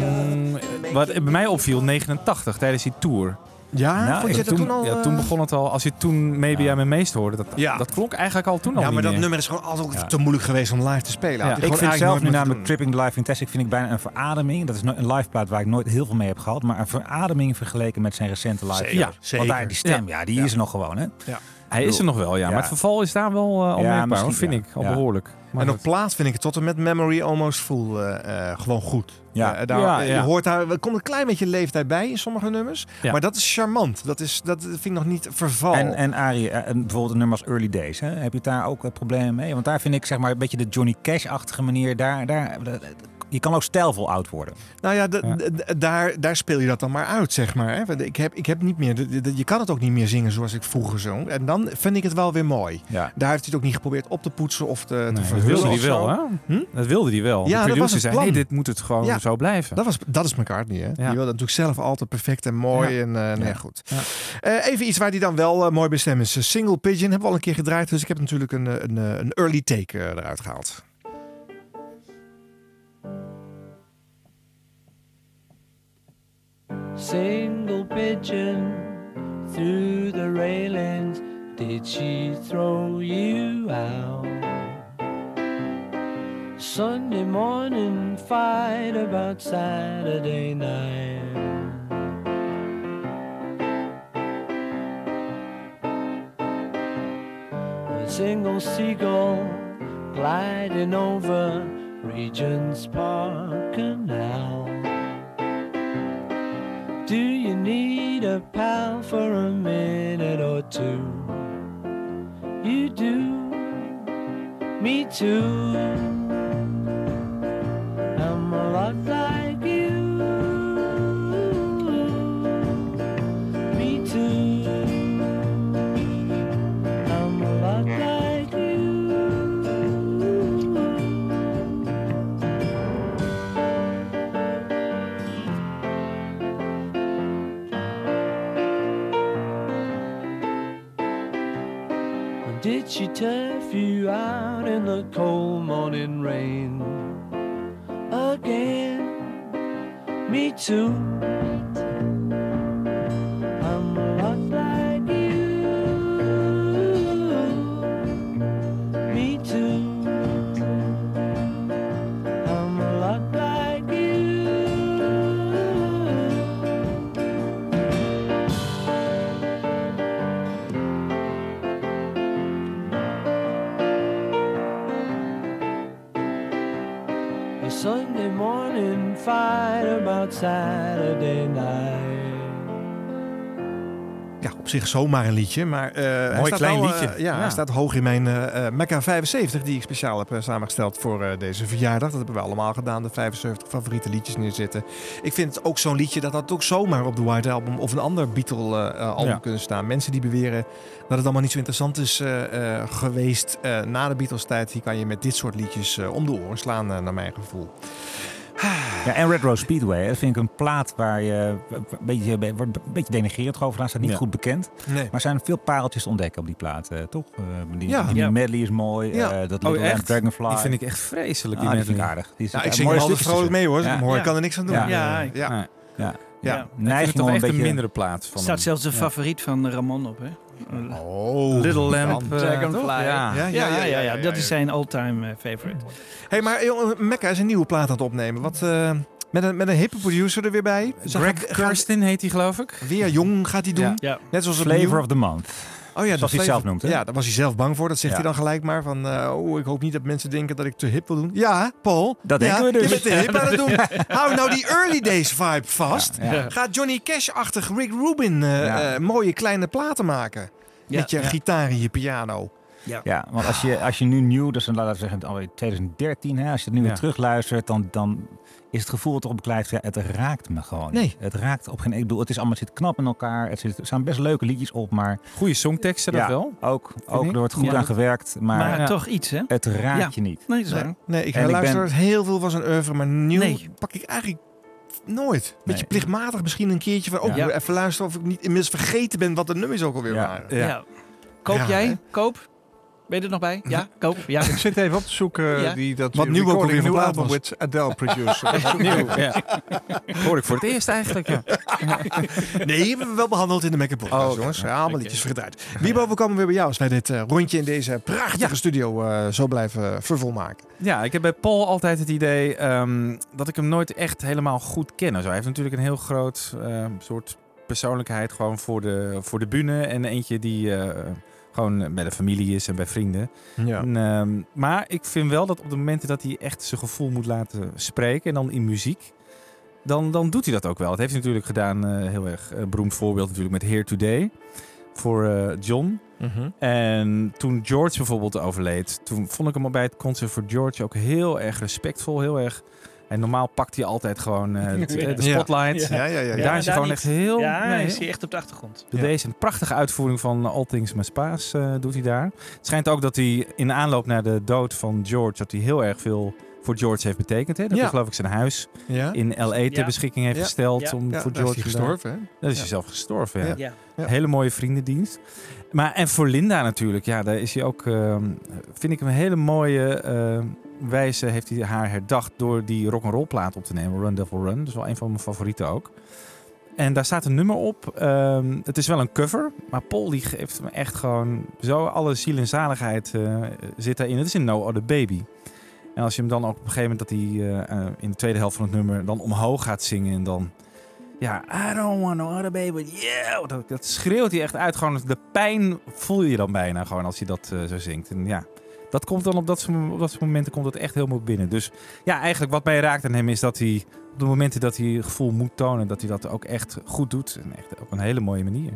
Wat bij mij opviel, 89 tijdens die tour. Ja, Nou, vond je dat toen, toen al, Ja, eh, toen begon het al. Als je toen Maybe I'm a Meest hoorde, dat, Ja. dat klonk eigenlijk al toen al Ja, niet maar dat meer. nummer is gewoon altijd Ja. te moeilijk geweest om live te spelen. Hij Ik vind zelf nu namelijk Tripping the Live Fantastic vind ik bijna een verademing. Dat is een live plaat waar ik nooit heel veel mee heb gehad. Maar een verademing vergeleken met zijn recente live. Zeker, Ja, zeker. Want daar, die stem, ja, die is er nog gewoon. Hè? Ja. Hij is er nog wel, ja. Maar het verval is daar wel uh, hoor, vind ja. ik. Al Ja. behoorlijk. Maar en op plaats vind ik het tot en met Memory Almost Full eh, eh, gewoon goed. Ja. Eh, daar, Ja, ja. Je hoort daar, er komt een klein beetje leeftijd bij in sommige nummers. Ja. Maar dat is charmant. Dat, is, dat vind ik nog niet verval. En, en Arie, en bijvoorbeeld een nummer als Early Days. Hè? Heb je daar ook problemen mee? Want daar vind ik zeg maar een beetje de Johnny Cash-achtige manier. Daar, daar, je kan ook stijlvol oud worden. Nou ja, daar, daar speel je dat dan maar uit, zeg maar. Hè. Ik heb, ik heb niet meer, je kan het ook niet meer zingen zoals ik vroeger zong. En dan vind ik het wel weer mooi. Ja. Daar heeft hij het ook niet geprobeerd op te poetsen of te, te Nee, dat wilde hij wel, hè? Hm? Dat wilde hij wel. Ja, de dat was producer het zei, plan. nee, dit moet het gewoon Ja. zo blijven. Dat, was, dat is McCartney, hè? Die wil dat natuurlijk zelf altijd perfect en mooi. Ja. En, eh, nee, Ja. goed. Eh, even iets waar hij dan wel eh, mooi bij stem is. Single Pigeon hebben we al een keer gedraaid. Dus ik heb natuurlijk een, een, een early take eruit gehaald. Single pigeon through the railings, did she throw you out? Sunday morning fight about Saturday night. A single seagull gliding over Regent's Park Canal. Do you need a pal for a minute or two? You do, me too. She turf you out in the cold morning rain again? Me too. Saturday night. Ja, op zich zomaar een liedje, maar eh, hij Mooi staat klein wel, liedje. eh, ja, Ja. hij staat hoog in mijn eh eh, Mecca 75, die ik speciaal heb eh, samengesteld voor eh, deze verjaardag. Dat hebben we allemaal gedaan, de 75 favoriete liedjes neerzetten. Ik vind het ook zo'n liedje dat dat ook zomaar op de White Album of een ander Beatle eh, album Ja. kunnen staan. Mensen die beweren dat het allemaal niet zo interessant is eh, eh, geweest eh, na de Beatles tijd, die kan je met dit soort liedjes eh, om de oren slaan, eh, naar mijn gevoel. Ja, en Red Rose Speedway, dat vind ik een plaat waar je een beetje, wordt een beetje denigrerend over laat. Staat niet Ja. goed bekend. Nee. Maar er zijn veel pareltjes te ontdekken op die plaat, eh, toch? Eh, die, Ja. die medley is mooi. Ja. eh, dat Oh, echt? Dragonfly. Die vind ik echt vreselijk, die Ah, die vind ik medley. aardig. Die is Nou, ik zing altijd vrolijk mee hoor, ik Ja. hem hoor. Ja. Ik kan er niks aan doen. Ja, ja. Ja. Ja. Ja. Ik vind Neiging het toch echt een een beetje... mindere plaat van Er staat hem. zelfs een Ja. favoriet van Ramon op, hè? Oh, Little Lamp, eh, Dragonfly. toch? Ja, Ja. Ja, ja, ja, ja, dat is zijn all-time eh, favorite. hey, maar jongen, Mecca is een nieuwe plaat aan het opnemen. Wat, eh, Met een, met een hippe producer er weer bij. Greg Kirsten heet hij geloof ik. Weer jong gaat hij doen. Ja. Ja. Net zoals Flavor of the month. Oh ja, Zoals hij zelf noemt, hè? Ja, daar was hij zelf bang voor. Dat zegt Ja. hij dan gelijk maar. Van, eh, oh, ik hoop niet dat mensen denken dat ik te hip wil doen. Ja, Paul. Dat ja, denken we dus. Je bent te hip aan het doen. Hou nou die early days vibe vast. Ja, ja. Ga Johnny Cash-achtig Rick Rubin eh, Ja. eh, mooie kleine platen maken. Ja, Met je ja. gitaar en je piano. Ja, want als je, als je nu nieuw, dus dan laten we zeggen alweer 2013, hè, als je het nu Ja. weer terugluistert, dan, dan is het gevoel dat erop blijft, ja, het raakt me gewoon. Nee. Het raakt op geen, ik bedoel, het is allemaal het zit knap in elkaar, het zit, er staan best leuke liedjes op, maar Goede songteksten dat ja, wel. ook, ook ik. er wordt goed Ja. aan gewerkt, maar, Maar Ja. toch iets, hè? het raakt Ja. je niet. Nee, Nee, nee ik En ik luister ben- heel veel van zijn oeuvre, maar nieuw Nee. pak ik eigenlijk nooit. Beetje Nee. plichtmatig misschien een keertje van... Oh, Ja. even luisteren of ik niet inmiddels vergeten ben wat de nummers ook alweer Ja. waren. Ja. Koop Ja, jij? hè? Koop? Ben je er nog bij? Ja, koop. Ja. Ik zit even op te zoeken Ja. die, dat Wat nu ook new van album with Adele producer. Nieuw. Ja. Hoor ik voor het eerst eigenlijk. Ja. Nee, hebben we wel behandeld in de Mac Podcast, Oh, jongens. Ja, allemaal liedjes verdraaid. Wie boven komen weer bij jou als wij dit eh, rondje in deze prachtige studio eh, zo blijven vervolmaken? Ja, ik heb bij Paul altijd het idee ehm, dat ik hem nooit echt helemaal goed ken. Zo, hij heeft natuurlijk een heel groot eh, soort persoonlijkheid gewoon voor de, voor de bühne. En eentje die eh, gewoon bij de familie is en bij vrienden. Ja. En, ehm, maar ik vind wel dat op de momenten dat hij echt zijn gevoel moet laten spreken, en dan in muziek, dan, dan doet hij dat ook wel. Dat heeft hij natuurlijk gedaan, eh, heel erg eh, beroemd voorbeeld natuurlijk met Here Today voor eh, John. En toen George bijvoorbeeld overleed, toen vond ik hem bij het concert voor George ook heel erg respectvol, heel erg... En normaal pakt hij altijd gewoon eh, de, de Ja. spotlight. Ja, ja, ja. ja. Daar is hij gewoon niet. echt heel... Ja, nee, is hij echt op de achtergrond. Deze een prachtige uitvoering van All Things Must Pass eh, doet hij daar. Het schijnt ook dat hij in de aanloop naar de dood van George... dat hij heel erg veel voor George heeft betekend. Hè? Dat Ja. hij geloof ik zijn huis Ja? in L.A. ter Ja. beschikking heeft Ja. gesteld. Ja. Om Ja, voor is George hij te- gestorven, hè? Dat is Ja. hij zelf gestorven, ja. Ja. Ja. Ja. Hele mooie vriendendienst. Maar en voor Linda natuurlijk, ja, daar is hij ook, ehm, vind ik hem een hele mooie ehm, wijze, heeft hij haar herdacht door die rock'n'roll plaat op te nemen, Run Devil Run. Dat is wel een van mijn favorieten ook. En daar staat een nummer op. ehm, het is wel een cover, maar Paul die geeft me echt gewoon zo alle ziel en zaligheid eh, zit daarin. Het is in No Other Baby. En als je hem dan ook op een gegeven moment dat hij eh, eh, in de tweede helft van het nummer dan omhoog gaat zingen en dan ja, I don't want no other baby, yeah. Dat, schreeuwt hij echt uit. Gewoon de pijn voel je dan bijna gewoon als hij dat zo zingt. En ja, dat komt dan op dat, soort- op dat momenten komt het echt helemaal binnen. Dus ja, eigenlijk wat mij raakt aan hem is dat hij op de momenten dat hij gevoel moet tonen, dat hij dat ook echt goed doet. En echt op een hele mooie manier.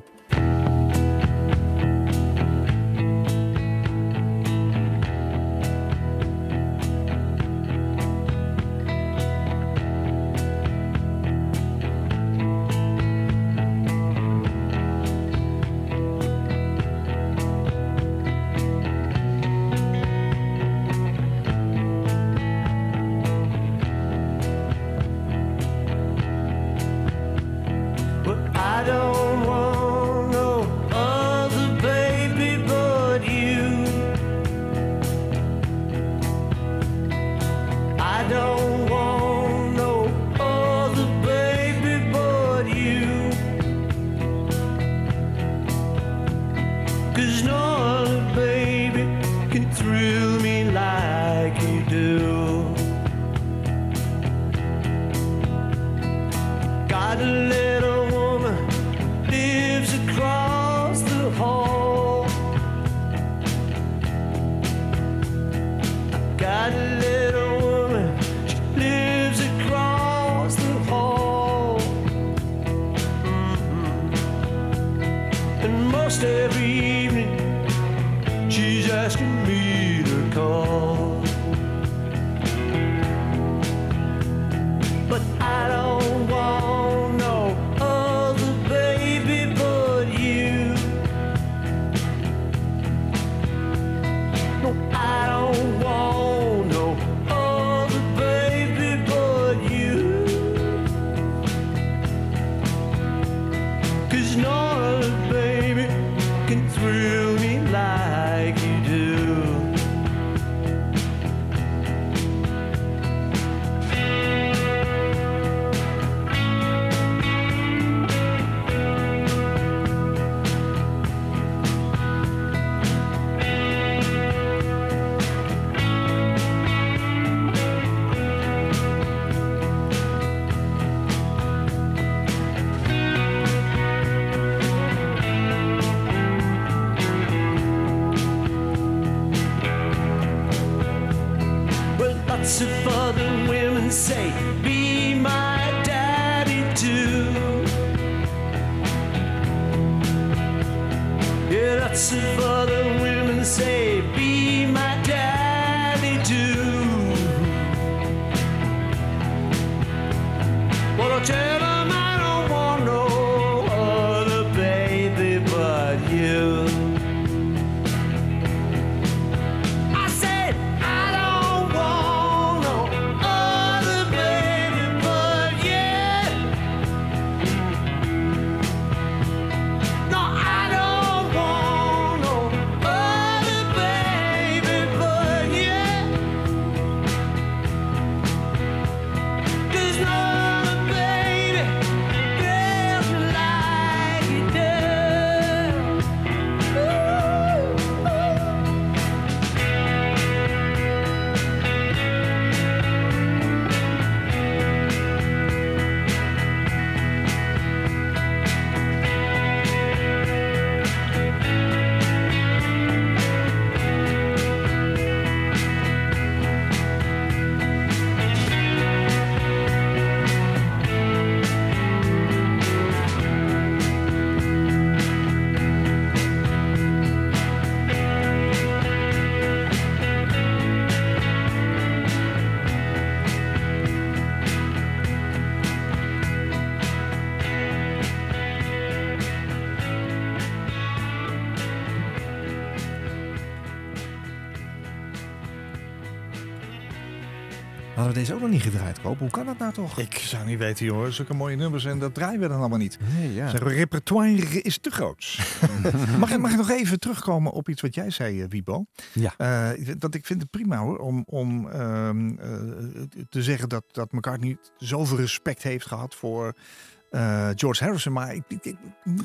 Deze ook nog niet gedraaid, Koop? Hoe kan dat nou toch? Ik zou niet weten, joh. Zulke mooie nummers en dat draaien we dan allemaal niet. Nee, ja. Zeg, repertoire is te groot. mag, ik, mag ik nog even terugkomen op iets wat jij zei, eh, Wiebo? Ja. Eh, dat ik vind het prima hoor, om, om ehm, eh, te zeggen dat, dat McCartney zoveel respect heeft gehad voor eh, George Harrison. Maar ik,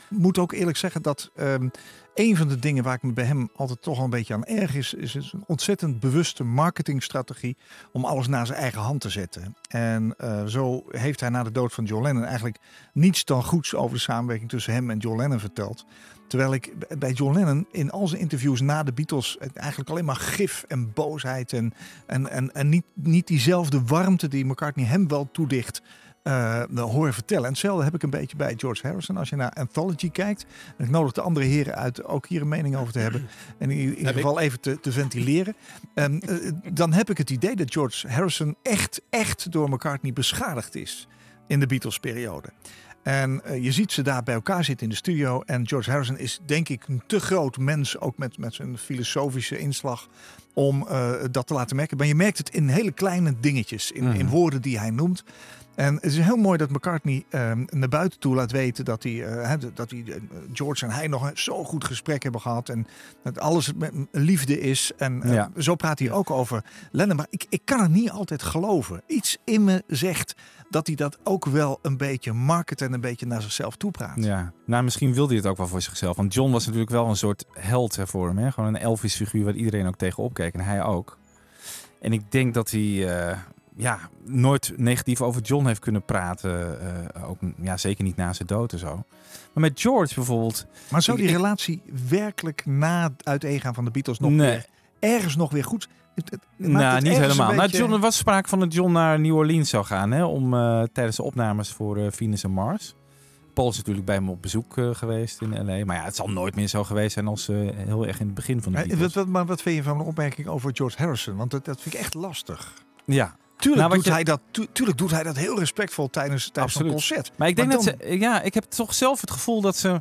moet ook eerlijk zeggen dat ehm, een van de dingen waar ik me bij hem altijd toch wel een beetje aan erg is, is een ontzettend bewuste marketingstrategie om alles naar zijn eigen hand te zetten. En eh, zo heeft hij na de dood van John Lennon eigenlijk niets dan goeds over de samenwerking tussen hem en John Lennon verteld. Terwijl ik bij John Lennon in al zijn interviews na de Beatles eigenlijk alleen maar gif en boosheid en, en, en, en niet, niet diezelfde warmte die McCartney hem wel toedicht. Eh horen vertellen. En hetzelfde heb ik een beetje bij George Harrison. Als je naar Anthology kijkt, en ik nodig de andere heren uit ook hier een mening over te hebben. En in ieder geval even te, te ventileren. Ehm, eh, dan heb ik het idee dat George Harrison echt, echt door McCartney beschadigd is in de Beatles-periode. En eh, je ziet ze daar bij elkaar zitten in de studio. En George Harrison is denk ik een te groot mens, ook met, met zijn filosofische inslag, om dat te laten merken. Maar je merkt het in hele kleine dingetjes, in, in Mhm. woorden die hij noemt. En het is heel mooi dat McCartney ehm, naar buiten toe laat weten dat hij, eh, dat hij eh, George en hij nog een zo goed gesprek hebben gehad. En dat alles met liefde is. En eh, Ja. zo praat hij ook over Lennon. Maar ik, ik kan het niet altijd geloven. Iets in me zegt dat hij dat ook wel een beetje market en een beetje naar zichzelf toe praat. Ja, nou misschien wilde hij het ook wel voor zichzelf. Want John was natuurlijk wel een soort held hè, voor hem. Hè? Gewoon een Elvis-figuur waar iedereen ook tegen opkeek. En hij ook. En ik denk dat hij ja, nooit negatief over John heeft kunnen praten. eh, ook, ja, zeker niet na zijn dood en zo. Maar met George bijvoorbeeld... Maar zou die ik- relatie werkelijk na het uiteengaan van de Beatles nog Nee. weer ergens nog weer goed? Het- het- maakt Nou, niet helemaal. Nou, John, er was sprake van dat John naar New Orleans zou gaan. Hè, om, eh, tijdens de opnames voor eh, Venus en Mars. Paul is natuurlijk bij hem op bezoek geweest in L.A. Maar ja, het zal nooit meer zo geweest zijn als heel erg in het begin van de Beatles. wat, wat, maar wat vind je van een opmerking over George Harrison? Want dat, dat vind ik echt lastig. Ja. Tuurlijk, Nou, doet, je- hij dat, tu- tuurlijk doet hij dat heel respectvol tijdens, tijdens een concert. Maar ik denk dan- dat ze, ja, ik heb toch zelf het gevoel dat ze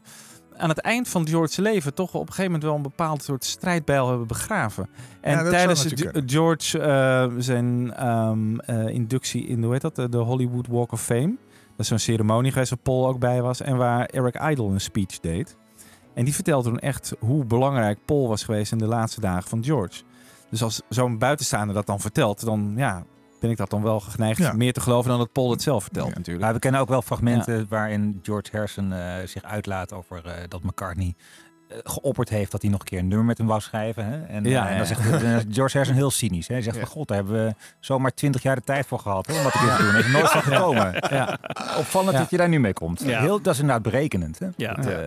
aan het eind van George's leven toch op een gegeven moment wel een bepaald soort strijdbijl hebben begraven. En Ja, tijdens George eh, zijn ehm, eh, inductie in de, hoe heet dat, de- de Hollywood Walk of Fame. Dat is zo'n ceremonie geweest waar Paul ook bij was en waar Eric Idle een speech deed. En die vertelde toen echt hoe belangrijk Paul was geweest in de laatste dagen van George. Dus als zo'n buitenstaander dat dan vertelt, dan ja, ben ik dat dan wel geneigd Ja. meer te geloven dan dat Paul het zelf vertelt natuurlijk. Maar we kennen ook wel fragmenten waarin George Harrison eh, zich uitlaat over eh, dat McCartney geopperd heeft dat hij nog een keer een nummer met hem wou schrijven. Hè? En, Ja, eh, en ja. dan zegt eh, George Harrison heel cynisch. Hè? Hij zegt van god, daar hebben we zomaar twintig jaar de tijd voor gehad hè, om dat te kunnen doen. Er is nooit van gekomen. Ja. Opvallend dat je daar nu mee komt. Ja. Heel, dat is inderdaad berekenend. Hè? Ja. Dat, eh,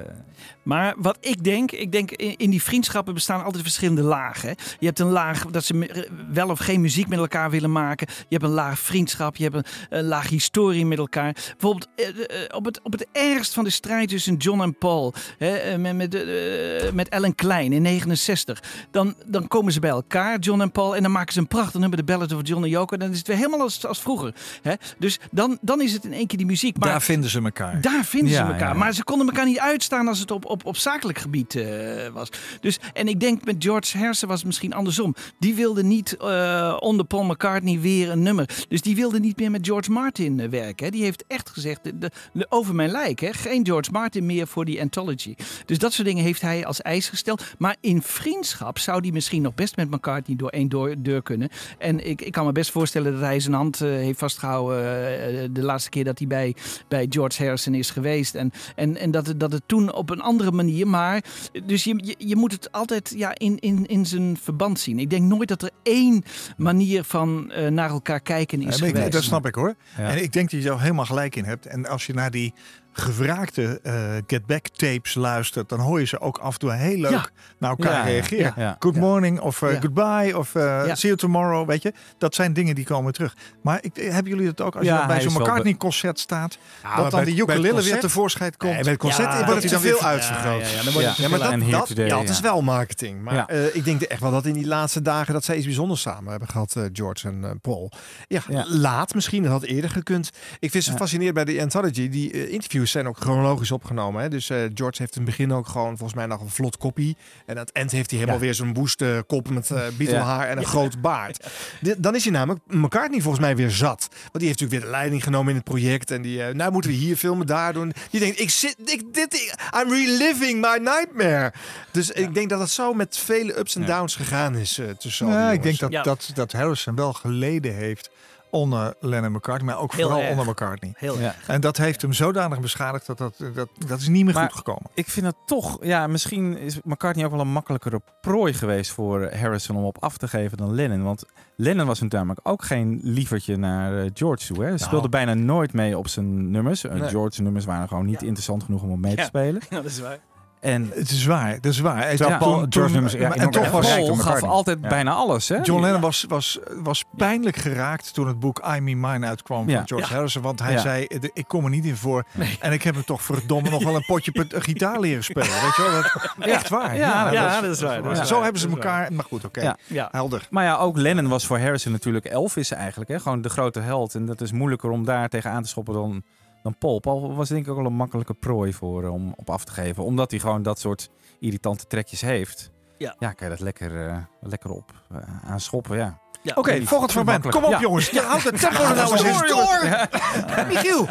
Maar wat ik denk, ik denk in, die vriendschappen bestaan altijd verschillende lagen. Je hebt een laag dat ze wel of geen muziek met elkaar willen maken. Je hebt een laag vriendschap, je hebt een, een laag historie met elkaar. Bijvoorbeeld eh, eh, op, het, op het ergst van de strijd tussen John en Paul, hè, eh, met, met, eh, met Ellen Klein in 69. Dan, dan komen ze bij elkaar, John en Paul, en dan maken ze een prachtig nummer, de Ballad of John en Yoko. Dan is het weer helemaal als, als vroeger. Hè. Dus dan, dan is het in één keer die muziek. Maar Daar vinden ze elkaar. daar vinden Ja, ze elkaar. ja. Maar ze konden elkaar niet uitstaan als het op, op, op zakelijk gebied eh, was. Dus, en ik denk met George Harrison was het misschien andersom. Die wilde niet eh, onder Paul McCartney weer een nummer. Dus die wilde niet meer met George Martin eh, werken. Hè. Die heeft echt gezegd, de, de- de- over mijn lijk, hè. geen George Martin meer voor die anthology. Dus dat soort dingen heeft hij als eis gesteld. Maar in vriendschap zou die misschien nog best met McCartney door één door, deur kunnen. En ik, ik kan me best voorstellen dat hij zijn hand eh, heeft vastgehouden eh, de laatste keer dat hij bij, bij George Harrison is geweest. En, en, en dat, het, dat het toen op een andere manier. Maar dus je, je, je moet het altijd ja, in, in, in zijn verband zien. Ik denk nooit dat er één manier van eh, naar elkaar kijken is Ja, ik- geweest. dat snap ik hoor. Ja. En ik denk dat je daar helemaal gelijk in hebt. En als je naar die gevraagde eh, Get Back tapes luistert, dan hoor je ze ook af en toe heel leuk Ja. naar elkaar Ja, ja, reageren. ja. Good morning of eh, Ja. goodbye of eh, Ja. see you tomorrow, weet je. Dat zijn dingen die komen terug. Maar ik, hebben jullie dat ook als Ja, je dan bij zo'n McCartney-concert staat, dat dan het ukulele weer tevoorschijn komt? Bij het concert Ja, wordt het te dan veel uitvergroot. Ja, maar dat, is wel marketing. Maar Ja. eh, ik denk echt wel dat in die laatste dagen dat zij iets bijzonders samen hebben gehad, eh, George en eh, Paul. Ja, Ja. laat misschien, dat had eerder gekund. Ik vind ze fascinerend bij de Anthology. Die eh, interviews zijn ook chronologisch opgenomen. Hè? Dus eh, George heeft in het begin ook gewoon volgens mij nog een vlot kopie. En aan het eind heeft hij helemaal Ja. weer zo'n woeste kop met eh Beatle-haar en een groot baard. Dan is hij namelijk McCartney volgens mij weer zat. Want die heeft natuurlijk weer de leiding genomen in het project. En die, eh, nou moeten we hier filmen, daar doen. Die denkt, ik zit, ik, dit, ik- I'm reliving my nightmare. Dus ik denk dat het zo met vele ups en downs gegaan is eh, tussen al die Ja, ik jongens. denk dat, Ja. dat, dat Harrison wel geleden heeft onder Lennon McCartney, maar ook Heel vooral erg. onder McCartney. Heel Ja. En dat heeft hem zodanig beschadigd dat dat, dat, dat is niet meer Maar- goed gekomen. Ik vind het toch, ja, misschien is McCartney ook wel een makkelijkere prooi geweest voor Harrison om op af te geven dan Lennon. Want Lennon was natuurlijk ook geen lievertje naar eh, George toe. Hè. Hij speelde bijna nooit mee op zijn nummers. Eh, Nee. George's nummers waren gewoon niet interessant genoeg om mee te Ja. spelen. Ja, dat is waar. En Het is waar, dat is waar. Terwijl Paul- toen- George toen- nummers, ja, maar- in en toch was Paul gaf altijd Ja. bijna alles. Hè? John Lennon was, was, was pijnlijk geraakt toen het boek I Me Mine uitkwam Ja. van George Ja. Harrison. Want hij Ja. zei, "De- ik kom er niet in voor. En ik heb hem toch verdomme nog wel een potje pe- gitaar leren spelen. Weet je wel? Dat, echt waar. Ja, Ja, dat is waar. Zo hebben ze elkaar... Maar goed, oké. Ja. Ja. Helder. Maar ja, ook Lennon was voor Harrison natuurlijk Elvis eigenlijk. Hè? Gewoon de grote held. En dat is moeilijker om daar tegenaan te schoppen dan, dan Paul. Paul was denk ik ook wel een makkelijke prooi voor eh, om op af te geven. Omdat hij gewoon dat soort irritante trekjes heeft. Ja. ja kan je dat lekker, eh, lekker op uh, aan schoppen, ja. Ja. Oké, Nee, volgend fragment. Kom op Ja. jongens. Ja, houd het tempo er nou eens eens door. Michiel.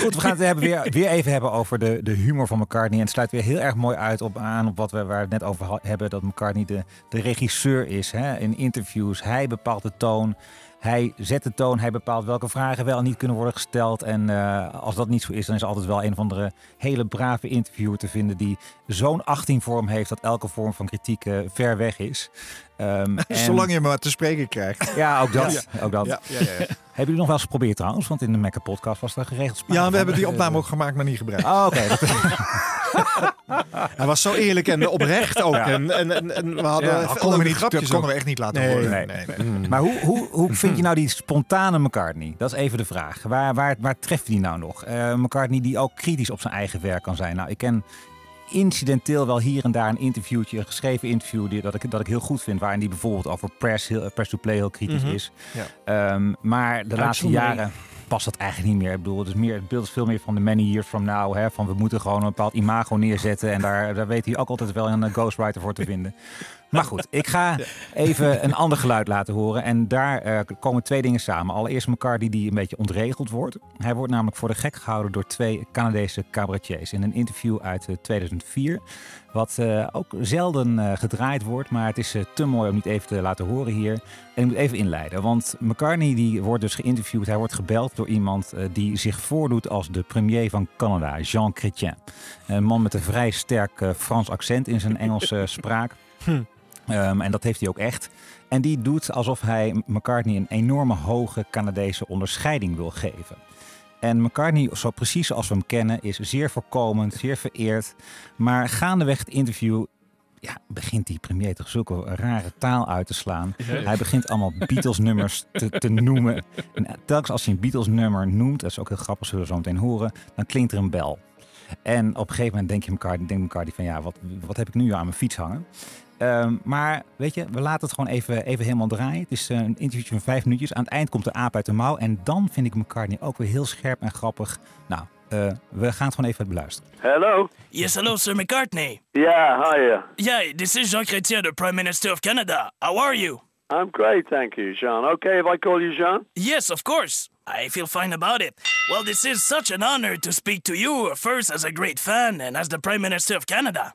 Goed, we gaan het hebben weer, weer even hebben over de, de humor van McCartney. En het sluit weer heel erg mooi uit op, aan op wat we, waar we het net over hebben. Dat McCartney de, de regisseur is hè, in interviews. Hij bepaalt de toon. Hij zet de toon. Hij bepaalt welke vragen wel en niet kunnen worden gesteld. En eh, als dat niet zo is, dan is er altijd wel een of andere hele brave interviewer te vinden. Die zo'n achtingvorm heeft dat elke vorm van kritiek eh, ver weg is. En- Zolang je maar te spreken krijgt. Ja, ook dat. Ook dat. Ja, ja. Hebben jullie nog wel eens geprobeerd trouwens? Want in de Mecca podcast was daar geregeld sprake Ja, van. we hebben die opname ook gemaakt, maar niet gebruikt. Oh, oké. Dat- Hij was zo eerlijk en oprecht ook. En, en, en, en we hadden Ja, dat konden we, niet, grapjes dat konden we echt niet laten Nee, horen. nee. nee, nee. Maar hoe, hoe, hoe vind je nou die spontane McCartney? Dat is even de vraag. Waar, waar, waar treft hij nou nog? Eh, McCartney die ook kritisch op zijn eigen werk kan zijn. Nou, ik ken incidenteel wel hier en daar een interviewtje, een geschreven interview die, dat, ik, dat ik heel goed vind. Waarin die bijvoorbeeld over press, heel, press to play heel kritisch Mhm. is. Ja. Ehm, maar de laatste jaren past dat eigenlijk niet meer. Ik bedoel, het, is meer, het beeld is veel meer van de many years from now. Hè, van we moeten gewoon een bepaald imago neerzetten. En daar, daar weet hij ook altijd wel een eh, ghostwriter voor te vinden. Maar goed, ik ga even een ander geluid laten horen. En daar eh, komen twee dingen samen. Allereerst McCartney die een beetje ontregeld wordt. Hij wordt namelijk voor de gek gehouden door twee Canadese cabaretiers. In een interview uit eh, 2004. Wat eh, ook zelden eh, gedraaid wordt. Maar het is eh, te mooi om niet even te laten horen hier. En ik moet even inleiden. Want McCartney die wordt dus geïnterviewd. Hij wordt gebeld door iemand eh, die zich voordoet als de premier van Canada. Jean Chrétien. Een man met een vrij sterk eh, Frans accent in zijn Engelse spraak. Ehm, en dat heeft hij ook echt. En die doet alsof hij McCartney een enorme hoge Canadese onderscheiding wil geven. En McCartney, zo precies zoals we hem kennen, is zeer voorkomend, zeer vereerd. Maar gaandeweg het interview ja, begint die premier toch zulke rare taal uit te slaan. Hij begint allemaal Beatles-nummers te, te noemen. En telkens als hij een Beatles-nummer noemt, dat is ook heel grappig, zullen we zo meteen horen, dan klinkt er een bel. En op een gegeven moment denk je McCartney, denkt McCartney van ja, wat, wat heb ik nu aan mijn fiets hangen? Ehm, maar weet je, we laten het gewoon even, even helemaal draaien. Het is eh, een interviewtje van vijf minuutjes. Aan het eind komt de aap uit de mouw. En dan vind ik McCartney ook weer heel scherp en grappig. Nou, eh, we gaan het gewoon even beluisteren. Hello? Yes, hello, Sir McCartney. Yeah, hiya. Yeah, this is Jean Chrétien, the Prime Minister of Canada. How are you? I'm great, thank you, Jean. Okay if I call you Jean? Yes, of course. I feel fine about it. Well, this is such an honor to speak to you, first as a great fan and as the Prime Minister of Canada.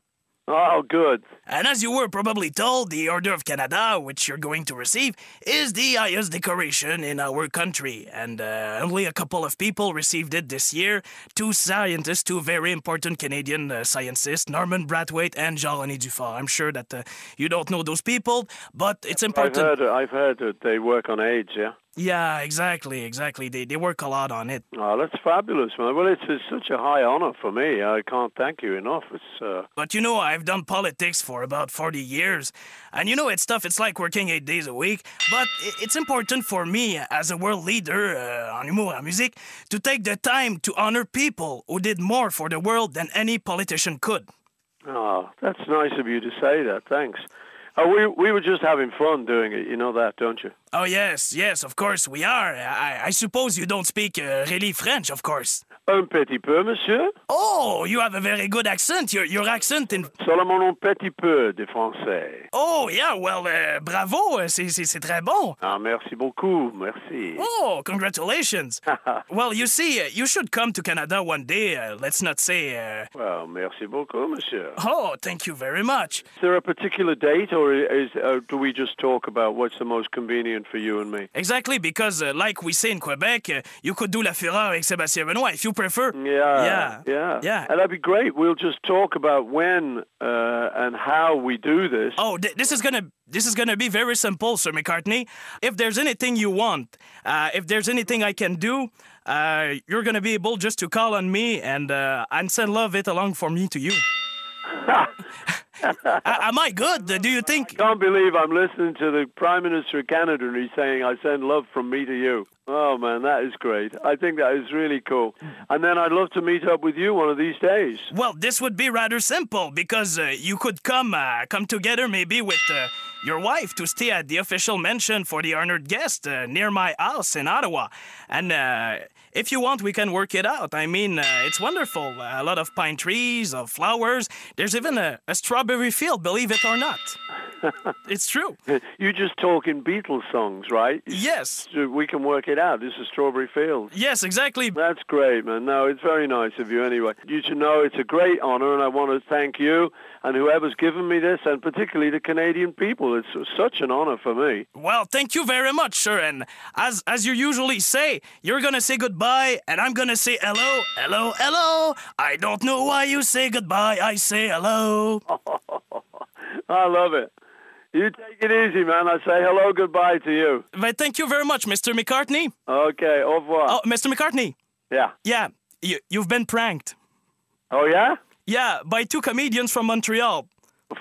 Oh, good. And as you were probably told, the Order of Canada, which you're going to receive, is the highest decoration in our country. And uh, only a couple of people received it this year. Two scientists, two very important Canadian uh, scientists, Norman Brathwaite and Jean-René Dufort. I'm sure that uh, you don't know those people, but it's important. I've heard, I've heard that they work on AIDS, yeah? Yeah, exactly, exactly. They, they work a lot on it. Oh, that's fabulous, man. Well, it's, it's such a high honor for me. I can't thank you enough. It's, uh... But you know, I've done politics for about 40 years. And you know, it's tough. It's like working eight days a week. But it's important for me, as a world leader uh, en humour en musique, to take the time to honor people who did more for the world than any politician could. Oh, that's nice of you to say that. Thanks. Oh, we, we were just having fun doing it. You know that, don't you? Oh, yes, yes, of course we are. I, I suppose you don't speak uh, really French, of course. Un petit peu, monsieur. Oh, you have a very good accent. Your, your accent in. Seulement un petit peu de français. Oh, yeah, well, uh, bravo, uh, c'est c'est- c'est très bon. Ah, merci beaucoup. Merci. Oh, congratulations. well, you see, uh, you should come to Canada one day. Uh, let's not say. Uh, Well, merci beaucoup, monsieur. oh, thank you very much. Is there a particular date, or is uh, do we just talk about what's the most convenient for you and me? Exactly, because uh, like we say in Quebec, uh, you could do La Fureur avec Sébastien Benoît if you prefer. Yeah, Yeah. yeah, Yeah. And that'd be great. We'll just talk about when uh, and how we do this. Oh, th- this is gonna this is gonna be very simple, Sir McCartney. If there's anything you want, uh, if there's anything I can do, uh, you're gonna be able just to call on me and uh, and send love it along for me to you. Am I good? Do you think? I Can't believe I'm listening to the Prime Minister of Canada and he's saying, I send love from me to you. Oh, man, that is great. I think that is really cool. And then I'd love to meet up with you one of these days. Well, this would be rather simple because uh, you could come uh, come together maybe with uh, your wife to stay at the official mansion for the honored guest uh, near my house in Ottawa. And uh, if you want, we can work it out. I mean, uh, it's wonderful. A lot of pine trees, of flowers. There's even a, a strawberry field, believe it or not. it's true. You're just talk in Beatles songs, right? Yes. We can work it out. This is Strawberry Fields. Yes, exactly. That's great, man. No, it's very nice of you anyway. You should know it's a great honor, and I want to thank you and whoever's given me this, and particularly the Canadian people. It's such an honor for me. Well, thank you very much, sir. And as as you usually say, you're gonna say goodbye, and I'm gonna say hello, hello, hello. I don't know why you say goodbye. I say hello. I love it. You take it easy, man. I say hello, goodbye to you. But thank you very much, Mr. McCartney. Okay, au revoir. Oh, Mr. McCartney. Yeah. Yeah, you you've been pranked. Oh, yeah? Yeah, by two comedians from Montreal.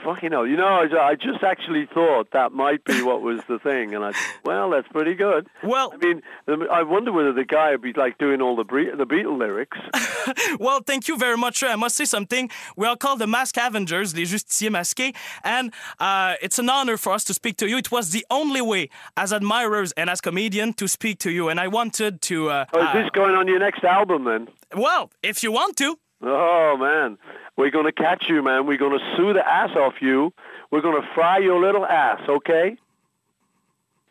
Fucking hell. You know, I, just actually thought that might be what was the thing, and I well, that's pretty good. Well, I mean, I wonder whether the guy would be like doing all the Bre- the Beatle lyrics. well, thank you very much. I must say something. We are called the Mask Avengers, les Justiciers Masqués, and uh, it's an honor for us to speak to you. It was the only way, as admirers and as comedian, to speak to you, and I wanted to. Uh, Oh, is uh, this going on your next album then? well, if you want to. Oh man, we're gonna catch you, man. We're gonna sue the ass off you. We're going to fry your little ass, okay?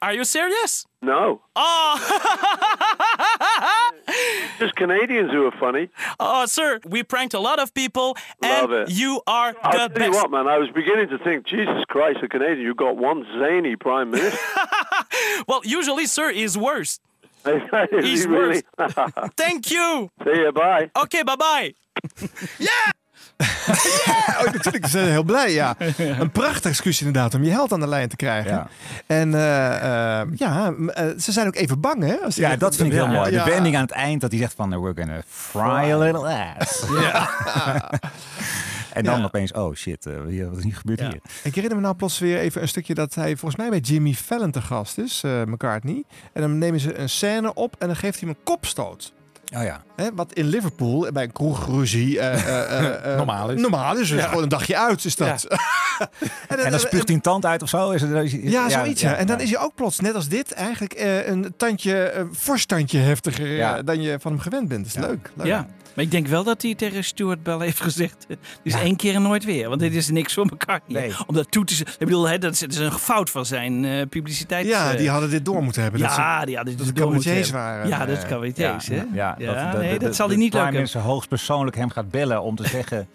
Are you serious? No. Oh, Just Canadians who are funny. oh, sir, we pranked a lot of people, Love and it. you are I'll the tell you best. what, man. I was beginning to think, Jesus Christ, a Canadian, you got one zany prime minister. Well, usually, sir, is worse. Is He's he really? Thank you. See you, bye. Okay, bye bye. Oh, natuurlijk zijn heel blij, ja. Een prachtig excuus inderdaad om je held aan de lijn te krijgen. Ja. En eh, eh, ja, eh, ze zijn ook even bang, hè? Als Ja, dat vind ik heel Ja, mooi. De ja. wending aan het eind dat hij zegt van... We're gonna fry a little ass. en dan Ja. opeens, oh shit, hier- wat is niet gebeurd hier? Ik herinner me nou plots weer even een stukje dat hij volgens mij bij Jimmy Fallon te gast is, McCartney. En dan nemen ze een scène op en dan geeft hij hem een kopstoot. Oh ja. Hè, wat in Liverpool bij een kroegruzie eh, eh, Normaal is. Normaal is. Dus Ja. gewoon een dagje uit is dat. En dan spuugt hij een tand uit of zo? Is het, Ja, zoiets. Ja, En dan is hij ook plots, net als dit, eigenlijk eh, een tandje, een fors tandje heftiger dan je van hem gewend bent. Dat is leuk. leuk. Ja, maar ik denk wel dat hij tegen Stuart Bell heeft gezegd... dus één keer en nooit weer. Want dit is niks voor elkaar. Nee. Om dat toe te Ik bedoel, hè, dat, is, dat is een fout van zijn eh publiciteit. Ja, eh, die hadden dit door moeten hebben. Ja, dat ze, die hadden dat dit de door moeten hebben. waren. Ja, dat is eh, cabaretiers, hè? Ja, Ja, de- nee, dat zal hij niet lukken. minister hoogstpersoonlijk hem gaat bellen om te zeggen...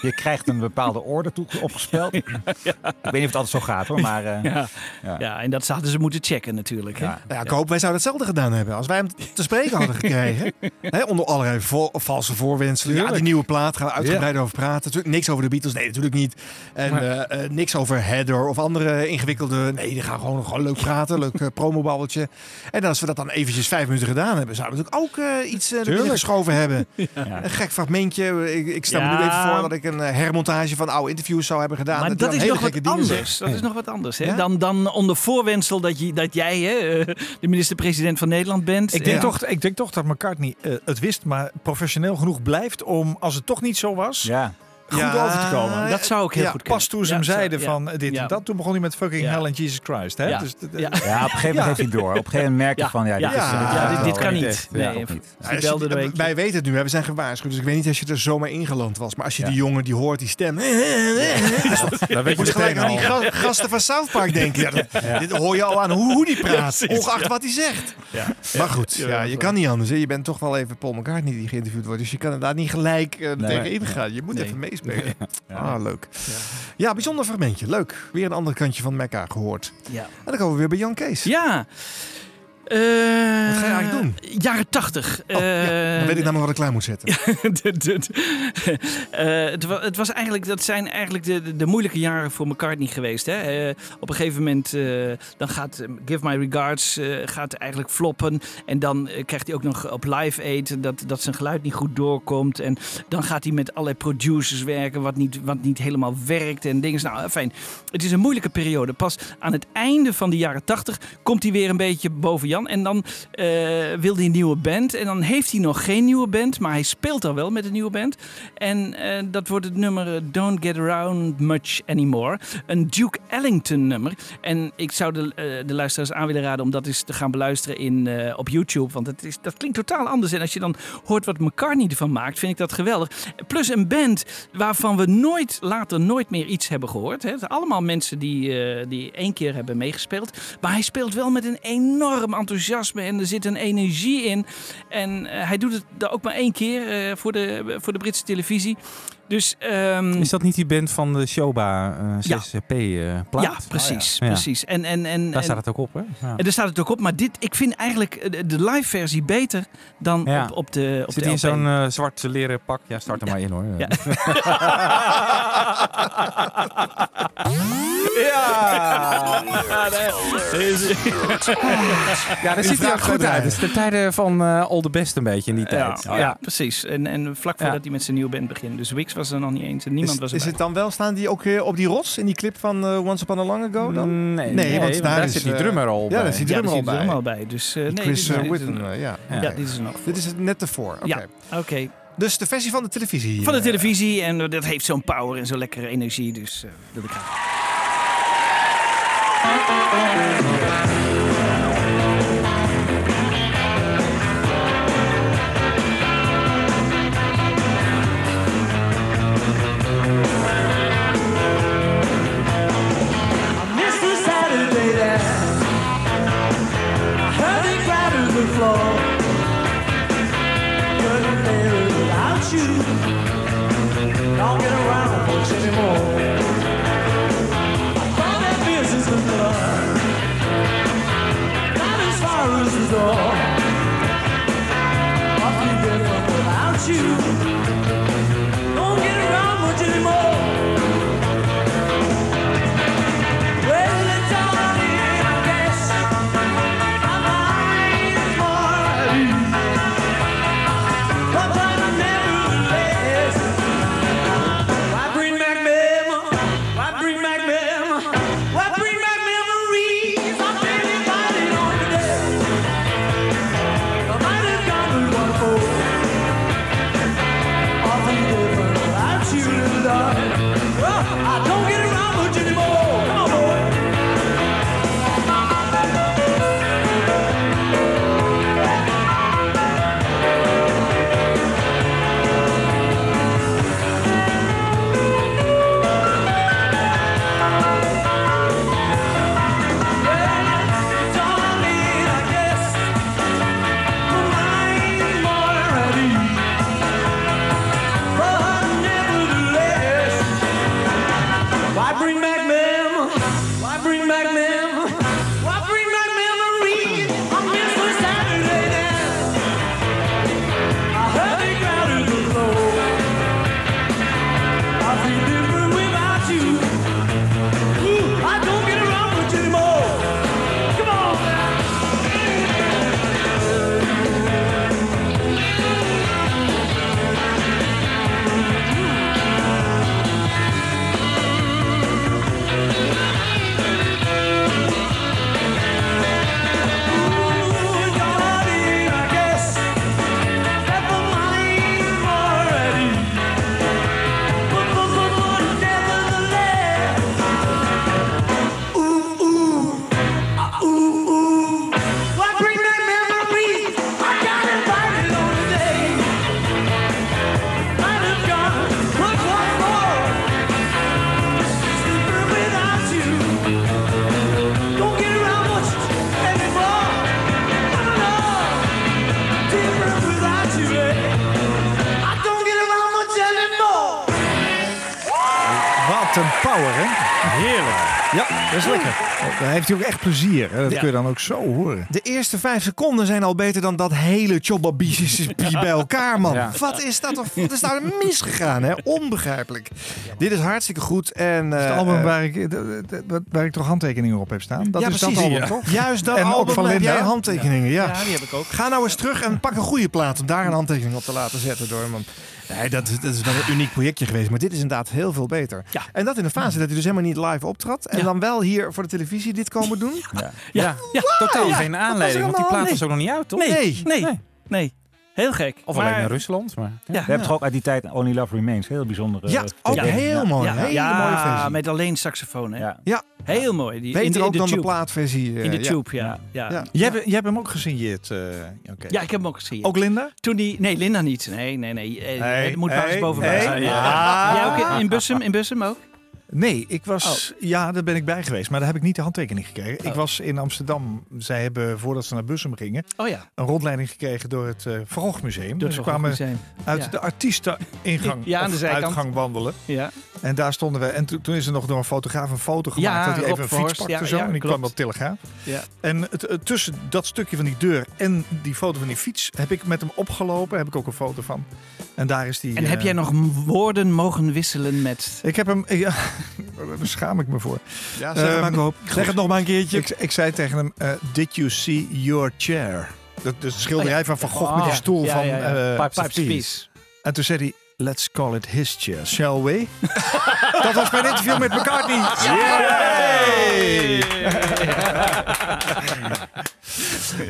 je krijgt een bepaalde orde toe opgespeld. Ik weet niet of het altijd zo gaat hoor, maar... eh, Ja. ja. Ja. en dat hadden ze moeten checken natuurlijk. Hè? Nou ja, ik hoop, wij zouden hetzelfde gedaan hebben. Als wij hem te spreken hadden gekregen. hè, onder allerlei vo- valse voorwenselen. Ja, die nieuwe plaat gaan we uitgebreid over praten. Natuurlijk niks over de Beatles. Nee, natuurlijk niet. En Maar- eh, eh, niks over Heather of andere ingewikkelde... Nee, die gaan gewoon, gewoon leuk praten. Leuk uh, promobabbeltje. En als we dat dan eventjes vijf minuten gedaan hebben... zouden we natuurlijk ook eh, iets uh, erin geschoven hebben. Een gek fragmentje. Ik, ik stel me nu Ja. even voor dat ik een eh, hermontage van oude interviews zou hebben gedaan. Maar dat is hele nog wat anders. Dat is nog wat anders. Hè? Ja? Dan, dan onder voorwendsel dat, je, dat jij hè, eh, de minister-president van Nederland bent. Ik denk, Ja. toch, ik denk toch dat McCartney eh, het wist, maar professioneel genoeg blijft om, als het toch niet zo was, Ja. Goed Ja, over te komen. dat zou ook heel Ja, goed kunnen. Pas toen ze Ja, hem zeiden ja. van eh, dit Ja. en dat, toen begon hij met fucking Ja. hell and Jesus Christ. Hè? Ja. Dus, d- Ja. Ja, op een gegeven moment heeft hij door. Op een gegeven moment merk je Ja. van, ja, dit Ja. is... Ja, dit is- dit- dit kan niet. Nee, niet. Eentje. wij weten het nu, hè, we zijn gewaarschuwd. Dus ik weet niet als je er zomaar ingeland was. Maar als je die jongen die hoort, die stem. Dan weet je moet je gelijk aan die gasten van South Park denken. Dit hoor je al aan hoe, hoe die praat. ongeacht wat hij zegt. Ja. Maar goed, Ja, je kan niet anders. Je bent toch wel even Paul McCartney die geïnterviewd wordt. Dus je kan inderdaad niet gelijk eh Nee. tegenin gaan. Je moet Nee. even meespelen. Ja. Ah, leuk. Ja. bijzonder fragmentje. Leuk. Weer een ander kantje van Mecca gehoord. Ja. En dan komen we weer bij Jan Kees. Ja. Eh, Wat ga je eigenlijk doen? Jaren tachtig. Oh, ja, dan weet ik namelijk wat ik klaar moet zetten. De- de- de- Eh, het, wa- het was eigenlijk, dat zijn eigenlijk de, moeilijke jaren voor McCartney geweest. Hè? Eh, op een gegeven moment eh, dan gaat eh, Give My Regards eh, gaat eigenlijk floppen. En dan eh, krijgt hij ook nog op Live Aid dat, dat zijn geluid niet goed doorkomt. En dan gaat hij met allerlei producers werken wat niet, wat niet helemaal werkt. En dingen. Nou, fijn. Het is een moeilijke periode. Pas aan het einde van de jaren tachtig komt hij weer een beetje boven Jan. En dan eh, wil hij een nieuwe band. En dan heeft hij nog geen nieuwe band. Maar hij speelt al wel met een nieuwe band. En eh, dat wordt het nummer eh, Don't Get Around Much Anymore. Een Duke Ellington nummer. En ik zou de, de luisteraars aan willen raden om dat eens te gaan beluisteren in, op YouTube. Want het is, dat klinkt totaal anders. En als je dan hoort wat McCartney ervan maakt, vind ik dat geweldig. Plus een band waarvan we nooit later nooit meer iets hebben gehoord. Hè. Allemaal mensen die, die één keer hebben meegespeeld. Maar hij speelt wel met een enorm enthousiasme en er zit een energie in. En eh, hij doet het ook maar één keer eh, voor, de, voor de Britse televisie. Dus, ehm, Is dat niet die band van de Shoba eh Ja. 6P-plaat? ja, precies. Ja. precies. En, en, en, Daar staat het ook op, hè? Ja. En daar staat het ook op. Maar dit, ik vind eigenlijk eh, de, live versie beter dan Ja. op, op de op Zit de hij in zo'n eh, zwart leren pak? Ja, start er maar in hoor. Ja. Ja! Ja, daar ziet hij ook goed uit. Het is de tijden van eh All the Best een beetje in die Ja, tijd. ja, precies. En, en vlak voordat Ja. hij met zijn nieuwe band begint. Dus Wix was er nog niet eens en niemand Is, was is erbij. het dan wel, staan die ook eh, op die rots in die clip van eh, Once Upon a Long Ago dan? Nee, Nee, want want daar daar is, zit die eh, drummer al ja, bij. daar is die ja, drummer daar al zit bij. helemaal bij. Dus, eh, Die nee, Chris dit is- dit is Whitten, een- eh, ja. Ja, dit is er nog. Dit is het net ervoor. Oké. Ja, oké. Dus de versie van de televisie. Van de televisie en dat heeft zo'n power en zo'n lekkere energie. Dus eh wil ik graag. don't get around much anymore. I found that business not as far as the door. I'll without you. Hij ook echt plezier. Hè? Dat Ja. kun je dan ook zo horen. De eerste vijf seconden zijn al beter dan dat hele Chobabische bij elkaar, man. Ja. Wat is dat toch? Wat is daar misgegaan, hè? Onbegrijpelijk. Dit is hartstikke goed. En, Het eh, album eh, waar ik, waar ik toch handtekeningen op heb staan. Dat ja, is precies. dat album, Ja. toch? Juist dat en album ook van heb jij handtekeningen. Ja. Ja, die heb ik ook. Ga nou eens terug en pak een goede plaat om daar een handtekening op te laten zetten door. Want nee, dat, is- dat is wel een uniek projectje geweest. Maar dit is inderdaad heel veel beter. En dat in een fase dat hij dus helemaal niet live optrad. En dan wel hier voor de televisie dit komen doen. Ja, Ja, ja, totaal ja. geen aanleiding, want die plaat was ook nog niet uit, toch? Nee, nee, nee. Heel gek. Of Maar- alleen in Rusland. Maar... Ja. We hebben toch ook uit die tijd Only Love Remains. Heel bijzonder. eh, Ja, ook ja. heel mooi. Ja, hele ja, mooie versie. met alleen saxofoon. Hè? Ja. Ja. Heel mooi. Die, Beter in de, in ook de dan de tube. plaatversie. eh, In de ja. tube, ja. ja. Ja. Jij, hebt, jij hebt hem ook gesigneerd, eh oké. Ja, ik heb hem ook gezien. Ook Linda? Toen die, nee, Linda niet. Nee, nee, nee. Eh, Nee, het moet nee, boven zijn. Ja. Jij ook in, in Bussum? In Bussum ook? Nee, ik was. Oh. Ja, daar ben ik bij geweest. Maar daar heb ik niet de handtekening gekregen. Ik was in Amsterdam. Zij hebben, voordat ze naar Bussum gingen, Oh ja. een rondleiding gekregen door het Van Gogh Museum. Door het dus we Gogh kwamen Museum. uit Ja. de artiesteningang Ja, aan de zijkant. uitgang wandelen. Ja. En daar stonden we. En to- toen is er nog door een fotograaf een foto gemaakt. Ja, dat hij even een fiets pakte zo. en die klopt. kwam op Telegraaf. Ja. En het, tussen dat stukje van die deur en die foto van die fiets heb ik met hem opgelopen. Heb ik ook een foto van. En daar is die. En heb eh, jij nog woorden mogen wisselen met... Ik heb hem. Ja, daar schaam ik me voor. Ja, zeg het Ehm, maar. Zeg het nog maar een keertje. Ik, ik zei tegen hem: eh, Did you see your chair? Dat, dus de schilderij Oh van Van Gogh Oh, met die ja. stoel Ja, van ja, ja. eh, Pipes of Peace. En toen zei hij: Let's call it his chair, shall we? dat was mijn interview met McCartney. Yay!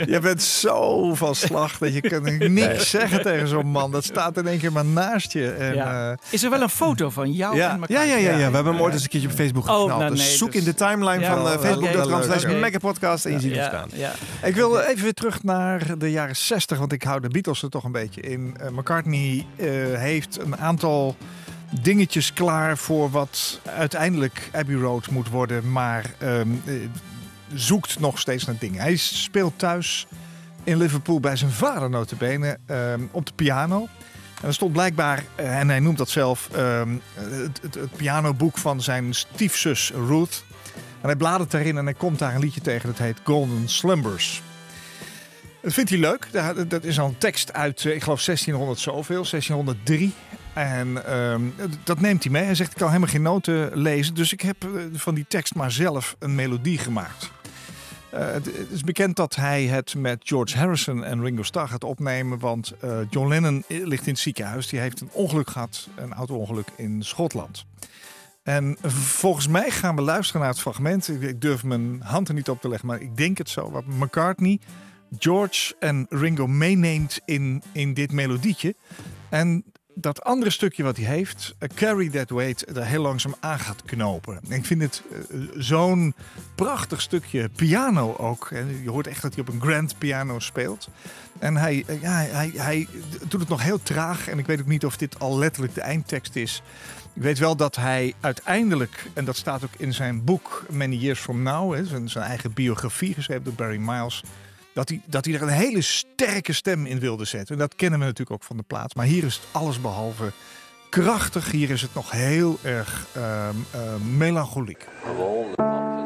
Je bent zo van slag dat je kan niks Nee. zeggen tegen zo'n man. Dat staat in één keer maar naast je. En, Ja. eh, Is er wel een foto van jou Ja. en Ja, elkaar? ja, ja, ja. We hebben hem ooit eens een keertje op Facebook Oh, geknald. nou, dus zoek dus- in de timeline Ja, van uh, facebook.com slash Podcast en je ziet hem Ja, staan. ja. Ik wil even weer terug naar de jaren 60, want ik hou de Beatles er toch een beetje in. Eh, McCartney heeft een aantal dingetjes klaar voor wat uiteindelijk Abbey Road moet worden, maar ehm, eh, zoekt nog steeds naar dingen. Hij speelt thuis in Liverpool bij zijn vader notabene ehm, op de piano. En er stond blijkbaar, eh, en hij noemt dat zelf, ehm, het, het, het pianoboek van zijn stiefzus Ruth. En hij bladert daarin en hij komt daar een liedje tegen dat heet Golden Slumbers. Dat vindt hij leuk. Dat is al een tekst uit, eh, ik geloof 1600 zoveel, 1603. En ehm, dat neemt hij mee. Hij zegt, ik kan helemaal geen noten lezen. Dus ik heb eh, van die tekst maar zelf een melodie gemaakt. Eh, het, is bekend dat hij het met George Harrison en Ringo Starr gaat opnemen. Want eh, John Lennon ligt in het ziekenhuis. Die heeft een ongeluk gehad, een auto-ongeluk in Schotland. En volgens mij gaan we luisteren naar het fragment. Ik durf mijn hand er niet op te leggen, maar ik denk het zo. Wat McCartney, George en Ringo meeneemt in, in dit melodietje. En dat andere stukje wat hij heeft, eh, Carry That Weight, er heel langzaam aan gaat knopen. En ik vind het eh, zo'n prachtig stukje piano ook. En je hoort echt dat hij op een grand piano speelt. En hij, eh, ja, hij, hij doet het nog heel traag. En ik weet ook niet of dit al letterlijk de eindtekst is. Ik weet wel dat hij uiteindelijk, en dat staat ook in zijn boek Many Years From Now, hè, zijn, zijn eigen biografie geschreven door Barry Miles, dat hij, dat hij er een hele sterke stem in wilde zetten. En dat kennen we natuurlijk ook van de plaats. Maar hier is het alles behalve krachtig. Hier is het nog heel erg ehm, ehm, melancholiek. Should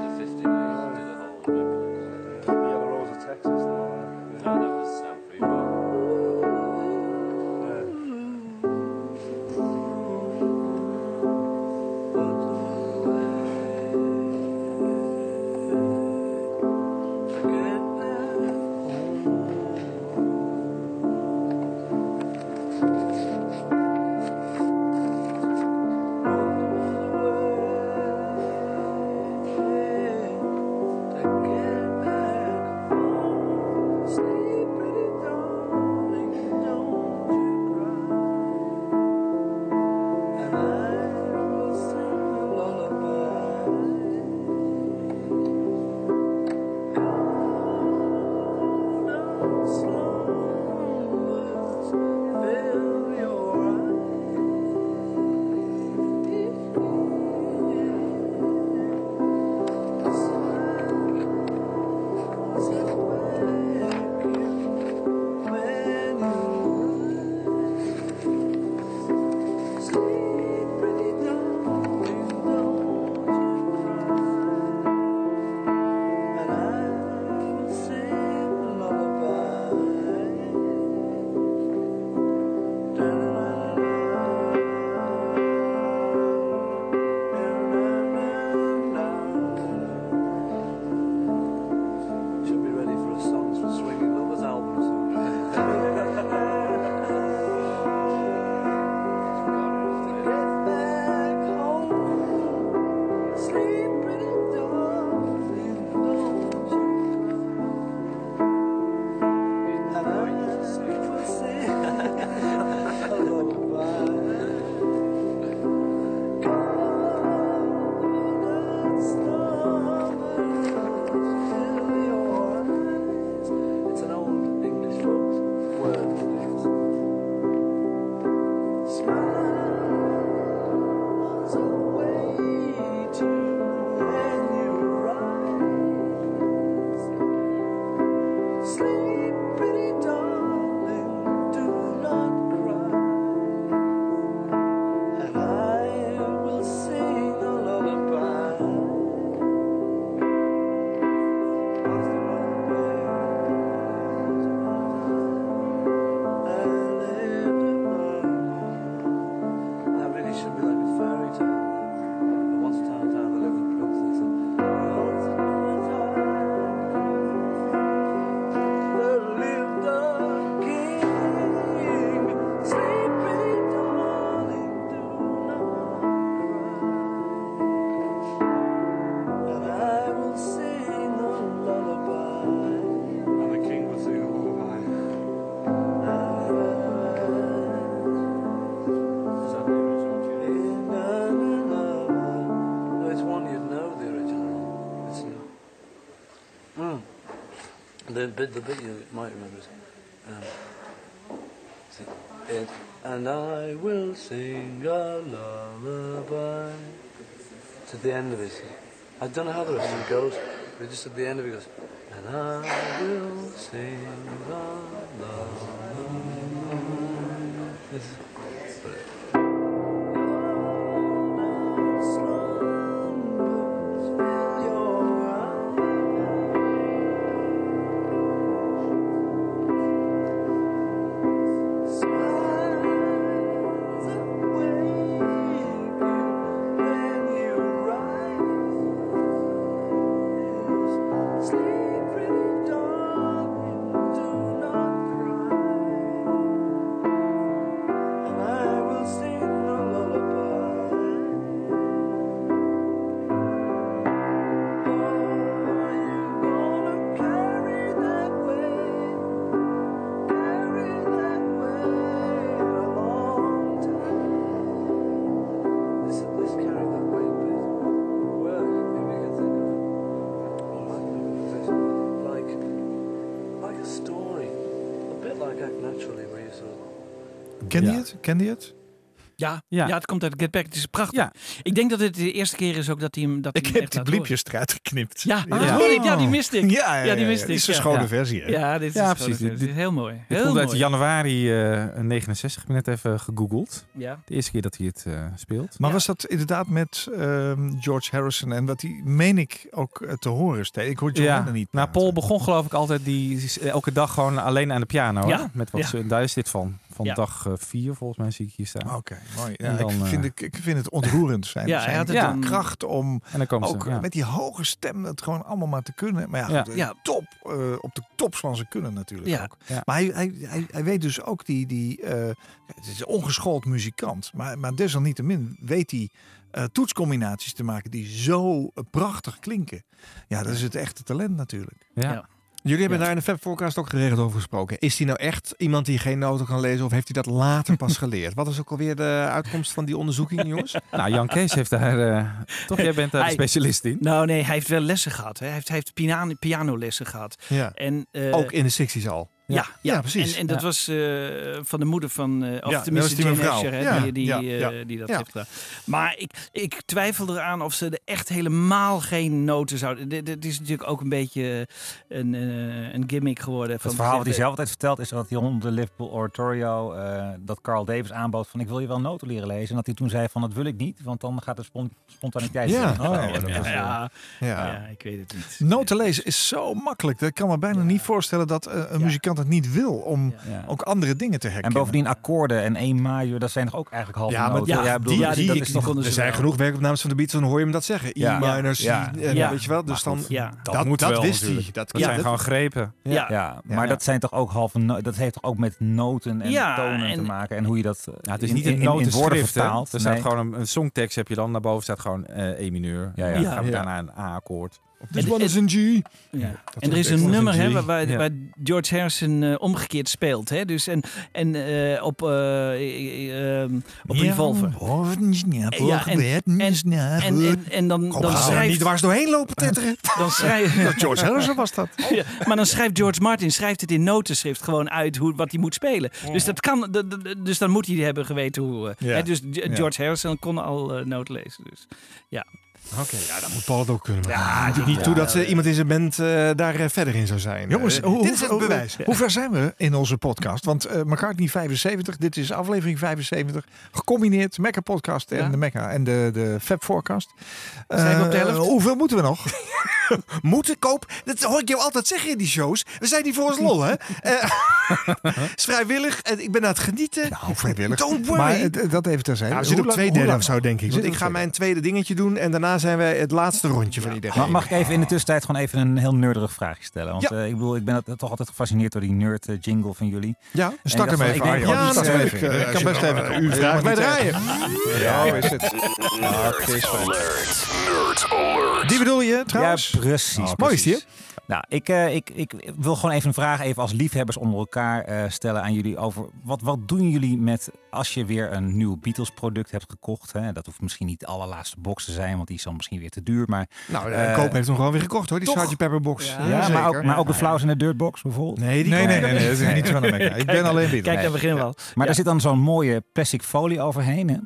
The bit, the bit you might remember is, um, it, and I will sing a lullaby. It's at the end of it. I don't know how the rest of it goes, but just at the end of it goes, and I will sing a lullaby. It's- Kende je Ja. het? Kende je het? Ja, ja. het komt uit Get Back. Het is prachtig. Ik denk dat het de eerste keer is ook dat hij hem dat Ik hij hem heb die bliepjes eruit geknipt. Ja, Ja. ik. ja, die miste ik. Ja, ja, ja, die ja. miste Dit ik. is een ja. schone Ja. versie, hè? Ja, dit is Ja, precies. Dit- Heel mooi. Dit Heel komt uit januari eh 69. Ik ben net even gegoogeld. Ja. De eerste keer dat hij het eh, speelt. Maar was dat inderdaad met ehm, George Harrison en dat die, meen ik, ook eh, te horen steeds? Ik hoor John ja, Lennon niet. nou, Paul begon geloof ik altijd die, is elke dag gewoon alleen aan de piano. Ja? Met wat ja. ze- daar is dit van. Van Ja. dag eh, vier volgens mij zie ik hier staan. Oké, mooi. En Ja, dan, ik, eh, vind, ik, ik vind het ontroerend zijn. Ja, zijn hij had het de dan- kracht om En dan komen ze, ook ja. met die hoge stem het gewoon allemaal maar te kunnen. Maar ja, Ja. goed, eh, Ja. top, eh, op de top van zijn kunnen natuurlijk Ja. ook. Ja. Maar hij, hij, hij, hij weet dus ook die, die eh, het is een ongeschoold muzikant, maar, maar desalniettemin weet hij eh, toetscombinaties te maken die zo eh, prachtig klinken. Ja, dat is het echte talent natuurlijk. Ja. Jullie hebben Ja. daar in de Fab Forecast ook geregeld over gesproken. Is hij nou echt iemand die geen noten kan lezen of heeft hij dat later pas geleerd? Wat is ook alweer de uitkomst van die onderzoeking, jongens? Nou, Jan Kees heeft daar... eh, toch, jij bent daar de specialist in. Nou nee, hij heeft wel lessen gehad. Hè. Hij heeft, hij heeft piano, pianolessen gehad. Ja. En, eh, ook in de 60s al. Ja, ja, Ja, precies. En, en dat Ja. was eh, van de moeder van, eh of Ja, tenminste die mevrouw. Asher, hè, Ja, die, die, ja, eh, die dat Ja. heeft gedaan. Maar ik, ik twijfel eraan of ze er echt helemaal geen noten zouden... Dit, is natuurlijk ook een beetje een, een gimmick geworden. Van Het verhaal wat hij zelf altijd vertelt is dat hij rond de Liverpool Oratorio eh, dat Carl Davis aanbood van ik wil je wel noten leren lezen. En dat hij toen zei van dat wil ik niet, want dan gaat de spon- spontaniteit. Ja. Oh, ja, ja, was, ja, Ja. ja, ik weet het niet. Noten lezen is zo makkelijk. Dat kan me bijna niet voorstellen dat een muzikant het niet wil om Ja. ook andere dingen te En herkennen. bovendien akkoorden en één major, dat zijn toch ook eigenlijk halve Ja, maar noten. ja, ik bedoel, die, dat- die, dat is toch er zijn genoeg werkopnames van de Beatles, dan hoor je hem dat zeggen. Ja. E-minor, C, Ja. en Ja. weet je wel. Dus dan, Ja. dat, moet dat wel wist natuurlijk. hij. Dat, Dat ja, zijn gewoon grepen. Ja, Ja. maar Ja. dat zijn toch ook halve no- dat heeft toch ook met noten en Ja, tonen te en- maken en hoe je dat eh, Ja, het is niet in, een woorden notenschrift. vertaalt. Er staat gewoon een, een songtekst heb je dan. Daarboven staat gewoon eh E mineur. Ja, ja. En dan gaan we Ja. daarna een A-akkoord. This one is een G. Ja. En er is een nummer hè, waar, waar, Ja. waar George Harrison eh, omgekeerd speelt. Hè? Dus en en eh, op, ehm, op Revolver. Ja, en, en, en, en, en dan, Kom, dan schrijft... niet dwars doorheen lopen tetteren. Dan schrijft... George Harrison was dat. Ja, maar dan schrijft George Martin schrijft het in notenschrift gewoon uit hoe, wat hij moet spelen. Dus, dat kan, dus dan moet hij hebben geweten hoe. eh, Ja. hè, dus. George Harrison kon al eh noten lezen. Dus, ja. Oké, ja, dan moet Paul het ook kunnen. Ja, niet ja, toe dat ja. iemand in zijn band eh, daar eh, verder in zou zijn. Jongens, Eh, hoe, dit is het bewijs. Hoe ver zijn we in onze podcast? Want eh McCartney 75, dit is aflevering 75. Gecombineerd Mecca podcast en Ja. de Mecca en de, de Fab Forecast. Zijn we op de helft? hoeveel moeten we nog? moeten koop? Dat hoor ik jou altijd zeggen in die shows. We zijn niet voor ons lol, hè? Eh, is vrijwillig. En ik ben aan het genieten. Nou, vrijwillig. Don't worry. Maar eh, dat even terzijde. Nou, we zitten op twee derde lang- of zo, denk ik. Want ik ga mijn tweede dingetje doen. En daarna zijn wij het laatste rondje van iedereen. Ma- Mag ik even in de tussentijd gewoon even een heel nerdig vraagje stellen? Want Ja. eh, ik bedoel, ik ben toch altijd gefascineerd door die nerd jingle van jullie. Ja, ik hem even. van, ik is, even. eh, Ik kan best even. U vraagt mij draaien. Ja, is het? Ja, Chris. Nerd alert. Die bedoel je trouwens? Precies. Oh, mooi is die. Nou, ik, eh, ik, ik wil gewoon even een vraag even als liefhebbers onder elkaar eh, stellen aan jullie over wat, wat doen jullie met als je weer een nieuw Beatles product hebt gekocht? Hè? Dat hoeft misschien niet de allerlaatste box te zijn, want die is dan misschien weer te duur. Maar, Nou, de eh, Koop heeft hem gewoon weer gekocht hoor, die? Sgt. Pepper box. Ja, maar, ook, maar ook de Flowers in de Dirtbox bijvoorbeeld? Nee, die Nee, nee, nee, nee, dat is niet van de. Ik ben alleen Beatles. Kijk, daar beginnen we al. Maar er zit dan zo'n mooie plastic folie overheen. Hè?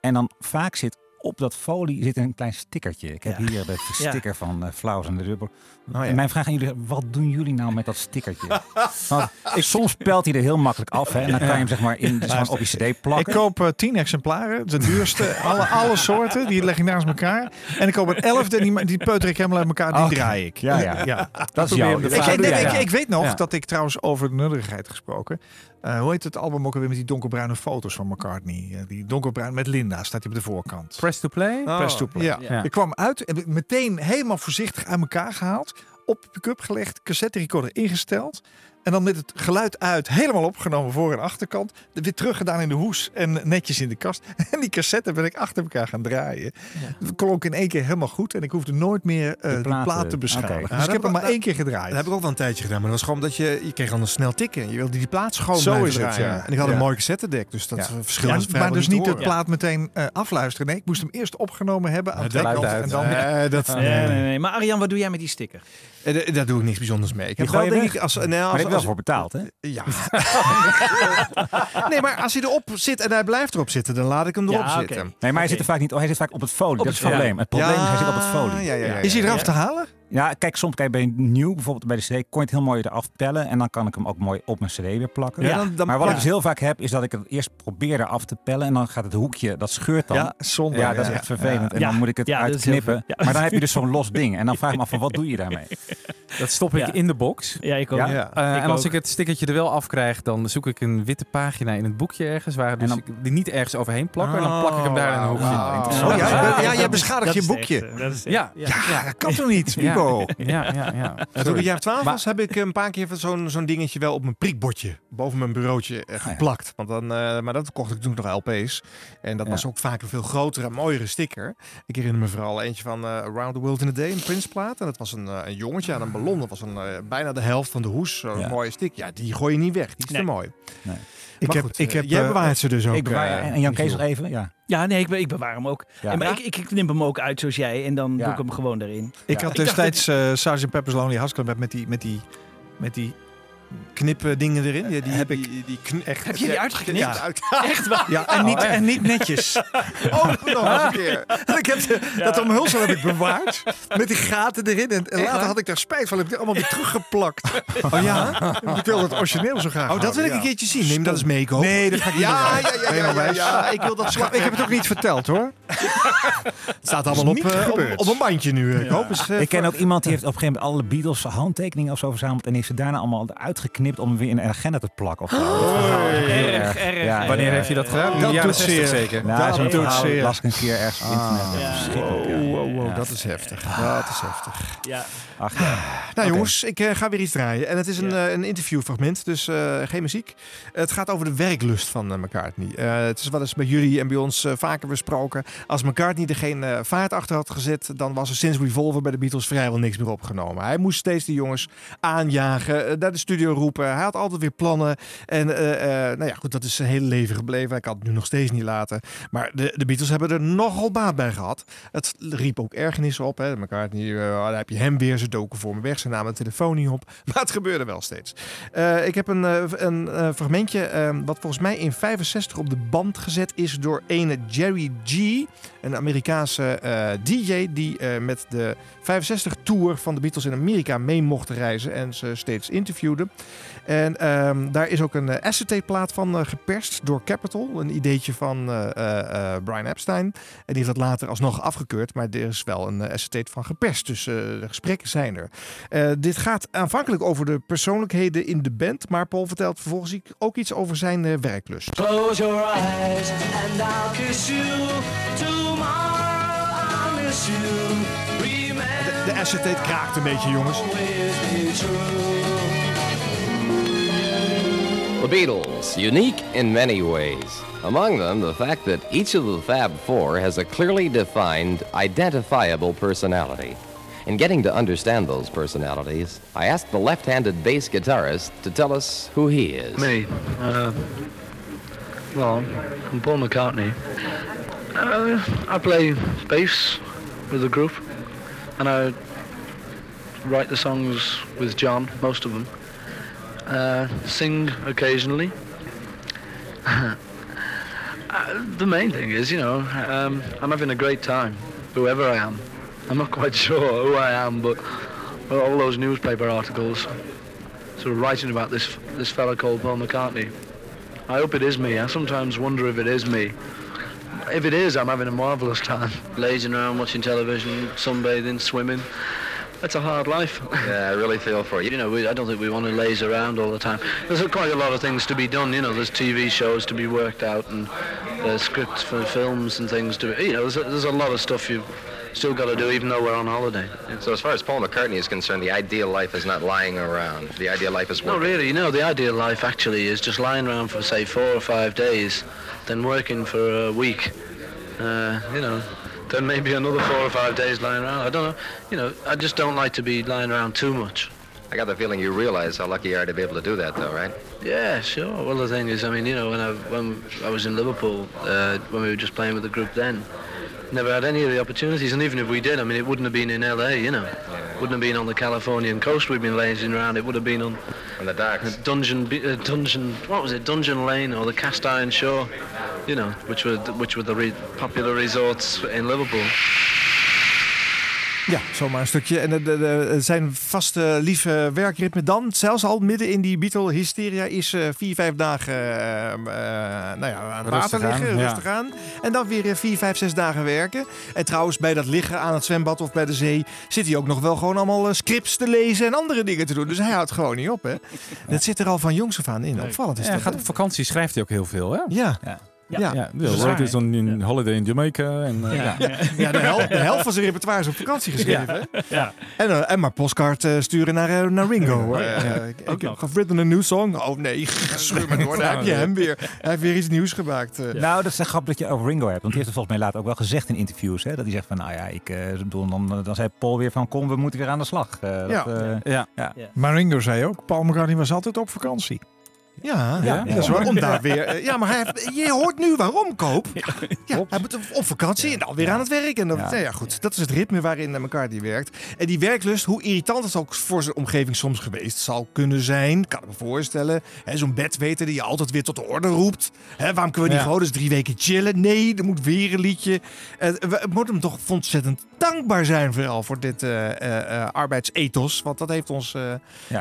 En dan vaak zit op dat folie zit een klein stickertje. Ik heb Ja. hier de Ja. sticker van eh Flowers in de Rubber. Oh, ja. En mijn vraag aan jullie, wat doen jullie nou met dat stickertje? Want ik, soms pelt hij er heel makkelijk af. Hè, en dan kan je hem zeg maar in, dus op je cd Ik plakken. koop eh, tien exemplaren, de duurste, alle, alle soorten, die leg ik naast elkaar. En ik koop een elfde en die, die peuter ik helemaal uit elkaar, die draai ik. Ja, ja. Dat is jouw- ik, nee, Ja, ik, ja. ik weet nog Ja. dat ik trouwens over de nudderigheid gesproken. eh, hoe heet het album ook alweer met die donkerbruine foto's van McCartney? Eh, die donkerbruin met Linda staat hij op de voorkant. Press to play? Press to play. ja. Ja. Ik kwam uit en meteen helemaal voorzichtig uit elkaar gehaald. Op de pick-up gelegd, cassette recorder ingesteld. En dan met het geluid uit, helemaal opgenomen voor- en achterkant. Weer teruggedaan in de hoes en netjes in de kast. En die cassette ben ik achter elkaar gaan draaien. Dat klonk in één keer helemaal goed. En ik hoefde nooit meer eh die platen. plaat te beschadigen. Oké. Dus ik heb hem maar dat- één keer gedraaid. Dat heb ik ook wel een tijdje gedaan. Maar dat was gewoon omdat je, je kreeg dan snel tikken. Je wilde die plaat schoon Zo blijven is het, ja. En ik had een mooi cassettedek. Dus dat Ja. verschil Ja, is maar dus niet de plaat meteen eh, afluisteren. Nee, ik moest hem eerst opgenomen hebben aan Het de uit. En dan, dat, Nee, nee, nee. Maar Arjan, wat doe jij met die sticker? Eh, Daar doe ik niks bijzonders mee. Ik heb denk ik nou, als, als- voor betaald, hè? Ja. nee, maar als hij erop zit en hij blijft erop zitten, dan laat ik hem erop Ja, zitten. Nee, maar hij zit er vaak niet. Hij zit vaak op het folie. Op dat is het probleem. Het probleem is hij zit op het folie. ja, ja, ja, Is hij eraf te halen? Ja, kijk, soms kijk, bij nieuw, bijvoorbeeld bij de CD, kon je het heel mooi eraf pellen. En dan kan ik hem ook mooi op mijn CD weer plakken. Ja, dan- dan- maar wat ja. ik dus heel vaak heb, is dat ik het eerst probeer eraf te pellen. En dan gaat het hoekje, dat scheurt dan. Ja, zonde, Ja, dat is ja. echt vervelend. En Ja. dan moet ik het uitknippen. Maar dan heb je dus zo'n los ding. En dan vraag ik me af van, wat doe je daarmee? Dat stop ik Ja. in de box. Ja, ik ook. Ja? Ja. Eh, Ik en als ook. ik het stickertje er wel afkrijg, dan zoek ik een witte pagina in het boekje ergens. Waar dus dan- ik die niet ergens overheen plak. en dan plak ik hem daar in een hoekje. Oh, Interessant. ja, jij beschadigt je boekje. Ja, echte. Ja, dat kan toch niet, Ja, ja, ja. Ja, toen ik jaar 12 was, heb ik een paar keer zo'n zo'n dingetje wel op mijn prikbordje boven mijn bureautje eh, geplakt. Want dan, eh, maar dat kocht ik toen nog LP's. En dat Ja. was ook vaak een veel grotere en mooiere sticker. Ik herinner me vooral eentje van eh, Around the World in a Day, een Prince-plaat. En dat was een, een jongetje aan een ballon. Dat was een, bijna de helft van de hoes. Zo'n Ja. mooie stick. Ja, die gooi je niet weg. Die is Nee. te mooi. Nee. Ik heb, goed, ik eh, heb, jij eh, bewaart ze dus ook. ik bewaar, eh, en Jan Kees nog Michiel. even? Ja. Ja, nee, ik, ik bewaar hem ook. Ja. Ja, maar ik, ik, ik knip hem ook uit zoals jij en dan Ja. doe ik hem gewoon erin. Ik Ja. had destijds eh Sgt. Pepper's Lonely Hearts Club met die, met die, met die knippen dingen erin. Ja, die heb ik. Die, die kn- echt, Heb je die uitgeknipt? Ja, uit- Echt waar? Ja, en niet, en niet netjes. Oh, nog eens een keer. En ik heb de- dat omhulsel heb ik bewaard. Met die gaten erin. En, en later had ik daar spijt van. Heb ik die allemaal weer teruggeplakt. Oh ja? Ik wilde het origineel zo graag Oh, dat wil ik een keertje zien. Neem dat eens mee, Koop. Nee, dat ga ik niet Ja, doen. ja, ja, ja, nou ja, wijs? ja, ik wil dat. Ik heb het ook niet verteld hoor. Het staat allemaal op, eh, op, een bandje nu. eh, Koop. Dus, eh, Ik ken ook iemand die heeft op een gegeven moment alle Beatles handtekeningen of zo verzameld. En heeft ze daarna allemaal uitgeknipt om hem weer in een agenda te plakken. Of zo. Dat verhaal is heel erg, erg, Ja, Wanneer ja, heeft hij dat gedaan? Dat doet 60 zeer. zeker. Nou, Dat doet zeer. las ik een keer ergens op internet. Dat is heftig. Dat is heftig. Ja. Ach, ja. Nou jongens, ik eh, ga weer iets draaien. En het is een, eh, een interviewfragment, dus eh, geen muziek. Het gaat over de werklust van McCartney. Het is wel eens bij jullie en bij ons vaker besproken. Als McCartney er geen vaart achter had gezet, dan was er sinds Revolver bij de Beatles vrijwel niks meer opgenomen. Hij moest steeds de jongens aanjagen, naar de studio roepen. Hij had altijd weer plannen. En nou ja, goed, dat is zijn hele leven gebleven. Hij kan het nu nog steeds niet laten. Maar de, de Beatles hebben er nogal baat bij gehad. Het riep ook op. Hè. McCartney, uh, dan heb je hem weer, ze doken voor me weg. Ze namen de telefoon niet op. Maar het gebeurde wel steeds. Uh, ik heb een, uh, een uh, fragmentje uh, wat volgens mij in 65 op de band gezet is door ene Jerry G. Een Amerikaanse DJ die met de 65 tour van de Beatles in Amerika mee mocht reizen en ze steeds interviewde. En um, daar is ook een acetate plaat van geperst door Capitol. Een ideetje van Brian Epstein. En die heeft dat later alsnog afgekeurd. Maar er is wel een acetate van geperst. Dus de gesprekken zijn er. Uh, dit gaat aanvankelijk over de persoonlijkheden in de band. Maar Paul vertelt vervolgens ook iets over zijn werklust. Close your eyes and I'll kiss you. Tomorrow I'll miss you. De, de acetate kraakt een beetje, jongens. The Beatles, unique in many ways. Among them, the fact that each of the Fab Four has a clearly defined, identifiable personality. In getting to understand those personalities, I asked the left-handed bass guitarist to tell us who he is. Me? Uh, well, I'm Paul McCartney. Uh, I play bass with the group, and I write the songs with John, most of them. Uh, sing occasionally. uh, the main thing is, you know, um, I'm having a great time, whoever I am. I'm not quite sure who I am, but all those newspaper articles sort of writing about this this fella called Paul McCartney. I hope it is me. I sometimes wonder if it is me. If it is, I'm having a marvellous time. Lazing around, watching television, sunbathing, swimming. That's a hard life. Yeah, I really feel for you. You know, we, I don't think we want to laze around all the time. There's quite a lot of things to be done. You know, there's TV shows to be worked out and there's scripts for films and things to be. You know, there's a, there's a lot of stuff you've still got to do even though we're on holiday. So as far as Paul McCartney is concerned, the ideal life is not lying around. The ideal life is working. Not really. No, the ideal life actually is just lying around for say four or five days, then working for a week. Uh, you know, then maybe another four or five days lying around. I don't know. You know, I just don't like to be lying around too much. I got the feeling you realize how lucky you are to be able to do that, though, right? Yeah, sure. Well, the thing is, I mean, you know, when I when I was in Liverpool, uh, when we were just playing with the group then, never had any of the opportunities. And even if we did, I mean, it wouldn't have been in LA, you know. Yeah. Wouldn't have been on the Californian coast we've been lazing around. It would have been on In the docks. Dungeon, uh, dungeon, what was it? Dungeon Lane or the Cast Iron Shore, you know, which were which were the re- popular resorts in Liverpool. Ja, zomaar een stukje. En de, de, de- zijn vaste lieve werkritme dan, zelfs al midden in die Beatle-hysteria, is eh, vier, vijf dagen eh, eh, nou ja, aan het Rustig water liggen, aan, ja. rustig aan. En dan weer eh, vier, vijf, zes dagen werken. En trouwens, bij dat liggen aan het zwembad of bij de zee, zit hij ook nog wel gewoon allemaal scripts te lezen en andere dingen te doen. Dus hij houdt gewoon niet op, hè. Dat zit er al van jongs af aan in. Opvallend is Ja, hij dat, gaat op vakantie, schrijft hij ook heel veel, hè? Ja. Ja. Ja. Ja, Ja. ja. Dat is on in holiday in Jamaica. En, eh, ja. Ja, ja de, helft, de helft van zijn repertoire is op vakantie geschreven. Ja. En, eh, en maar postkaart eh, sturen naar, naar Ringo. Eh, ik ik heb written een new song. Oh nee, scheur maar door. Daar heb je hem weer. Hij heeft weer iets nieuws gemaakt. Nou, dat is een grap dat je over Ringo hebt. Want die heeft het volgens mij later ook wel gezegd in interviews. Hè? Dat hij zegt van, nou ja, ik, eh, bedoel, dan, dan zei Paul weer van, kom, we moeten weer aan de slag. Eh, dat, Ja. eh, ja. ja. Maar Ringo zei ook, Paul McCartney was altijd op vakantie. Ja, Ja, dat is waar. Om daar weer, eh, ja, maar hij heeft, je hoort nu waarom, Koop. Ja, hij moet op vakantie en dan weer aan het werk. En dan, Ja. nou ja, goed, dat is het ritme waarin eh, McCartney werkt. En die werklust, hoe irritant het ook voor zijn omgeving soms geweest zal kunnen zijn, kan ik me voorstellen. Zo'n bedweter die je altijd weer tot de orde roept. Hè, waarom kunnen we niet gewoon eens drie weken chillen? Nee, er moet weer een liedje. Eh, we moeten hem toch ontzettend dankbaar zijn vooral voor dit eh, arbeidsethos. Want dat heeft ons,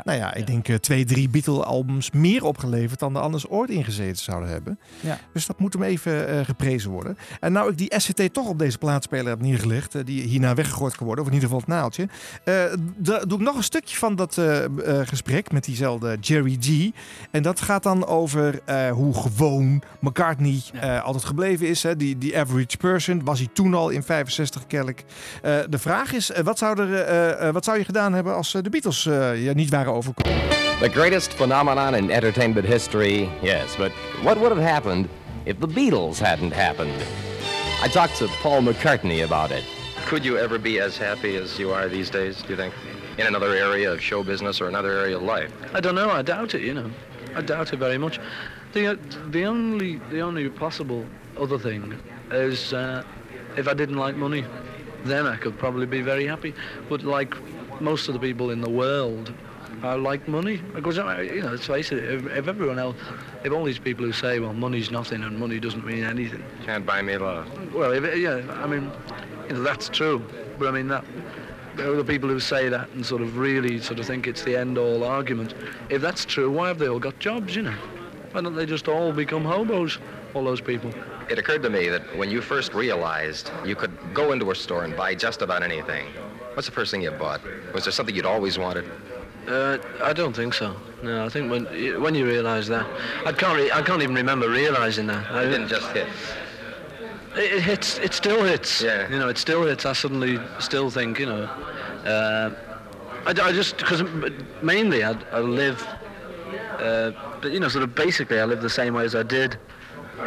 nou ja, ik denk twee, drie Beatle-albums meer opgeleverd dan de anders ooit ingezeten zouden hebben. Ja. Dus dat moet hem even eh, geprezen worden. En nou ik die SCT toch op deze plaatspeler heb neergelegd, eh, die hierna weggegooid kan worden, of in ieder geval het naaltje, eh, doe ik nog een stukje van dat eh, eh, gesprek met diezelfde Jerry G. En dat gaat dan over eh, hoe gewoon McCartney eh, altijd gebleven is. Hè? Die, die average person was hij toen al in 65 kennelijk. Eh, de vraag is, wat, zou er, eh, eh, wat zou je gedaan hebben als de Beatles eh, je niet waren overkomen? The greatest phenomenon in entertainment history, yes, but what would have happened if the Beatles hadn't happened? I talked to Paul McCartney about it. Could you ever be as happy as you are these days, do you think? In another area of show business or another area of life? I don't know. I doubt it. You know, I doubt it very much. The the only the only possible other thing is uh, if I didn't like money, then I could probably be very happy. But like most of the people in the world, I like money because you know. Let's face it. If, if everyone else, if all these people who say, well, money's nothing and money doesn't mean anything. Can't buy me love. Well, if, yeah, I mean, you know, that's true. But I mean, that there are the people who say that and sort of really sort of think it's the end-all argument. If that's true, why have they all got jobs, you know? Why don't they just all become hobos, all those people? It occurred to me that when you first realized you could go into a store and buy just about anything, what's the first thing you bought? Was there something you'd always wanted? Uh, I don't think so. No, I think when when you realise that, I can't re- I can't even remember realising that. I It didn't just hit. It, it hits. It still hits. Yeah. You know, it still hits. I suddenly still think, you know, uh, I, I just because mainly I, I live, uh, but you know, sort of basically I live the same way as I did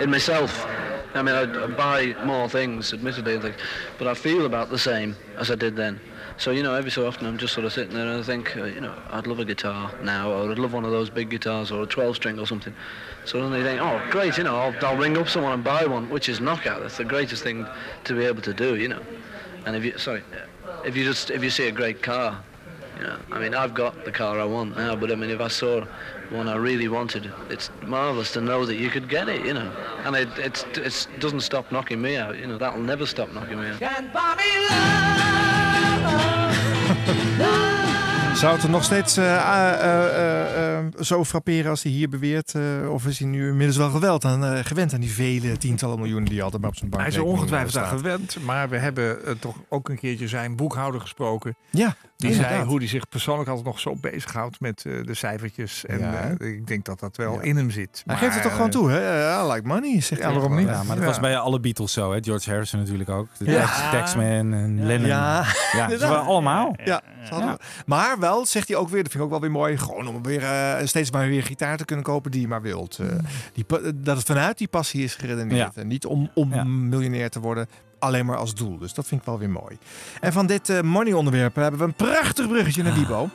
in myself. I mean, I, I buy more things, admittedly, but I feel about the same as I did then. So you know, every so often I'm just sort of sitting there and I think, uh, you know, I'd love a guitar now, or I'd love one of those big guitars, or a 12-string or something. So then they think, oh, great, you know, I'll, I'll ring up someone and buy one, which is knockout. That's the greatest thing to be able to do, you know. And if you, sorry, if you just if you see a great car, you know, I mean, I've got the car I want now, but I mean, if I saw one I really wanted, it's marvelous to know that you could get it, you know. And it it's, it's doesn't stop knocking me out, you know. That'll never stop knocking me out. Zou het er nog steeds eh, eh, eh, zo frapperen als hij hier beweert? of is hij nu inmiddels wel geweld aan, gewend aan die vele tientallen miljoenen die altijd maar op zijn bank Hij is ongetwijfeld aan gewend, maar we hebben toch ook een keertje zijn boekhouder gesproken. Ja, Die zei inderdaad. hoe hij zich persoonlijk altijd nog zo bezighoudt met eh, de cijfertjes. En Ja. eh, ik denk dat dat wel in hem zit. Hij geeft het toch gewoon toe, hè? Eh, I like money, zegt Ja, hij waarom niet? Ja, maar dat was bij alle Beatles zo, hè? George Harrison natuurlijk ook. De Ja. Tax- Taxman en Lennon. Ja, ja ze waren allemaal. Ja, ze hadden- Maar wel, zegt hij ook weer, dat vind ik ook wel weer mooi, gewoon om weer eh, steeds maar weer gitaar te kunnen kopen die je maar wilt. Eh, die, dat het vanuit die passie is geredeneerd. Ja. En niet om, om miljonair te worden, alleen maar als doel. Dus dat vind ik wel weer mooi. En van dit eh, money onderwerp hebben we een prachtig bruggetje naar Wiebo.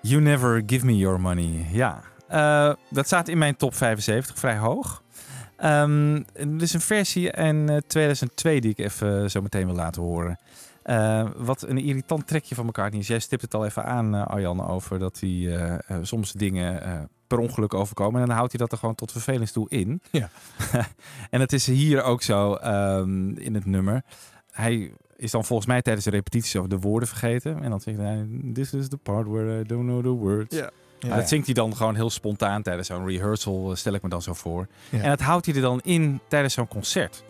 You Never Give Me Your Money. Ja, Eh, dat staat in mijn top 75, vrij hoog. Ehm er is een versie in eh, 2002 die ik even zo meteen wil laten horen. Eh, wat een irritant trekje van McCartney is. Jij stipt het al even aan, eh, Arjan, over dat hij eh, eh, soms dingen eh, per ongeluk overkomen. En dan houdt hij dat er gewoon tot vervelens toe in. Ja. en het is hier ook zo ehm, in het nummer. Hij is dan volgens mij tijdens de repetitie over de woorden vergeten. En dan zegt hij, this is the part where I don't know the words. Ja. Ja, Ja. dat zingt hij dan gewoon heel spontaan tijdens zo'n rehearsal, eh, stel ik me dan zo voor. Ja. En dat houdt hij er dan in tijdens zo'n concert.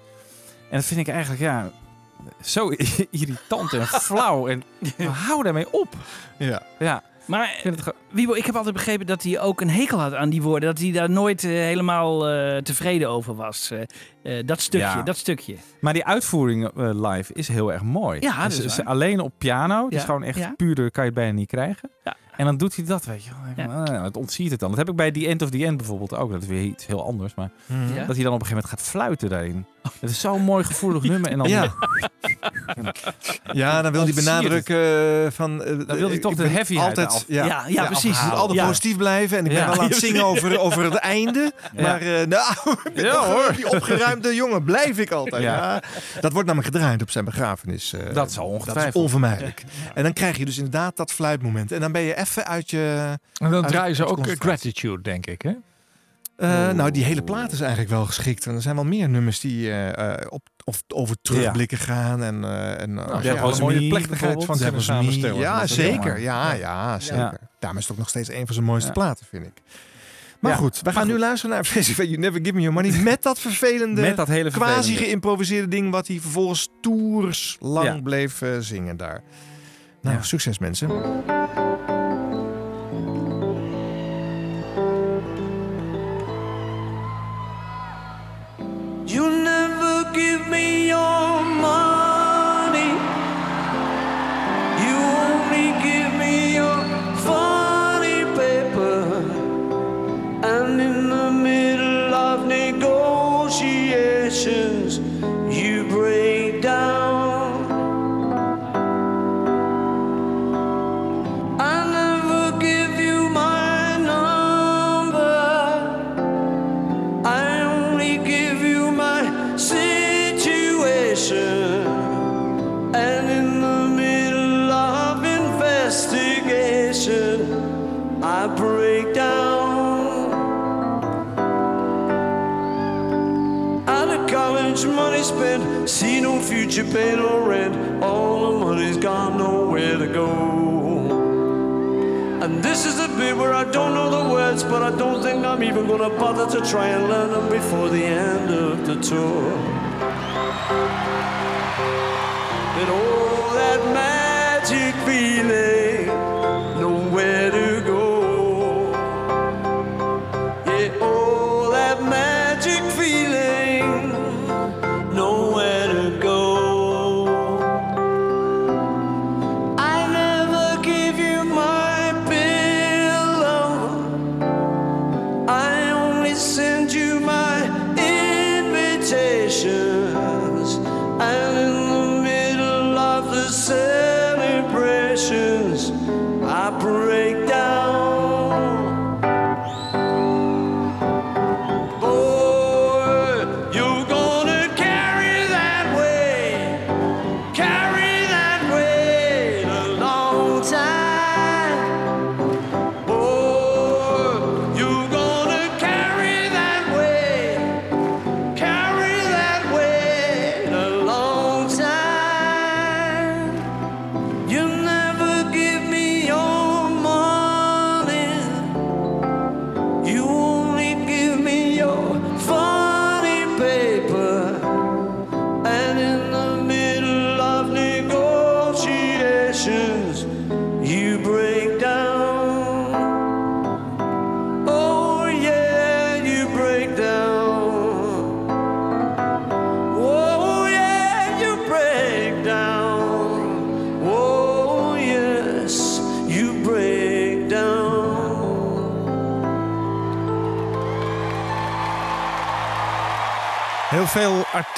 En dat vind ik eigenlijk, ja, zo irritant en flauw. En hou daarmee op. Ja. Ja. Maar Wiebo, ik heb altijd begrepen dat hij ook een hekel had aan die woorden. Dat hij daar nooit eh, helemaal eh, tevreden over was. Eh, eh, dat stukje, Ja. dat stukje. Maar die uitvoering live is heel erg mooi. Ja, dat Dus is is waar. alleen op piano. Het is Ja, gewoon echt ja. puurder, kan je het bijna niet krijgen. En dan doet hij dat, weet je wel. Ja. Het ontziet het dan. Dat heb ik bij The End of the End bijvoorbeeld ook. Dat is weer iets heel anders. Maar. Ja? dat hij dan op een gegeven moment gaat fluiten daarin. Het is zo'n mooi gevoelig nummer. En dan Ja. Ja, dan wil hij benadrukken eh, van... eh, Dan wil hij toch de heavyheid altijd, ja, Ja, ja, precies. Ik moet altijd Ja. positief blijven. En ik ben wel aan het zingen over, over het einde. Ja. Maar eh, nou, Ja, hoor. die opgeruimde jongen. Blijf ik altijd. Ja. Ja. Dat wordt namelijk gedraaid op zijn begrafenis. eh, Dat zal Dat ongetwijfeld. is onvermijdelijk. En dan krijg je dus inderdaad dat fluitmoment. En dan ben je even uit je... En dan draaien ze ook. Gratitude, denk ik, hè? Eh, nou, die hele plaat is eigenlijk wel geschikt. En er zijn wel meer nummers die eh, eh, op, of over terugblikken gaan. En, eh en Nou, als je hebt wel een mooie plechtigheid van kunnen samenstellen. Ja, zeker. Ja, Ja. ja, zeker. Ja. Daarom is het ook nog steeds een van zijn mooiste Ja. platen, vind ik. Maar Ja. goed, we gaan nu luisteren naar Festival You Never Give Me Your Money. Met dat vervelende, Met dat hele quasi vervelende. geïmproviseerde ding... wat hij vervolgens toers lang Ja. bleef zingen daar. Nou, Ja. succes mensen. Give me your money. You only give me your funny paper. And in the middle of negotiations, college, money spent, see no future, pay no rent. All the money's gone, nowhere to go. And this is the bit where I don't know the words, but I don't think I'm even gonna bother to try and learn them before the end of the tour. And all that magic feeling, nowhere to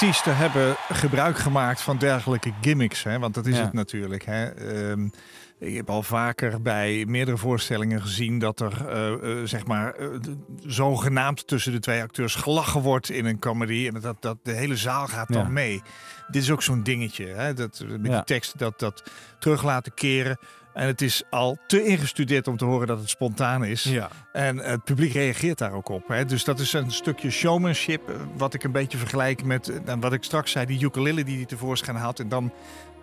artiesten hebben gebruik gemaakt van dergelijke gimmicks. Hè? Want dat is Ja. het natuurlijk. Hè? Ehm, ik heb al vaker bij meerdere voorstellingen gezien dat er eh, zeg maar d- zogenaamd tussen de twee acteurs gelachen wordt in een comedy. En dat, dat de hele zaal gaat dan Ja. mee. Dit is ook zo'n dingetje. Hè? Dat, met Ja. die tekst dat, dat terug laten keren. En het is al te ingestudeerd om te horen dat het spontaan is. Ja. En het publiek reageert daar ook op. Hè? Dus dat is een stukje showmanship. eh, Wat ik een beetje vergelijk met eh, nou, wat ik straks zei. Die ukulele die hij tevoorschijn haalt. En dan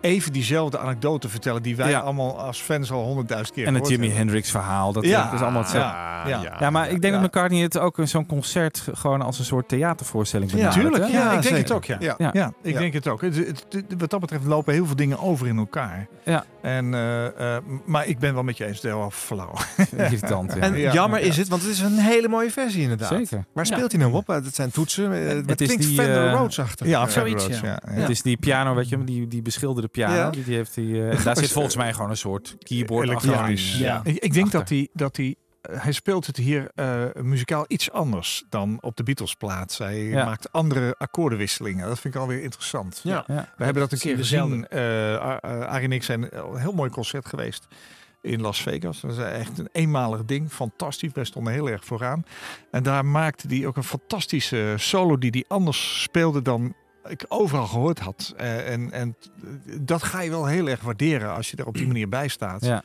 even diezelfde anekdote vertellen. Die wij Ja. allemaal als fans al honderdduizend keer En het Jimi. Hendrix verhaal. Dat, Ja. is allemaal hetzelfde. Ja, Ja, ja, ja, maar ik denk ja. dat McCartney het ook in zo'n concert gewoon als een soort theatervoorstelling benadert, tuurlijk. hè? Ja, ik denk zeker. het ook. Ja, ja. Ja. ik Ja. denk het ook. Het- het- het- wat dat betreft lopen heel veel dingen over in elkaar. Ja. En, eh, eh, maar ik ben wel met je eens. Deel flauw. Irritant, ja. En Ja. jammer Ja. is het, want het is een hele mooie versie inderdaad. Zeker. Waar Ja. speelt hij nou op? Eh, Dat zijn toetsen. eh, Het, Het is klinkt die, Fender eh, Rhodes achter. Ja, Eh, Fender Rhodes, ja. Het is die piano, weet je, die, die beschilderde piano. Ja. Die, die heeft die, eh, daar zit volgens mij gewoon een soort keyboard Elektronisch. Ja. Ik, ik denk dat hij, dat hij, eh, hij speelt het hier eh, muzikaal iets anders dan op de Beatles plaat. Hij Ja. maakt andere akkoordenwisselingen. Dat vind ik alweer interessant. Ja. Ja. We hebben dat een keer gezien. eh eh, Arie en ik zijn een heel mooi concert geweest in Las Vegas. Dat is echt een eenmalig ding. Fantastisch. Wij stonden heel erg vooraan. En daar maakte hij ook een fantastische solo die hij anders speelde dan ik overal gehoord had. Eh, en, en dat ga je wel heel erg waarderen als je er op die manier bij staat. Ja.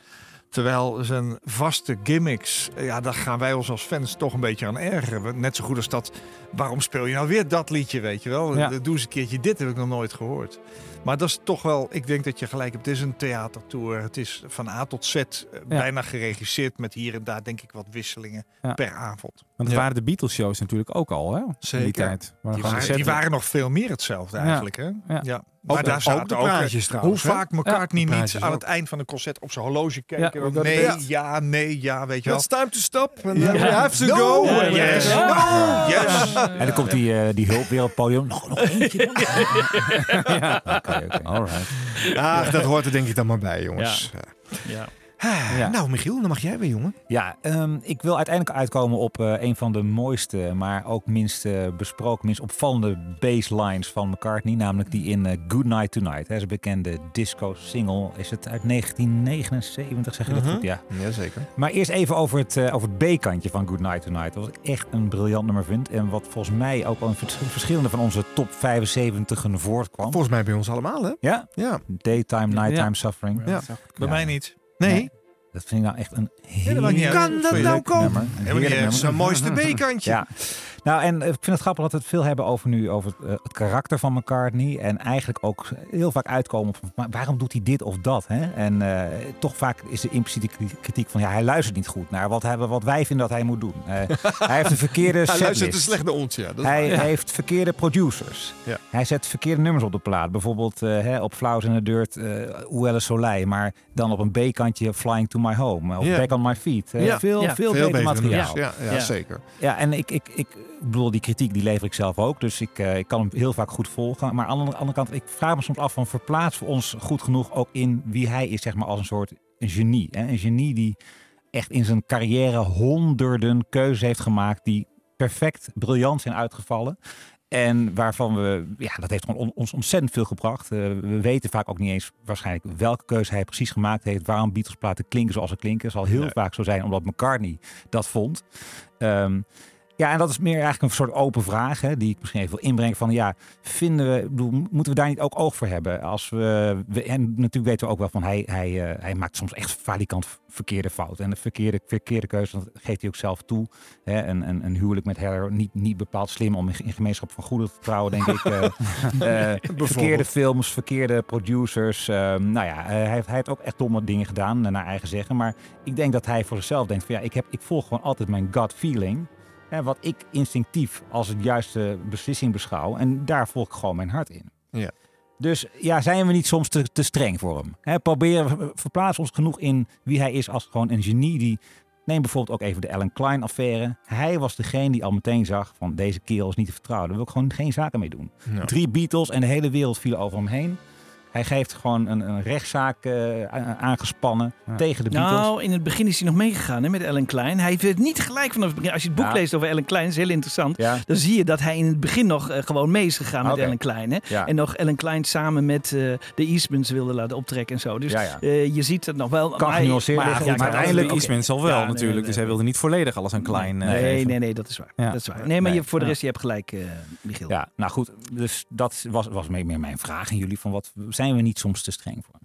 Terwijl zijn vaste gimmicks, eh, ja, daar gaan wij ons als fans toch een beetje aan ergeren. Net zo goed als dat, waarom speel je nou weer dat liedje, weet je wel? Ja. Doe eens een keertje dit, heb ik nog nooit gehoord. Maar dat is toch wel, ik denk dat je gelijk hebt. Het is een theatertour. Het is van A tot Z eh, bijna geregisseerd met hier en daar denk ik wat wisselingen Ja. per avond. Want het waren de Beatles-shows natuurlijk ook al, hè? In die Zeker. tijd. Die waren, die waren nog veel meer hetzelfde Ja. eigenlijk. Hè? Ja. Ja. Ook Maar daar zaten ook de ook, eh, praatjes trouwens, Hoe vaak McCartney Ja, niet aan ook. het eind van een concert op zijn horloge kijkt. Ja, en dan, dat- nee, ja. ja. nee, ja, weet je wel. It's time to stop. And we have to No. go. Yes. No. Yes. En dan komt die, eh, die hulp weer op het podium. Nog, nog eentje. dan. ja, oké. Alright. Ah, dat hoort er denk ik dan maar bij, jongens. Ja. Ah, Ja. Nou, Michiel, dan mag jij weer, jongen. Ja, ehm, ik wil uiteindelijk uitkomen op eh, een van de mooiste, maar ook minst eh, besproken, minst opvallende basslines van McCartney. Namelijk die in eh, Good Night Tonight. Hè, zijn bekende disco-single. Is het uit 1979, zeg je dat Mhm. goed? Ja. Jazeker. Maar eerst even over het, eh, over het B-kantje van Good Night Tonight. Dat ik echt een briljant nummer vind. En wat volgens mij ook al in vers- verschillende van onze top 75 voortkwam. Volgens mij bij ons allemaal, hè? Ja? Ja. Daytime, Nighttime Ja. Suffering. Ja. Bij mij niet. Nee. Dat vind ik nou echt een heel. Kan dat nou komen? nummer. Zijn mooiste B-kantje. Ja. Nou, en eh, ik vind het grappig dat we het veel hebben over nu over het, eh, het karakter van McCartney. En eigenlijk ook heel vaak uitkomen van maar waarom doet hij dit of dat? Hè? En eh, toch vaak is de impliciete kri- kritiek van ja, hij luistert niet goed naar wat, hij, wat wij vinden dat hij moet doen. Eh, hij heeft een verkeerde Hij luistert te slecht naar ons, ja. Dat Hij heeft verkeerde producers. Ja. Hij zet verkeerde nummers op de plaat. Bijvoorbeeld hè, op Flowers in the Dirt, uh, Ouelle Soleil. Maar dan op een B-kantje Flying to My Home. Of Ja. Back on My Feet. Ja. Veel, Ja. veel, Veel beter materiaal. nummers. Ja, ja, Ja. zeker. Ja, en ik, ik, ik bedoel, die kritiek die lever ik zelf ook. Dus ik, eh, ik kan hem heel vaak goed volgen. Maar aan de andere kant, ik vraag me soms af van verplaatsen we ons goed genoeg ook in wie hij is, zeg maar, als een soort een genie. Hè? Een genie die echt in zijn carrière honderden keuzes heeft gemaakt die perfect, briljant zijn uitgevallen. En waarvan we, ja, dat heeft gewoon on- ons ontzettend veel gebracht. Eh, we weten vaak ook niet eens waarschijnlijk welke keuze hij precies gemaakt heeft. Waarom Beatles-platen klinken zoals ze klinken. Het zal heel Nee. vaak zo zijn omdat McCartney dat vond. Ehm, ja, en dat is meer eigenlijk een soort open vraag, hè, die ik misschien even wil inbrengen van, ja, vinden we, bedoel, moeten we daar niet ook oog voor hebben? Als we, we en natuurlijk weten we ook wel van, hij, hij, eh, hij maakt soms echt valikant verkeerde fouten. En de verkeerde, verkeerde keuze, dat geeft hij ook zelf toe. Hè, een, een, een huwelijk met Heather, niet, niet bepaald slim om in, in gemeenschap van goede te trouwen, denk ik. Eh, eh, verkeerde films, verkeerde producers. nou ja, hij, heeft, hij heeft ook echt domme dingen gedaan, naar eigen zeggen. Maar ik denk dat hij voor zichzelf denkt van, ja, ik, heb, ik volg gewoon altijd mijn gut feeling. Hè, wat ik instinctief als het juiste beslissing beschouw. En daar volg ik gewoon mijn hart in. Ja. Dus ja, zijn we niet soms te, te streng voor hem? Hè, proberen, we- verplaatsen ons genoeg in wie hij is als gewoon een genie die... Neem bijvoorbeeld ook even de Alan Klein affaire. Hij was degene die al meteen zag van deze kerel is niet te vertrouwen. Daar wil ik gewoon geen zaken mee doen. Drie Beatles en de hele wereld vielen over hem heen. Hij geeft gewoon een, een rechtszaak eh, aangespannen tegen de Beatles. Nou, in het begin is hij nog meegegaan hè, met Ellen Klein. Hij heeft niet gelijk vanaf het begin. Als je het boek Ja. leest over Ellen Klein, is heel interessant. Ja. Dan zie je dat hij in het begin nog eh, gewoon mee is gegaan met. Ellen Klein. Hè? Ja. En nog Ellen Klein samen met eh, de Eastmans wilde laten optrekken en zo. Dus Ja, ja. eh, je ziet het nog wel. Kan hij- genuanceerd Maar, maar kan- uiteindelijk iets mensen al wel Ja, nee, natuurlijk. nee, dus hij nee. wilde niet volledig alles aan klein eh, Nee, geven. nee, nee, dat is waar. Ja. Dat is waar. Nee, maar Nee. je, voor de Ja. rest, je hebt gelijk, eh Michiel. Ja, nou goed. Dus dat was, was meer, meer mijn vraag aan jullie. Van wat zijn we niet soms te streng voor?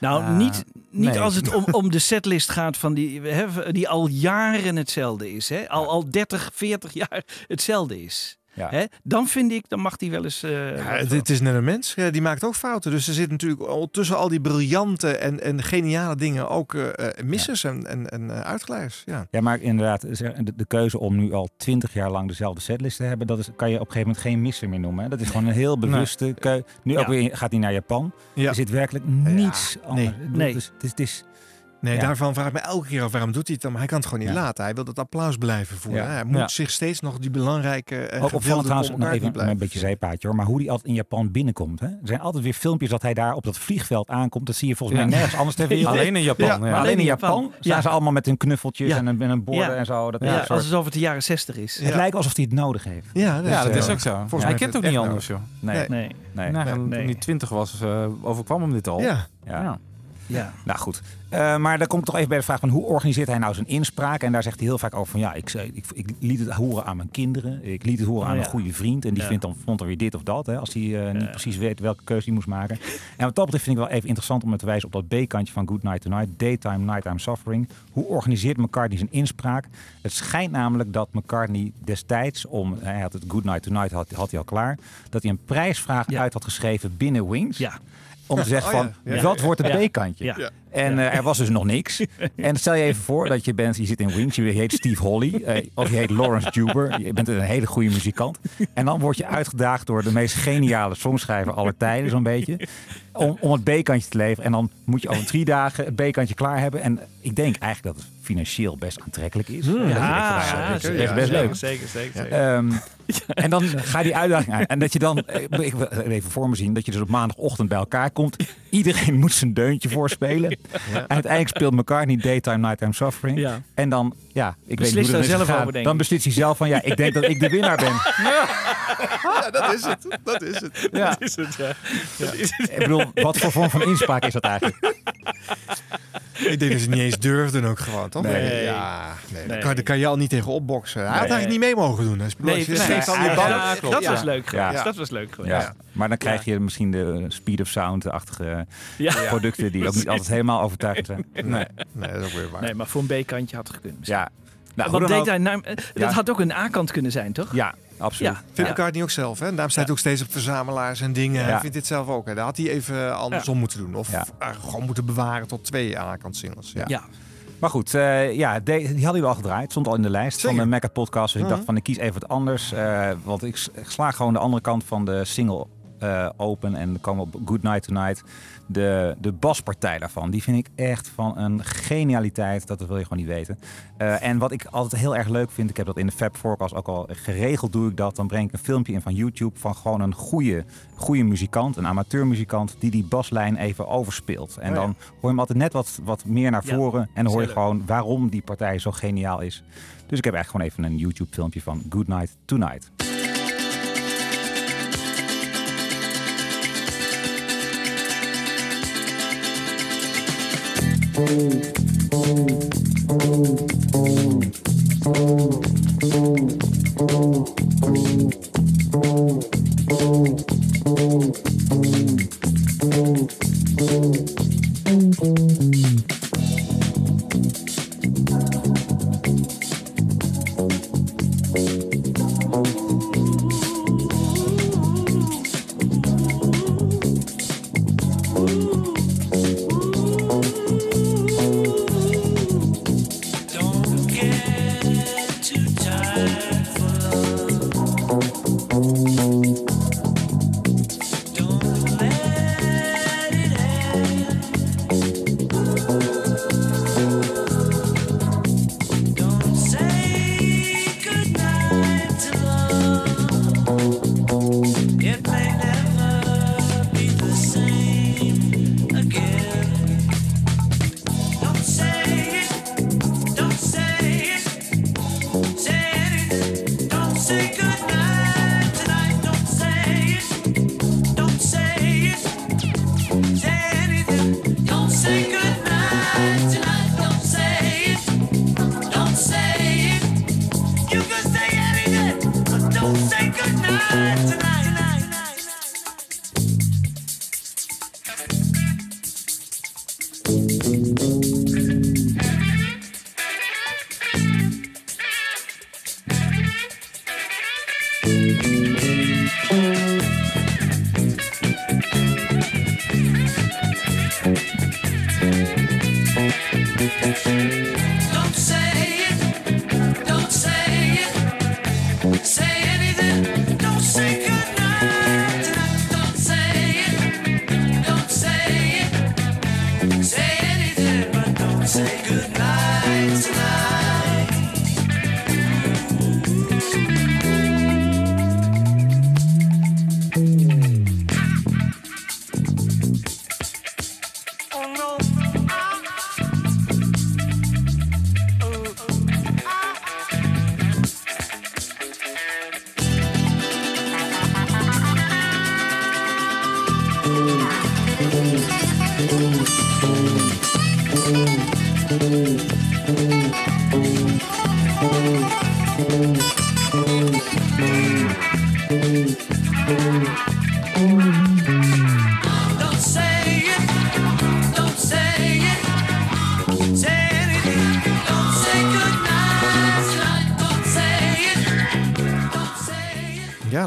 Nou, Eh, niet, niet nee. als het om, om de setlist gaat van die, hè, die al jaren hetzelfde is. Hè? Al, al 30, 40 jaar hetzelfde is. Ja. Hè? Dan vind ik, dan mag die wel eens... eh, Ja, het, het is net een mens. Ja, die maakt ook fouten. Dus er zit natuurlijk al tussen al die briljante en, en geniale dingen ook eh, eh, missers en, en, en eh, uitglijers. Ja. Ja, maar inderdaad, de, de keuze om nu al twintig jaar lang dezelfde setlist te hebben, dat is, kan je op een gegeven moment geen misser meer noemen. Hè? Dat is gewoon een heel bewuste keuze. Nu Ja. ook weer gaat hij naar Japan. Ja. Er zit werkelijk niets anders. Nee. Dus, het is, het is, Nee, Ja. daarvan vraag ik me elke keer af waarom doet hij het dan? Maar hij kan het gewoon niet Ja. laten. Hij wil dat applaus blijven voeren. Ja. Hij moet Ja. zich steeds nog die belangrijke ook opvallend trouwens, nog even blijven. een beetje zeepaadje hoor, maar hoe hij altijd in Japan binnenkomt. Hè? Er zijn altijd weer filmpjes dat hij daar op dat vliegveld aankomt. Dat zie je volgens mij nergens anders ter wereld. Alleen in Japan. Maar alleen in Japan staan Ja. ze allemaal met hun knuffeltjes Ja. en een, en een borden Ja. en zo. Dat is ja, soort- alsof het de jaren 60 is. Het lijkt alsof hij het nodig heeft. Ja, dat Ja, is, dat eh, ook zo. volgens hij mij kent ook niet anders, joh. Nee. Nee. nee. Nou. Toen hij 20 was, eh, overkwam hem dit al. Ja. Ja. Ja. Nou goed, Eh, maar dan kom ik toch even bij de vraag van hoe organiseert hij nou zijn inspraak? En daar zegt hij heel vaak over van ja, ik, ik, ik liet het horen aan mijn kinderen. Ik liet het horen Oh, aan ja. een goede vriend. En die Ja. vindt dan, vond er weer dit of dat. Hè, als hij eh, niet precies weet welke keuze hij moest maken. En wat dat betreft vind ik wel even interessant om te wijzen op dat B-kantje van Good Night Tonight. Daytime, Nighttime Suffering. Hoe organiseert McCartney zijn inspraak? Het schijnt namelijk dat McCartney destijds, om, hij had het Good Night Tonight had, had hij al klaar. Dat hij een prijsvraag uit had geschreven binnen Wings. Ja. Om te zeggen Oh, van, ja. Ja. wat wordt het Ja. B-kantje? Ja. Ja. En eh, er was dus nog niks. En stel je even voor dat je bent, je zit in Wings, je heet Steve Holly, eh, of je heet Lawrence Juber, je bent een hele goede muzikant. En dan word je uitgedaagd door de meest geniale songschrijver aller tijden, zo'n beetje, om, om het B-kantje te leveren. En dan moet je over drie dagen het B-kantje klaar hebben. En ik denk eigenlijk dat het financieel best aantrekkelijk is. Hmm. Ja, is zeker, echt best ja, leuk. zeker, zeker, zeker. En dan ga je die uitdaging aan. En dat je dan, eh, ik wil even voor me zien, dat je dus op maandagochtend bij elkaar komt. Iedereen moet zijn deuntje voorspelen. En uiteindelijk speelt McCartney Daytime, Nighttime Suffering. Ja. En dan, ja, ik Beslist weet niet hoe dat is zelf over, Dan beslist hij zelf van, ja, ik denk dat ik de winnaar ben. Ja, dat is het. Dat is het. Ja. Dat is het, ja. Dat is het. Ik bedoel, wat voor vorm van inspraak is dat eigenlijk? Ik denk dat ze niet eens durfden ook gewoon, toch? Nee. Ja, nee, Nee. Daar, kan, daar kan je al niet tegen opboksen. Hij had eigenlijk niet mee mogen doen. Hij Nee, nee, precies. Ja, dat was leuk geweest. Ja. Dat was leuk geweest. Ja. Maar dan krijg je misschien de Speed of Sound-achtige Ja. producten die ook niet altijd helemaal overtuigend zijn. Nee, nee, dat is ook weer waar. Nee, maar voor een B-kantje had het gekund. misschien. Ja. Nou, dan ook- Daytime, nou, Ja. dat had ook een A-kant kunnen zijn, toch? Ja, absoluut. Ja. Vindt elkaar niet ook zelf, hè? Daarom staat hij ook steeds op verzamelaars en dingen. Ja. Hij vindt dit zelf ook. Hè? Daar had hij even andersom moeten doen. Of Ja. eh, gewoon moeten bewaren tot twee aankant singles. Ja. Maar goed, eh, ja, de- die hadden we al gedraaid. Stond al in de lijst van de. Mecca podcast. Dus ik Mhm. dacht van ik kies even wat anders. eh, want ik, ik sla gewoon de andere kant van de single eh, open. En dan komen we op Good Night Tonight. De, de baspartij daarvan. Die vind ik echt van een genialiteit. Dat wil je gewoon niet weten. Eh, en wat ik altijd heel erg leuk vind. Ik heb dat in de Fab Forecast ook al geregeld doe ik dat. Dan breng ik een filmpje in van YouTube. Van gewoon een goede, goede muzikant. Een amateurmuzikant. Die die baslijn even overspeelt. En Oh ja. dan hoor je hem altijd net wat, wat meer naar Ja, voren. En dan hoor je gewoon waarom die partij zo geniaal is. Dus ik heb eigenlijk gewoon even een YouTube filmpje van Good Night Tonight. Don't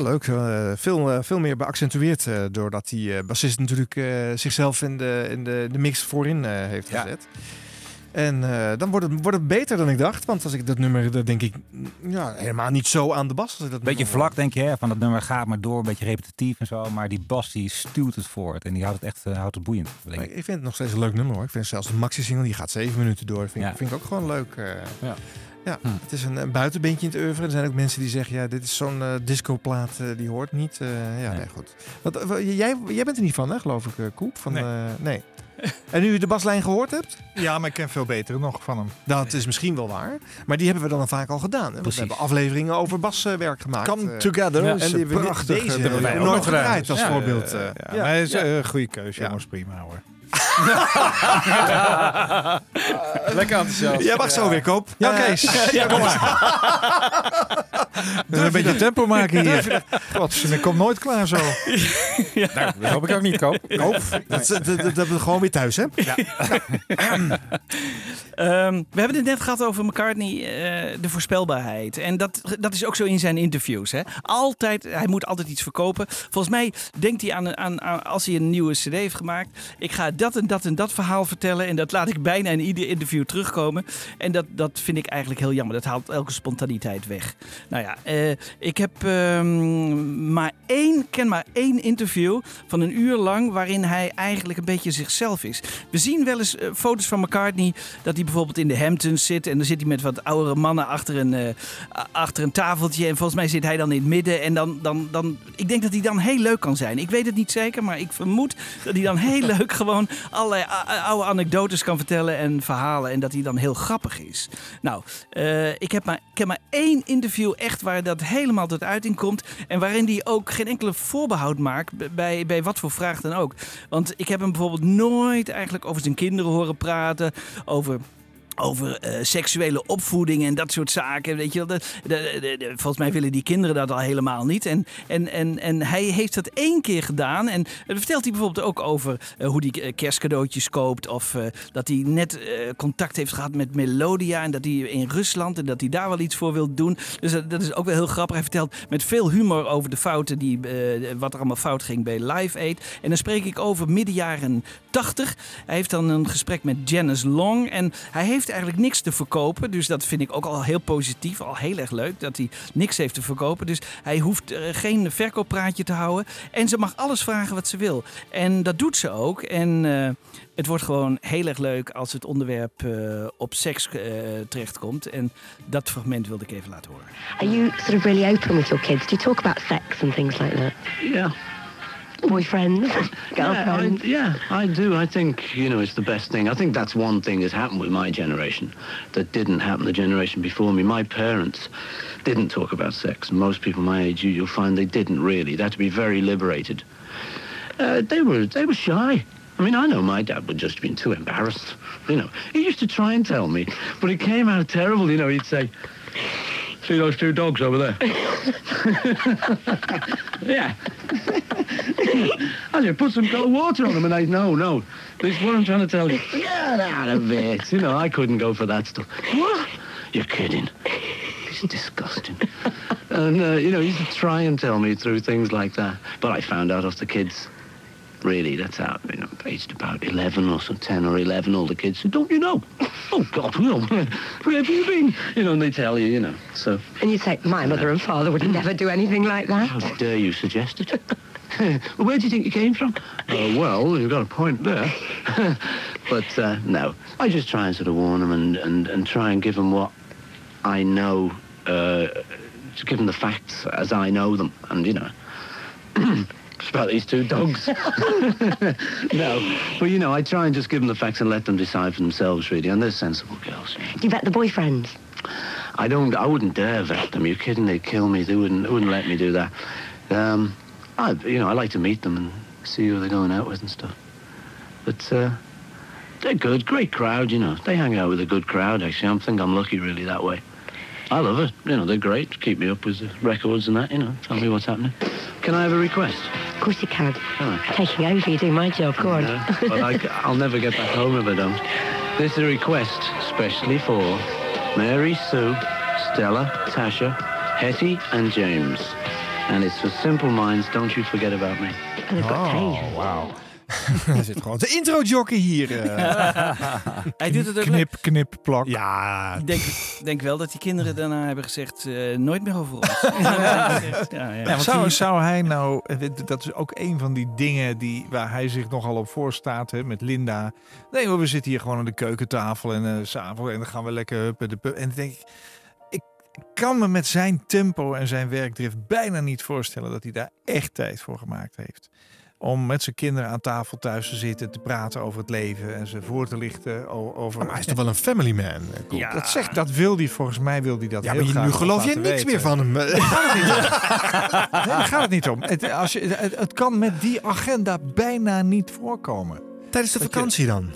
leuk. Eh, veel, eh, veel meer beaccentueerd eh, doordat die eh, bassist natuurlijk eh, zichzelf in de, in de, de mix voorin eh, heeft gezet. En eh, dan wordt het, wordt het beter dan ik dacht. Want als ik dat nummer, dan denk ik mm, ja, helemaal niet zo aan de bas. Als ik dat Beetje nummer vlak denk je, hè? van dat nummer gaat maar door, een beetje repetitief en zo. Maar die bas die stuwt het voort en die houdt het echt houdt het boeiend. ik. ik vind het nog steeds een leuk nummer hoor. Ik vind zelfs de maxi-single, die gaat zeven minuten door. Vind, Ja. vind ik ook gewoon leuk. eh. Ja. Ja, het is een, een buitenbeentje in het oeuvre. Er zijn ook mensen die zeggen, ja, dit is zo'n eh, discoplaat, eh, die hoort niet. Eh, ja, nee, goed. Eh, jij, jij bent er niet van, hè, geloof ik, eh, Koep? Van, Nee. eh, nee. En nu je de baslijn gehoord hebt? Ja, maar ik ken veel betere nog van hem. Dat is misschien wel waar. Maar die hebben we dan vaak al gedaan. Hè? We hebben afleveringen over baswerk gemaakt. Come eh. Together Ja, en die een hebben we prachtig. Deze hebben we nooit gedraaid als Ja, voorbeeld. eh, eh. ja, Ja. Maar hij is eh, een goede keuze, jongens. Prima hoor. Lekker enthousiast. Jij mag zo weer, Koop. Ja, Eh, Kees. Ja, kom maar. een beetje tempo maken hier. God, ik kom nooit klaar zo. Nou, dat hoop ik ook niet, Koop. Koop. Dat, dat, dat, dat hebben we gewoon weer thuis, hè? Ja. Ehm, we hebben het net gehad over McCartney, eh, de voorspelbaarheid. En dat, dat is ook zo in zijn interviews. Hè? Altijd, hij moet altijd iets verkopen. Volgens mij denkt hij aan, aan, aan als hij een nieuwe CD heeft gemaakt. Ik ga dat en dat en dat verhaal vertellen. En dat laat ik bijna in ieder interview terugkomen. En dat, dat vind ik eigenlijk heel jammer. Dat haalt elke spontaniteit weg. Nou ja, eh, ik heb ehm, maar één, ken maar één interview van een uur lang waarin hij eigenlijk een beetje zichzelf is. We zien wel eens eh, foto's van McCartney dat hij bijvoorbeeld in de Hamptons zit en dan zit hij met wat oudere mannen achter een, eh, achter een tafeltje en volgens mij zit hij dan in het midden en dan, dan, dan, ik denk dat hij dan heel leuk kan zijn. Ik weet het niet zeker, maar ik vermoed dat hij dan heel leuk gewoon allerlei oude anekdotes kan vertellen en verhalen en dat hij dan heel grappig is. Nou, eh, ik, heb maar, ik heb maar één interview echt waar dat helemaal tot uiting komt en waarin hij ook geen enkele voorbehoud maakt bij, bij wat voor vraag dan ook. Want ik heb hem bijvoorbeeld nooit eigenlijk over zijn kinderen horen praten, over over eh, seksuele opvoeding en dat soort zaken. Weet je, wel. De, volgens mij willen die kinderen dat al helemaal niet. En, en, en, en hij heeft dat één keer gedaan. En dan vertelt hij bijvoorbeeld ook over eh, hoe hij eh, kerstcadeautjes koopt. Of dat hij net contact heeft gehad met Melodia. En dat hij in Rusland en dat hij daar wel iets voor wil doen. Dus dat, is ook wel heel grappig. Hij vertelt met veel humor over de fouten die, wat er allemaal fout ging bij Live Aid. En dan spreek ik over midden jaren 80. Hij heeft dan een gesprek met Janice Long. En hij heeft eigenlijk niks te verkopen. Dus dat vind ik ook al heel positief. Al heel erg leuk dat hij niks heeft te verkopen. Dus hij hoeft eh, geen verkooppraatje te houden. En ze mag alles vragen wat ze wil. En dat doet ze ook. En eh, het wordt gewoon heel erg leuk als het onderwerp eh, op seks terechtkomt. En dat fragment wilde ik even laten horen. Are you sort of really open with your kids? Do you talk about sex and things like that? Yeah. Boyfriends, Yeah, I, girlfriends? yeah, I do. I think, you know, it's the best thing. I think that's one thing that's happened with my generation that didn't happen the generation before me. My parents didn't talk about sex. Most people my age, you, you'll find they didn't really. They had to be very liberated. Uh, they were they were shy. I mean, I know my dad would just have been too embarrassed. You know, he used to try and tell me, but it came out terrible. You know, he'd say, "See those two dogs over there?" yeah. I said, put some cold water on them, and they, no, no. This is what I'm trying to tell you. Get out of it. You know, I couldn't go for that stuff. What? You're kidding. It's disgusting. and, uh, you know, he used to try and tell me through things like that. But I found out off the kids. Really, that's how, you know, aged about 11 or so, 10 or 11, all the kids say, don't you know? Oh, God, well, where have you been? You know, and they tell you, you know, so. And you say, my mother and father would never do anything like that. How dare you suggest it? where do you think you came from? Uh, well, you've got a point there. but uh, no, I just try and sort of warn them and, and, and try and give them what I know, uh, to give them the facts as I know them. And, you know, about these two dogs. no, but, you know, I try and just give them the facts and let them decide for themselves, really. And they're sensible girls. Do you vet the boyfriends? I don't. I wouldn't dare vet them. You're kidding? They'd kill me. They wouldn't. They wouldn't let me do that. Um, I, you know, I like to meet them and see who they're going out with and stuff. But uh, they're good. Great crowd. You know, they hang out with a good crowd. Actually, I think I'm lucky really that way. I love it. You know, they're great. Keep me up with the records and that. You know, tell me what's happening. Can I have a request? Of course you can. Can I? Taking over, you do my job. Go on. Yeah, but I, will never get back home if I don't. This is a request specially for Mary, Sue, Stella, Tasha, Hetty, and James. And it's for simple minds. Don't you forget about me. Oh, wauw. Hij zit gewoon de intro-jockey hier. eh. Hij doet het ook Knip, knip, plak. Ja. Ik denk, denk wel dat die kinderen daarna hebben gezegd, eh, nooit meer over ons. ja, ja. Ja, want zou, zou hij nou, eh, dat is ook een van die dingen die, waar hij zich nogal op voorstaat hè, met Linda. Nee hoor, we zitten hier gewoon aan de keukentafel en eh, s s'avonds en dan gaan we lekker huppen de En dan denk ik, ik kan me met zijn tempo en zijn werkdrift bijna niet voorstellen dat hij daar echt tijd voor gemaakt heeft. Om met zijn kinderen aan tafel thuis te zitten, te praten over het leven en ze voor te lichten over. Maar hij is toch wel een family man? eh? Ja, dat zegt, dat wil hij volgens mij, wil hij dat Ja, heel maar je- graag nu geloof je niks weten. meer van hem. Daar gaat het niet om. Nee, daar gaat het niet om. Het, als je, het, het kan met die agenda bijna niet voorkomen. Tijdens de vakantie dan?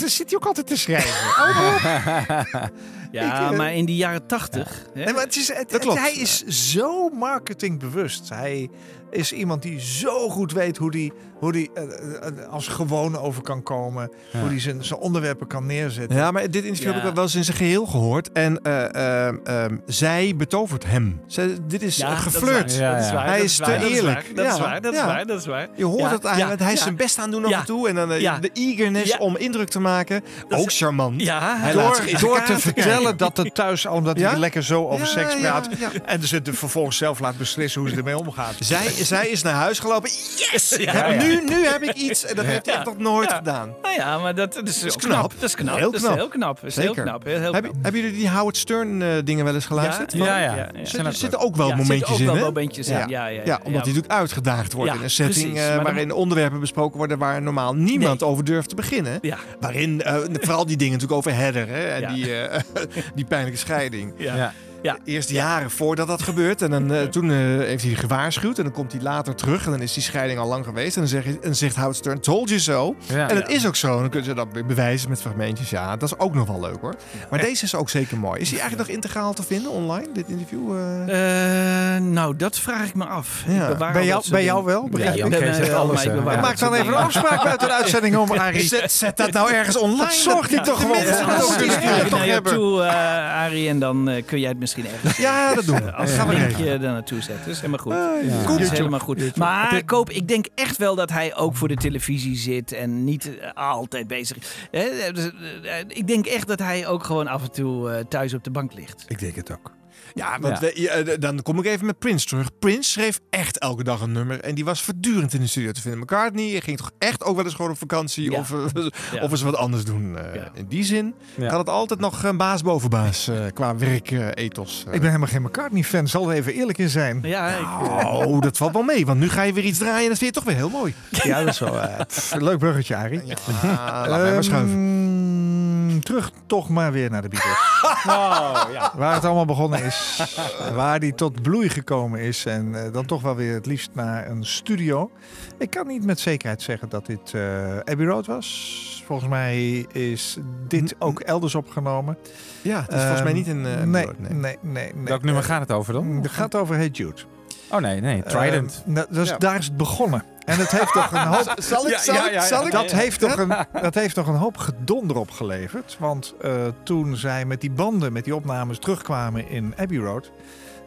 dan zit hij ook altijd te schrijven. Ja, Ik, maar in die jaren tachtig. hè? Nee, maar het is, het, het- hij is zo marketingbewust. Hij is iemand die zo goed weet hoe hij hoe die, eh, eh, als gewoon over kan komen. Ja. Hoe hij zijn, zijn onderwerpen kan neerzetten. Ja, maar dit interview heb ik wel eens in zijn geheel gehoord. En eh, eh, ehm, zij betovert hem. Zij, dit is Ja, eh, dat is geflirt. waar. Dat is waar, Hij dat is is te waar, dat is eerlijk. waar, dat is waar, dat is waar, dat is waar. Je hoort Ja, het aan. hij is ja. zijn best aan doen af Ja. en toe. En dan eh, Ja. de eagerness Ja. om indruk te maken. Ook charmant. Ja, hij laat zich door door te vertellen dat het thuis, omdat Ja? hij lekker zo over Ja, seks praat. En dus het vervolgens zelf laat beslissen hoe ze ermee omgaat. Zij, zij is naar huis gelopen. Yes! Ja. Nu, nu heb ik iets. En dat Ja. heeft hij echt nog nooit gedaan. Nou ja, maar dat, dat is, knap. Dat is knap. Heel Dat knap. is heel knap. Dat is heel Zeker. knap. Heel, heel Heb- knap. Hebben jullie die Howard Stern eh, dingen wel eens geluisterd? Ja, ja, ja, ja. Er Er zitten ook wel Ja, er momentjes in, wel hè? momentjes in. Ja, ja, ja, Ja, omdat ja. hij natuurlijk uitgedaagd wordt Ja, in een setting precies. eh, waarin onderwerpen besproken worden waar normaal niemand over durft te beginnen. Ja. Waarin eh, vooral die dingen natuurlijk over Heather hè, en Ja. die, eh, die pijnlijke scheiding. Ja. Ja. Eerst jaren voordat dat gebeurt. En dan, eh, toen eh, heeft hij gewaarschuwd. En dan komt hij later terug. En dan is die scheiding al lang geweest. En dan, zeg, je- en zegt Howard Stern, told you so. Ja. en dat Ja. is ook zo. En dan kunnen ze dat weer bewijzen met fragmentjes. Ja, dat is ook nog wel leuk hoor. Maar deze is ook zeker mooi. Is hij eigenlijk nog integraal te vinden online, dit interview? eh? Eh, nou, dat vraag ik me af. Ja. Ik Bij jou- bij wel? Begrijp ik? maak dan even een afspraak buiten de uitzending om, Arie. Zet, zet dat nou ergens online. Hij Dat toch gewoon dat die toch hebben. toe, eh, Arie, en dan eh, kun jij het misschien ergens Ja, dat doen we. als Ja. een linkje daar naartoe zetten. Dat is helemaal goed. ja. Dat is YouTube. helemaal goed. Maar Koop, ik denk echt wel dat hij ook voor de televisie zit en niet eh, altijd bezig is. Hè, dus, eh, Ik denk echt dat hij ook gewoon af en toe eh, thuis op de bank ligt. Ik denk het ook. Ja, want Ja. we- ja, eh, dan kom ik even met Prince terug. Prince schreef echt elke dag een nummer. En die was voortdurend in de studio te vinden. McCartney ging toch echt ook wel eens gewoon op vakantie. Ja. Of, eh, Ja. of eens wat anders doen. eh, In die zin gaat het altijd nog een baas boven baas. eh, qua werkethos. Ik ben helemaal geen McCartney-fan, zal er even eerlijk in zijn. Ja, ik, Oh, dat valt wel mee. Want nu ga je weer iets draaien en dat vind je toch weer heel mooi. Ja, dat is wel leuk bruggetje, Arie. Ja, laat mij maar schuiven. Ehm, terug toch maar weer naar de Beatles. Waar het allemaal begonnen is. waar die tot bloei gekomen is. En eh, dan toch wel weer het liefst naar een studio. Ik kan niet met zekerheid zeggen dat dit eh, Abbey Road was. Volgens mij is dit ook elders opgenomen. Ja, het is volgens mij niet in, eh, Road, nee, nee. nee, nee, Welk nummer gaat het over dan? Het gaat over Hey Jude. Oh nee, nee, Trident. Eh, nou, dus Ja. Daar is het begonnen. En het heeft toch een hoop... Zal ik- zal ja, ik- ja, zal ik- Dat heeft toch een, dat heeft toch een hoop gedonder opgeleverd. Want eh, toen zij met die banden, met die opnames terugkwamen in Abbey Road...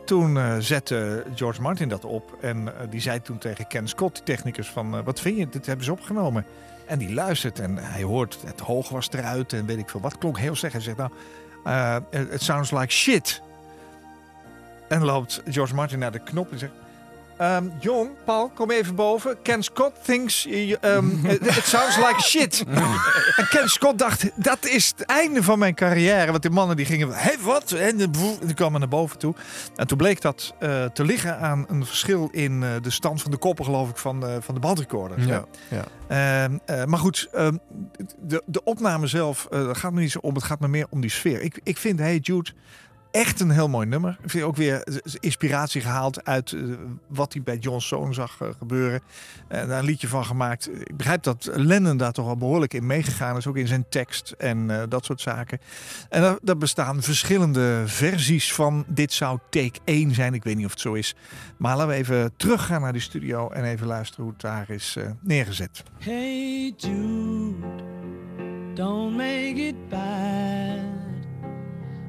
toen eh, zette George Martin dat op. En die zei toen tegen Ken Scott, die technicus, van... eh, wat vind je? Dit hebben ze opgenomen. En die luistert en hij hoort, het hoog was eruit en weet ik veel wat. Klonk heel slecht. Hij zegt, nou, eh, it sounds like shit. En loopt George Martin naar de knop en zegt... ehm, John, Paul, kom even boven. Ken Scott thinks um, it sounds like shit. en Ken Scott dacht, dat is het einde van mijn carrière. Want die mannen die gingen, hé wat? En boe- die kwamen naar boven toe. En toen bleek dat eh, te liggen aan een verschil in eh, de stand van de koppen, geloof ik, van, de van de bandrecorder. Ja, ja. Ehm, eh, maar goed, de, de opname zelf eh, gaat me niet zo om. Het gaat me meer om die sfeer. Ik, ik vind Hey Jude echt een heel mooi nummer. Ik vind ook weer inspiratie gehaald uit eh, wat hij bij John Stone zag eh, gebeuren. En daar een liedje van gemaakt. Ik begrijp dat Lennon daar toch wel behoorlijk in meegegaan is. Ook in zijn tekst en eh, dat soort zaken. En er bestaan verschillende versies van. Dit zou take 1 zijn. Ik weet niet of het zo is. Maar laten we even teruggaan naar die studio en even luisteren hoe het daar is eh, neergezet. Hey Jude, don't make it bad.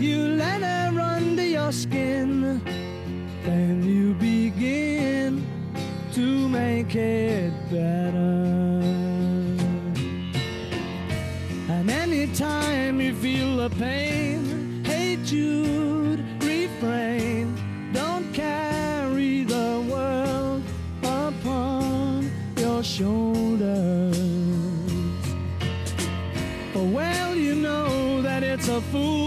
you let her under your skin, then you begin to make it better. And anytime you feel the pain, hey Jude, refrain. Don't carry the world upon your shoulders. For well you know that it's a fool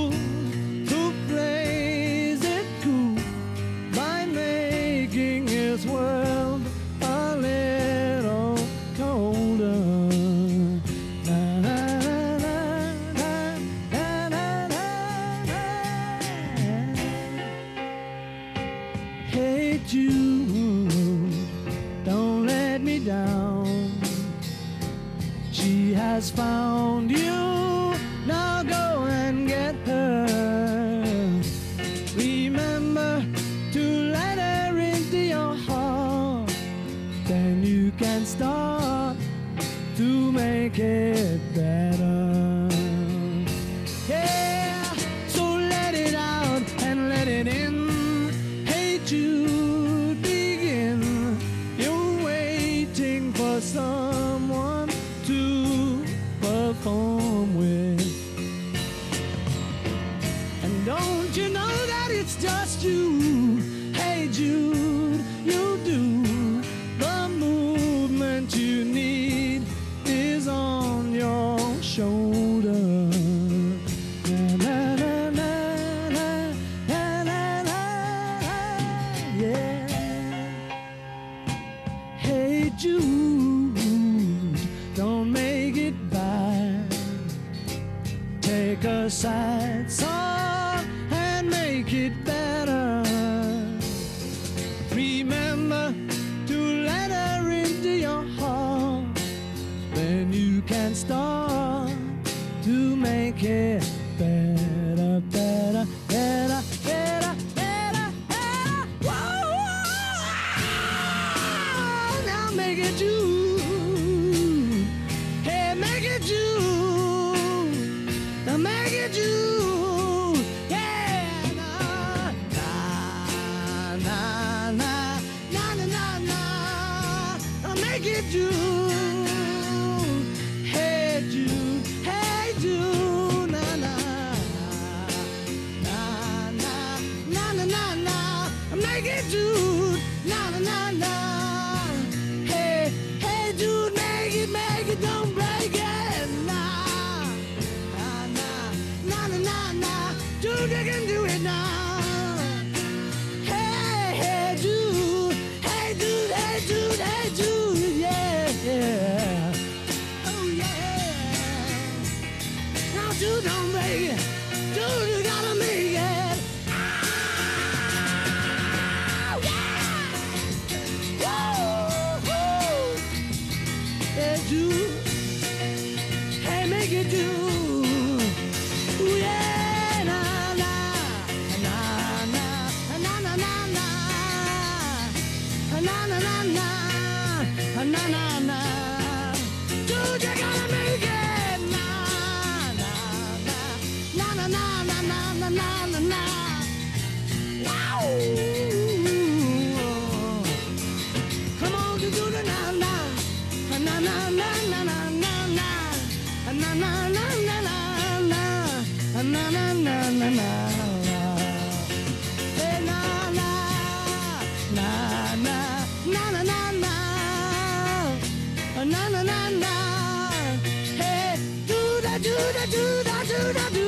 ラドゥラドゥラドゥ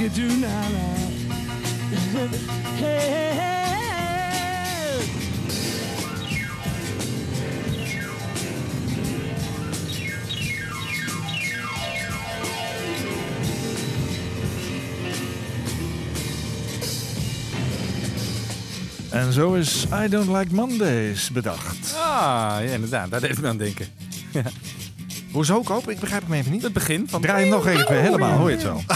It do now now. hey, hey, hey. En zo is I Don't Like Mondays bedacht. Ah, ja, inderdaad. Daar deed me aan denken. Hoezo koop? Ik begrijp hem even niet. Het begin van... Draai hem nog even helemaal, hoor je het zo.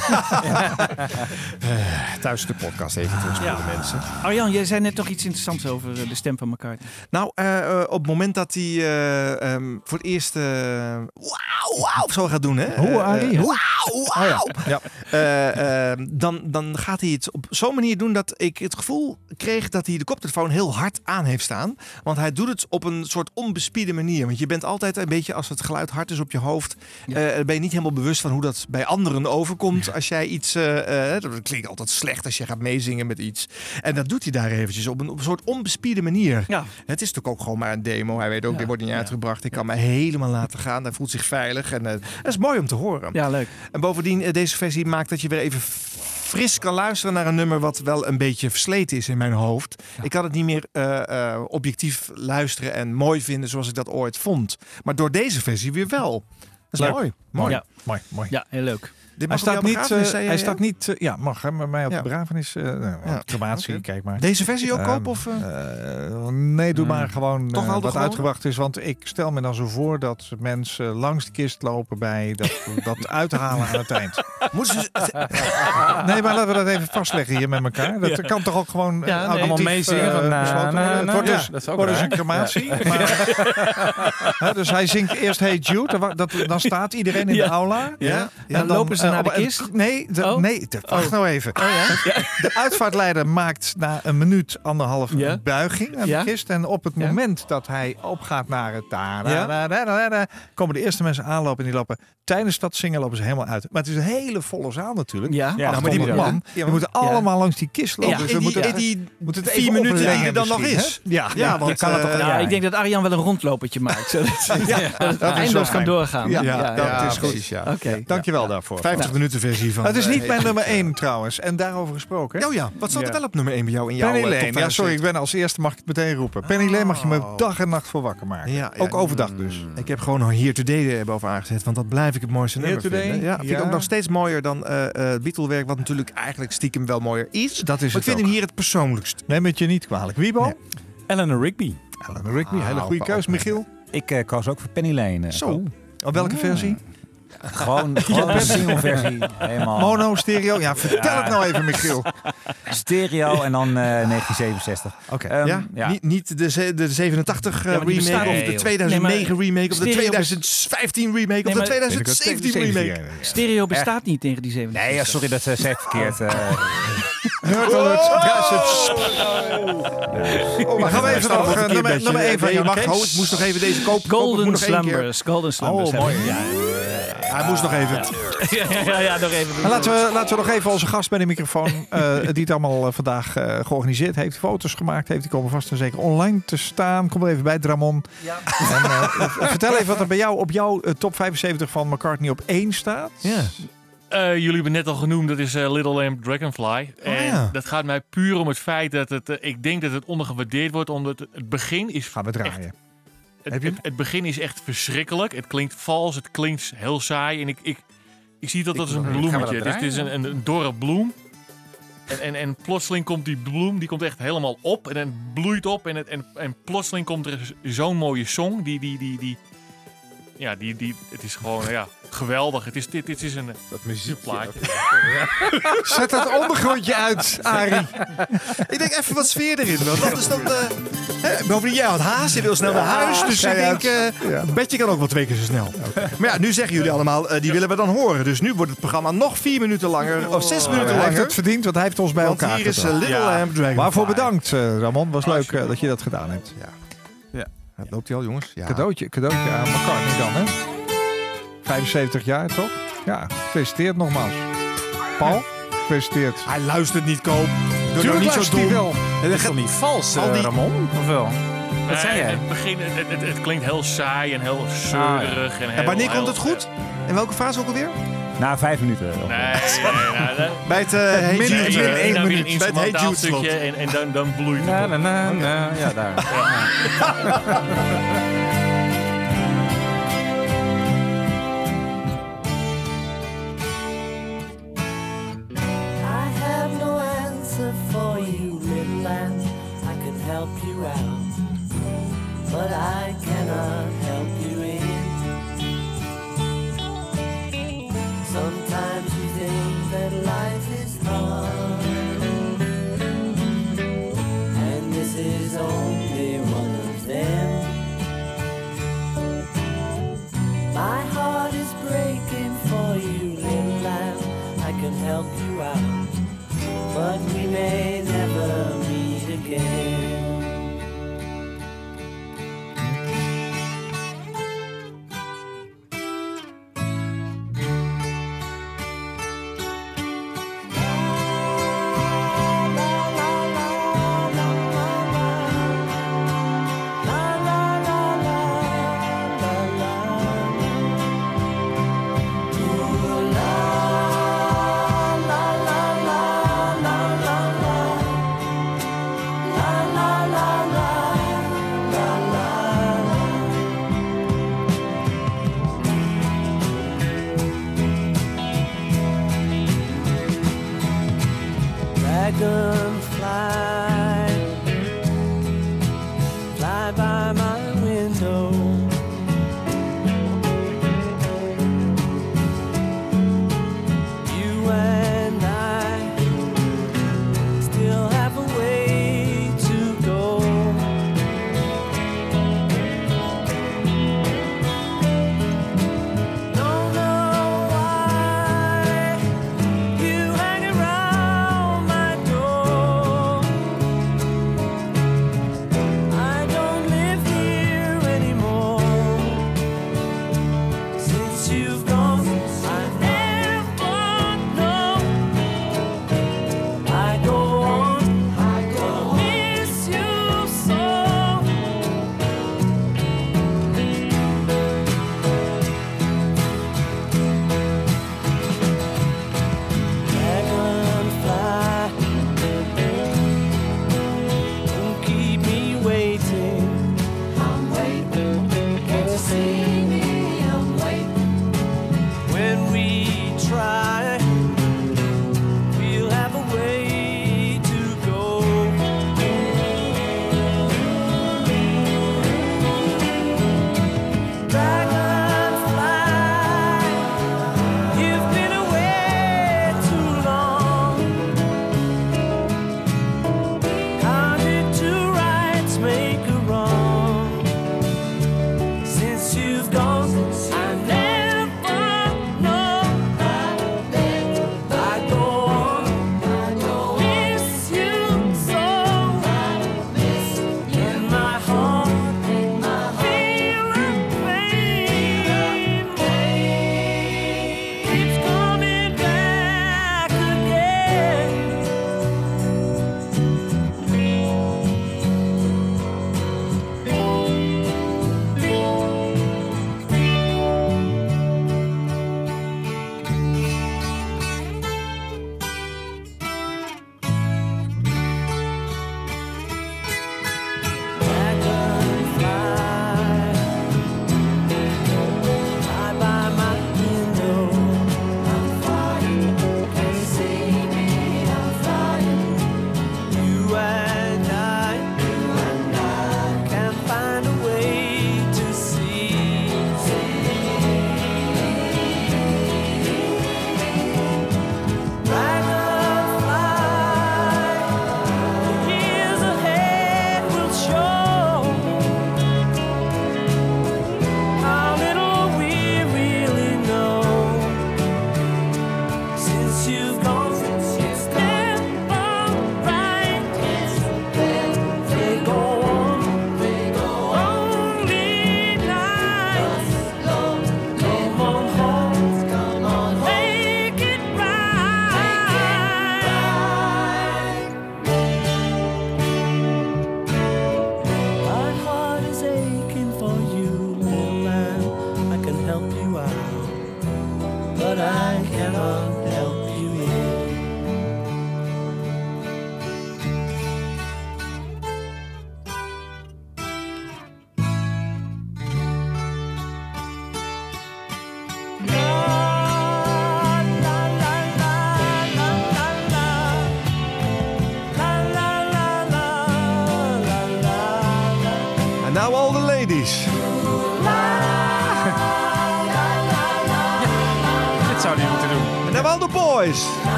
Eh, thuis de podcast even terug voor de mensen. Arjan, jij zei net toch iets interessants over eh, de stem van McCartney. Nou, eh, op het moment dat hij eh, ehm, voor het eerst wauw, wauw zo gaat doen, hè? Hoe, Arie? Wauw, wauw. Oh ja. Eh, eh, dan, dan gaat hij het op zo'n manier doen dat ik het gevoel kreeg dat hij de koptelefoon heel hard aan heeft staan. Want hij doet het op een soort onbespiede manier. Want je bent altijd een beetje, als het geluid hard is op je hoofd, eh, ben je niet helemaal bewust van hoe dat bij anderen overkomt. Als jij iets, eh, dat klinkt altijd slecht als je gaat meezingen met iets. En dat doet hij daar eventjes op een, op een soort onbespiede manier. Ja. Het is natuurlijk ook gewoon maar een demo. Hij weet ook, dit wordt niet uitgebracht. Ik kan me helemaal laten gaan. Hij voelt zich veilig. En dat is mooi om te horen. Ja, leuk. En bovendien, eh, deze versie maakt dat je weer even fris kan luisteren naar een nummer wat wel een beetje versleten is in mijn hoofd. Ik kan het niet meer eh, eh, objectief luisteren en mooi vinden zoals ik dat ooit vond. Maar door deze versie weer wel. Dat is Leuk. mooi. Mooi. Ja. Mooi, mooi. Ja, heel leuk. Dit Hij staat niet, eh, zei hij staat niet, eh, ja, mag hè, maar mij op Ja. de begrafenis, eh nou, Ja. crematie, kijk maar. Deze versie ook Ehm, kopen? Of, eh? eh, nee, doe maar gewoon Toch wat uitgebracht is. Want ik stel me dan zo voor dat mensen langs de kist lopen bij dat, dat uithalen aan het eind. Moeten ze... Nee, maar laten we dat even vastleggen hier met elkaar. Dat Ja. kan toch ook gewoon Ja, nee. auditief, Allemaal meezingen eh, van na, besloten na, worden? Het na, wordt ja, dus, dat is ook wordt dus een crematie. Ja. Maar, Hè, dus hij zingt eerst Hey Jude. Dat, dan staat iedereen in Ja. de aula. Ja. Dan lopen ze eh, naar de kist? Nee, de, Oh. nee de- wacht Oh. nou even. De uitvaartleider maakt na een minuut, anderhalf Ja. een buiging aan Ja. de kist. En op het Ja. moment dat hij opgaat naar het da, da, Ja. da, da, da, da, komen de eerste mensen aanlopen. En die lopen tijdens dat zingen lopen ze helemaal uit. Maar het is een hele volle zaal natuurlijk. Ja. Ja, maar die- man. ja. Die moeten allemaal langs die kist lopen. Ja, dus we moeten, die moeten het vier minuten die er dan nog is. Ja, Ja, ja, want, kan het toch eh, Ja, ik denk dat Arjan wel een rondlopertje maakt. Zodat Ja, dat het eindeloos kan doorgaan. Ja, Ja, dat ja, is goed. precies, ja. Oké. Dankjewel daarvoor. 50 minuten versie van... Het is eh, niet Hey mijn nummer 1 trouwens. En daarover gesproken. Oh ja, wat staat er wel op nummer 1 bij jou in jouw Penny eh, Lane. Ja, 75? sorry, ik ben als eerste, mag ik het meteen roepen. Penny Lane mag je me dag en nacht voor wakker maken. Ja, ja, Ook overdag dus. Ik heb gewoon Here Today er boven aangezet, want dat blijf ik het mooiste Here nummer Today? vinden. Ja, vind ik ook nog steeds mooier dan eh eh, Beatle-werk, wat natuurlijk eigenlijk stiekem wel mooier is. Dat is maar ik vind ook. hem hier het persoonlijkst. Neem het je niet kwalijk. Wiebo? Nee. Eleanor Rigby. Eleanor Rigby, Ah, hele goede keus. Michiel? Ik eh, koos ook voor Penny Lane. eh, Zo. Op welke Mm. versie? Gewoon, gewoon een single versie. Helemaal Mono, stereo? Ja, vertel het nou even, Michiel. stereo en dan eh, 1967. Oké, Ehm, ja. ja. Niet, niet de, ze- de 87 eh, remake bestaat- of de Nee, 2009 joh. Nee, remake of de stereo bes- 2015 remake of de maar- 2017 remake. Stereo bestaat niet tegen die 7. Nee, ja, sorry, dat uh, zei ik verkeerd. Eh. Nerd alert. Draai ze- Oh, maar gaan we even nog eh, nummer, nummer 1 van bedje. je. Wacht, oh, Kees. ik moest nog even deze kopen. kopen. Golden moet nog één keer. Slumbers. Golden Slumbers. Oh, mooi. Ja, Hij moest nog even. ja, ja, ja, nog even. Maar laten, we, laten we nog even onze gast bij de microfoon, eh, die het allemaal eh, vandaag eh, georganiseerd heeft, foto's gemaakt heeft, die komen vast en zeker online te staan. Kom er even bij, Dramon. En, eh, vertel even wat er bij jou op jouw eh, top 75 van McCartney op 1 staat. Ja. Eh, jullie hebben net al genoemd, dat is eh, Little Lamb Dragonfly. en ja. dat gaat mij puur om het feit dat het, eh, ik denk dat het ondergewaardeerd wordt, omdat het, begin is... Gaan we draaien. het, het, het begin is echt verschrikkelijk. Het klinkt vals, het klinkt heel saai. En ik, ik, ik zie dat Ik- als een bloemetje. dat Het is, is een, een, een dorre bloem. En, en, en plotseling komt die bloem, die komt echt helemaal op. En het bloeit op. En, het, en, en plotseling komt er zo'n mooie song. Die, die, die, die, ja, die, die, het is gewoon ja, geweldig. Het is, dit, dit is een, dat plaatje. Zet dat ondergrondje uit, Arie. Ik denk even wat sfeer erin. Want dat is dan. eh, hè, bovendien, jij had haast, je wil snel naar huis. Dus Ja, ik ja, denk, eh bedje kan ook wel twee keer zo snel. Maar ja, nu zeggen jullie allemaal, eh, die willen we dan horen. Dus nu wordt het programma nog vier minuten langer. Of zes minuten Hij langer. heeft het verdiend, want hij heeft ons bij Want elkaar hier is. Little Lamb Dragonfly. Waarvoor bedankt, Ramon. Was leuk dat je dat gedaan hebt. Ja. Ja. Dat loopt hij al, jongens. Cadeautje, cadeautje aan McCartney dan, hè? 75 jaar, toch? Ja, gefeliciteerd nogmaals. Paul, gefeliciteerd. Hij luistert niet, Koop. Doe nou niet zo dom. wel. Dat is toch niet vals, Al die- Ramon? Of wel? Wat zei jij? Het, begin, het, het, het klinkt heel saai en heel zeurig. en, heel, En wanneer heel- komt het goed? In welke fase ook alweer? Na vijf minuten. Nee, nee, nee. Bij het, Hey min, min, eh, één dan weer minuut. Bij het Hey Jude stukje en, en dan, dan bloeit het Na, na, na, na. Ja, daar. I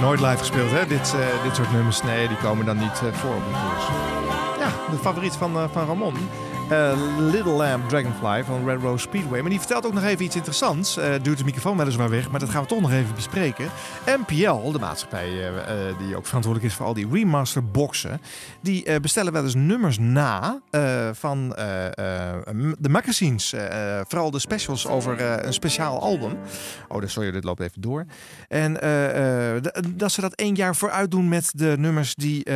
Nooit live gespeeld, hè? Dit, eh, dit soort nummers. Nee, die komen dan niet eh, voor de. Ja, de favoriet van, eh, van Ramon. Eh, Little Lamb Dragonfly van Red Rose Speedway. Maar die vertelt ook nog even iets interessants. Eh duurt de microfoon weliswaar weg, maar dat gaan we toch nog even bespreken. NPL, de maatschappij eh, die ook verantwoordelijk is voor al die remaster boxen, die bestellen wel eens nummers na van de magazines. Vooral de specials over een speciaal album. Oh, sorry, dit loopt even door. En dat ze dat één jaar vooruit doen met de nummers die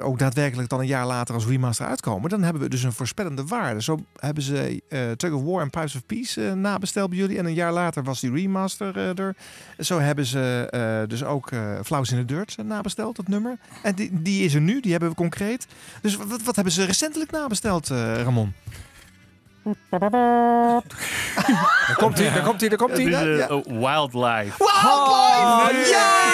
ook daadwerkelijk dan een jaar later als remaster uitkomen. Dan hebben we dus een voorspellende waarde. Zo hebben ze eh Tug of War en Pipes of Peace eh, nabesteld bij jullie. En een jaar later was die remaster eh, er. Zo hebben ze dus ook Flowers in the Dirt nabesteld, dat nummer. En die, die is er nu, die hebben we concreet. Dus wat, wat hebben ze recentelijk nabesteld, Ramon? Daar komt hij, daar komt hij, daar komt hij. Eh, oh, Wildlife. Wildlife! Ja!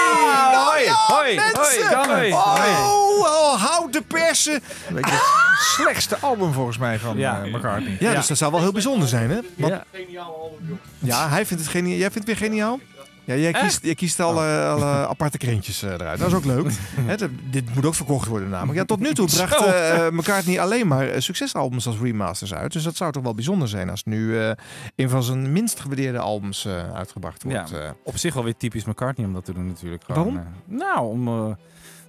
Ja, Hoi, mensen! hoi, hoi. Oh, oh, houd de persen! Weet je, het slechtste album volgens mij van Ja. eh, McCartney. Ja, dus dat zou wel heel bijzonder zijn, hè? Want- Ja. Ja, hij vindt het geniaal. Jij vindt het weer geniaal? Ja, jij kiest, jij kiest alle, alle aparte krentjes eh, eruit. Dat is ook leuk. Dat- dit moet ook verkocht worden namelijk. Ja, tot nu toe bracht eh McCartney alleen maar eh, succesalbums als remasters uit. Dus dat zou toch wel bijzonder zijn als nu eh, een van zijn minst gewaardeerde albums eh, uitgebracht wordt. Ja, eh. op zich wel weer typisch McCartney om dat te doen natuurlijk. Gewoon, Waarom? nou, om...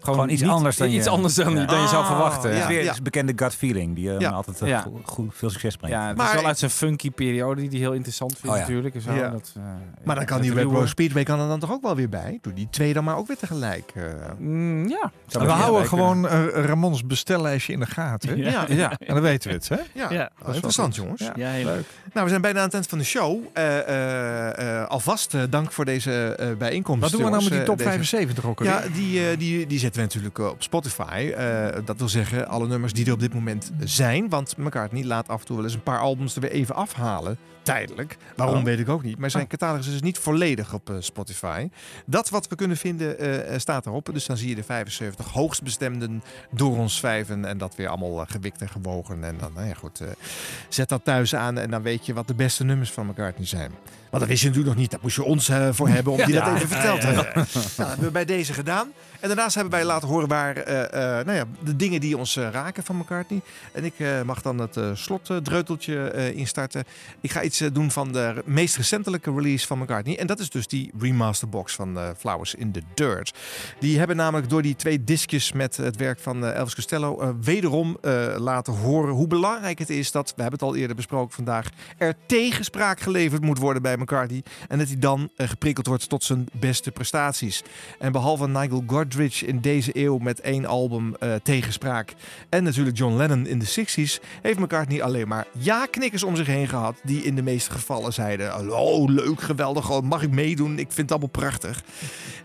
Gewoon iets niet- anders dan iets je, anders dan, Ja. dan je zou Ah, verwachten. Het is Ja. weer Ja. een bekende gut feeling die Ja. altijd eh, Ja. goed, goed- veel succes brengt. Ja, het Maar- is wel uit zijn funky periode die hij heel interessant vindt Oh ja. natuurlijk. En zo. Ja. Dat, eh, Maar dan kan die Red Rose Speedway kan er dan toch ook wel weer bij? Doe die twee dan maar ook weer tegelijk. Mm, ja. we houden gewoon Ramons bestellijstje in de gaten. Ja. ja. En dan weten we het, hè? Ja, Ja, wel interessant jongens. Ja. Ja, heel leuk. Nou, we zijn bijna aan het eind van de show. Eh, eh, eh, alvast eh, dank voor deze eh, bijeenkomst. Wat doen we nou met die top Eh, deze- 75 ook Ja, die, die, die zetten we natuurlijk eh, op Spotify. Eh, dat wil zeggen, alle nummers die er op dit moment zijn. Want McCartney laat af en toe wel eens een paar albums er weer even afhalen. Tijdelijk. Waarom Oh. weet ik ook niet. Maar zijn catalogus is niet volledig op eh, Spotify. Dat wat we kunnen vinden staat erop. Dus dan zie je de 75 hoogstbestemden door ons vijven. En dat weer allemaal gewikt en gewogen. En dan, nou ja goed, zet dat thuis aan. En dan weet je wat de beste nummers van McCartney zijn. Want dat wist je natuurlijk nog niet. Daar moest je ons voor hebben om die Ja. dat even verteld te ja, hebben. Nou, dat hebben we bij deze gedaan. En daarnaast hebben wij laten horen waar eh, eh, nou ja, de dingen die ons eh, raken van McCartney. En ik mag dan het slotdreuteltje instarten. Ik ga iets doen van de meest recentelijke release van McCartney. En dat is dus die remasterbox van eh, Flowers in the Dirt. Die hebben namelijk door die twee discjes met het werk van Elvis Costello wederom laten horen hoe belangrijk het is dat, we hebben het al eerder besproken vandaag, er tegenspraak geleverd moet worden bij McCartney. En dat hij dan geprikkeld wordt tot zijn beste prestaties. En behalve Nigel Godrich in deze eeuw met één album eh, tegenspraak. En natuurlijk John Lennon in de 60s. Heeft McCartney alleen maar ja-knikkers om zich heen gehad. Die in de meeste gevallen zeiden: Oh, leuk, geweldig. oh, Mag ik meedoen? Ik vind het allemaal prachtig.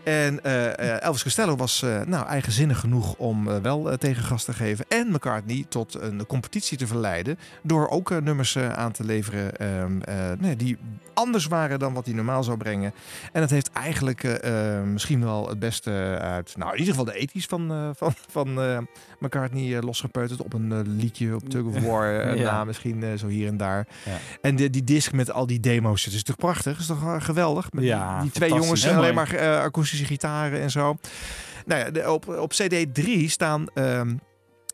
En eh, eh, Elvis Costello was nou, eigenzinnig genoeg om wel tegengas te geven. En McCartney tot een competitie te verleiden. Door ook nummers aan te leveren ehm, eh, die anders waren dan wat hij normaal zou brengen. En dat heeft eigenlijk misschien wel het beste uit, nou in ieder geval de ethisch van, eh, van, van eh, McCartney eh, losgepeuterd op een liedje op Tug of War Ja. na, misschien zo hier en daar. Ja. En de, die disc met al die demo's, het is toch prachtig? Het is toch geweldig? Met Ja, die twee jongens en alleen maar akoestische gitaren en zo. Nou ja, de- op, op CD 3 staan ehm,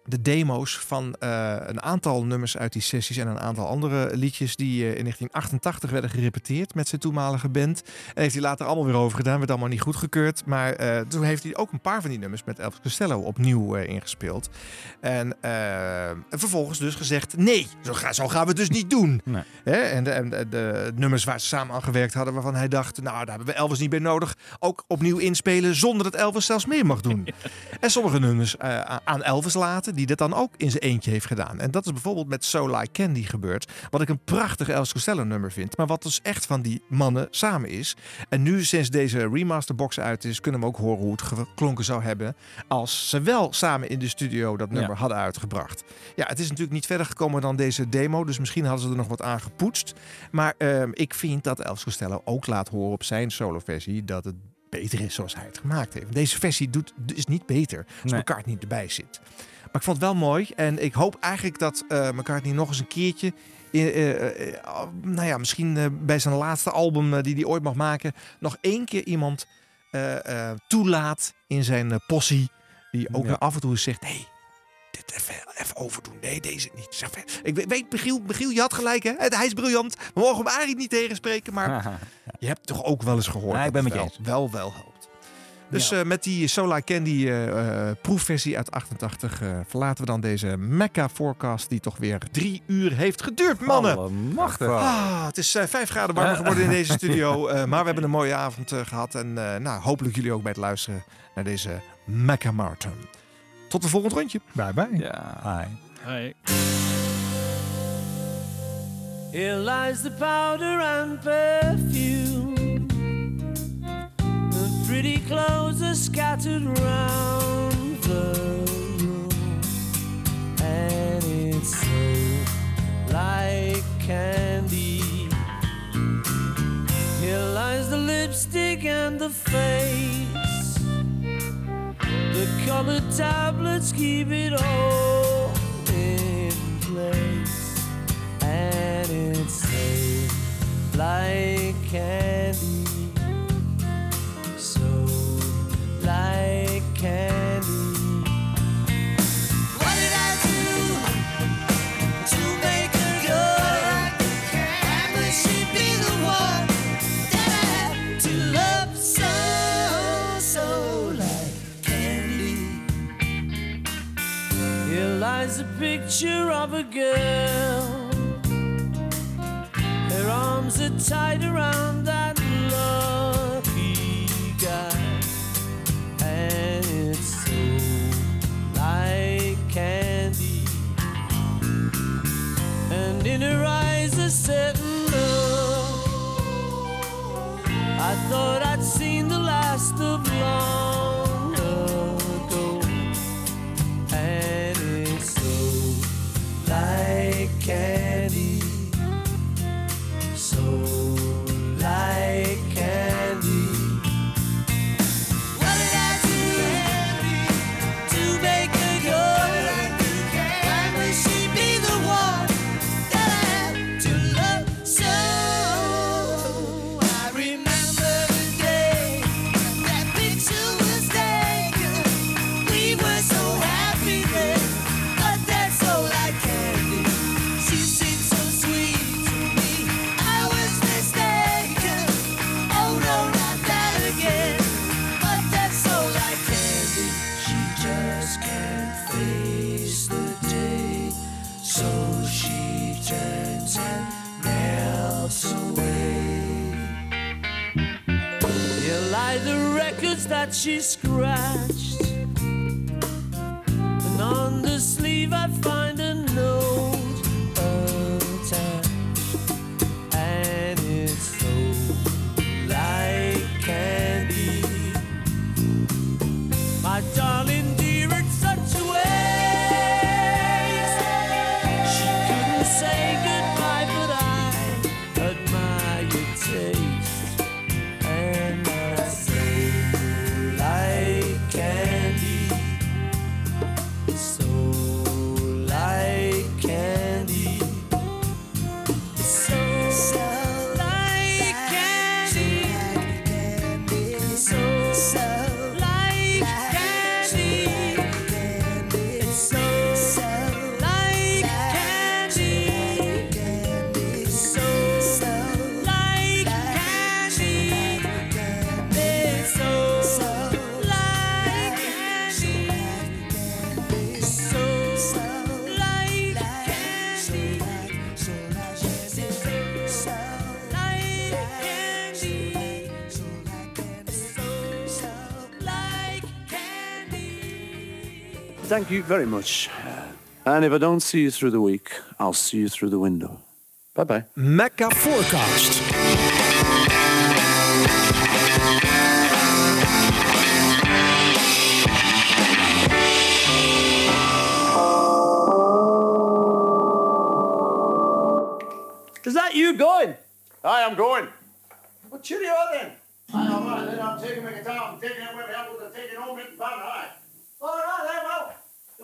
de demo's van eh, een aantal nummers uit die sessies en een aantal andere liedjes die eh, in 1988 werden gerepeteerd met zijn toenmalige band. En heeft hij later allemaal weer over gedaan, werd allemaal niet goedgekeurd. Maar eh, toen heeft hij ook een paar van die nummers met Elvis Costello opnieuw ingespeeld. En vervolgens dus gezegd, nee, zo, ga, zo gaan we het dus niet doen. Nee. Hè? En, de, en de, de nummers waar ze samen aan gewerkt hadden, waarvan hij dacht, nou, daar hebben we Elvis niet bij nodig. Ook opnieuw inspelen zonder dat Elvis zelfs mee mag doen. en sommige nummers aan Elvis laten, die dat dan ook in zijn eentje heeft gedaan. En dat is bijvoorbeeld met So Like Candy gebeurd. Wat ik een prachtig Elvis Costello nummer vind, maar wat dus echt van die mannen samen is. En nu, sinds deze remasterbox uit is, kunnen we ook horen hoe het geklonken zou hebben als ze wel samen in de studio dat nummer Ja. hadden uitgebracht. Ja, het is natuurlijk niet verder gekomen dan deze demo, dus misschien hadden ze er nog wat aan gepoetst. Maar ehm, ik vind dat Elvis Costello ook laat horen op zijn soloversie dat het beter is zoals hij het gemaakt heeft. Deze versie doet, is niet beter als Nee. niet erbij zit. Maar ik vond het wel mooi. En ik hoop eigenlijk dat eh McCartney nog eens een keertje... eh, eh, nou ja, misschien bij zijn laatste album die hij ooit mag maken... nog één keer iemand toelaat in zijn possie... die ook Ja. af en toe zegt... Hey, dit even, even overdoen. Nee, deze niet. Ik weet- Michiel, je had gelijk, hè? Hij is briljant. We mogen hem eigenlijk niet tegenspreken, maar je hebt toch ook wel eens gehoord. Ja, ik ben met je het eens. wel, wel, wel helpt. Dus eh, met die Solar Candy eh, eh, proefversie uit 88 eh, verlaten we dan deze Mecca forecast die toch weer drie uur heeft geduurd, mannen. Allemachtig. Ah, het is eh, vijf graden warmer geworden in deze studio, eh, maar we hebben een mooie avond eh, gehad en eh, nou, hopelijk jullie ook bij het luisteren naar deze Mecca Marathon. Tot de volgende rondje. Bye bye. Ja. Hi. Here lies the powder and perfume. Pretty clothes are scattered round the room. And it's so like candy. Here lies the lipstick and the face. The colored tablets keep it all in place and it's so like candy, like candy. What did I do to make her good? And would she be the one that I had to love so, so like candy? Here lies a picture of a girl. Her arms are tied around that in her eyes a certain look. I thought I'd seen the last of long ago. And it's so like that she scratched. And on the sleeve I find Thank you very much. And if I don't see you through the week, I'll see you through the window. Bye bye. Mecca Forecast. Is that you going? Hi, I am going. Well, cheerio then. I know, man. Then I'm taking my guitar. I'm taking it with me. I'm going to take it home in Van All right, then, well.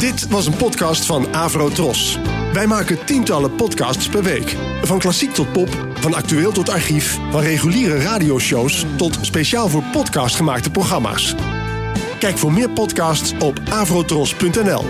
Dit was een podcast van Avro Tros. Wij maken tientallen podcasts per week. Van klassiek tot pop, van actueel tot archief, van reguliere radioshows tot speciaal voor podcast gemaakte programma's. Kijk voor meer podcasts op avrotros.nl.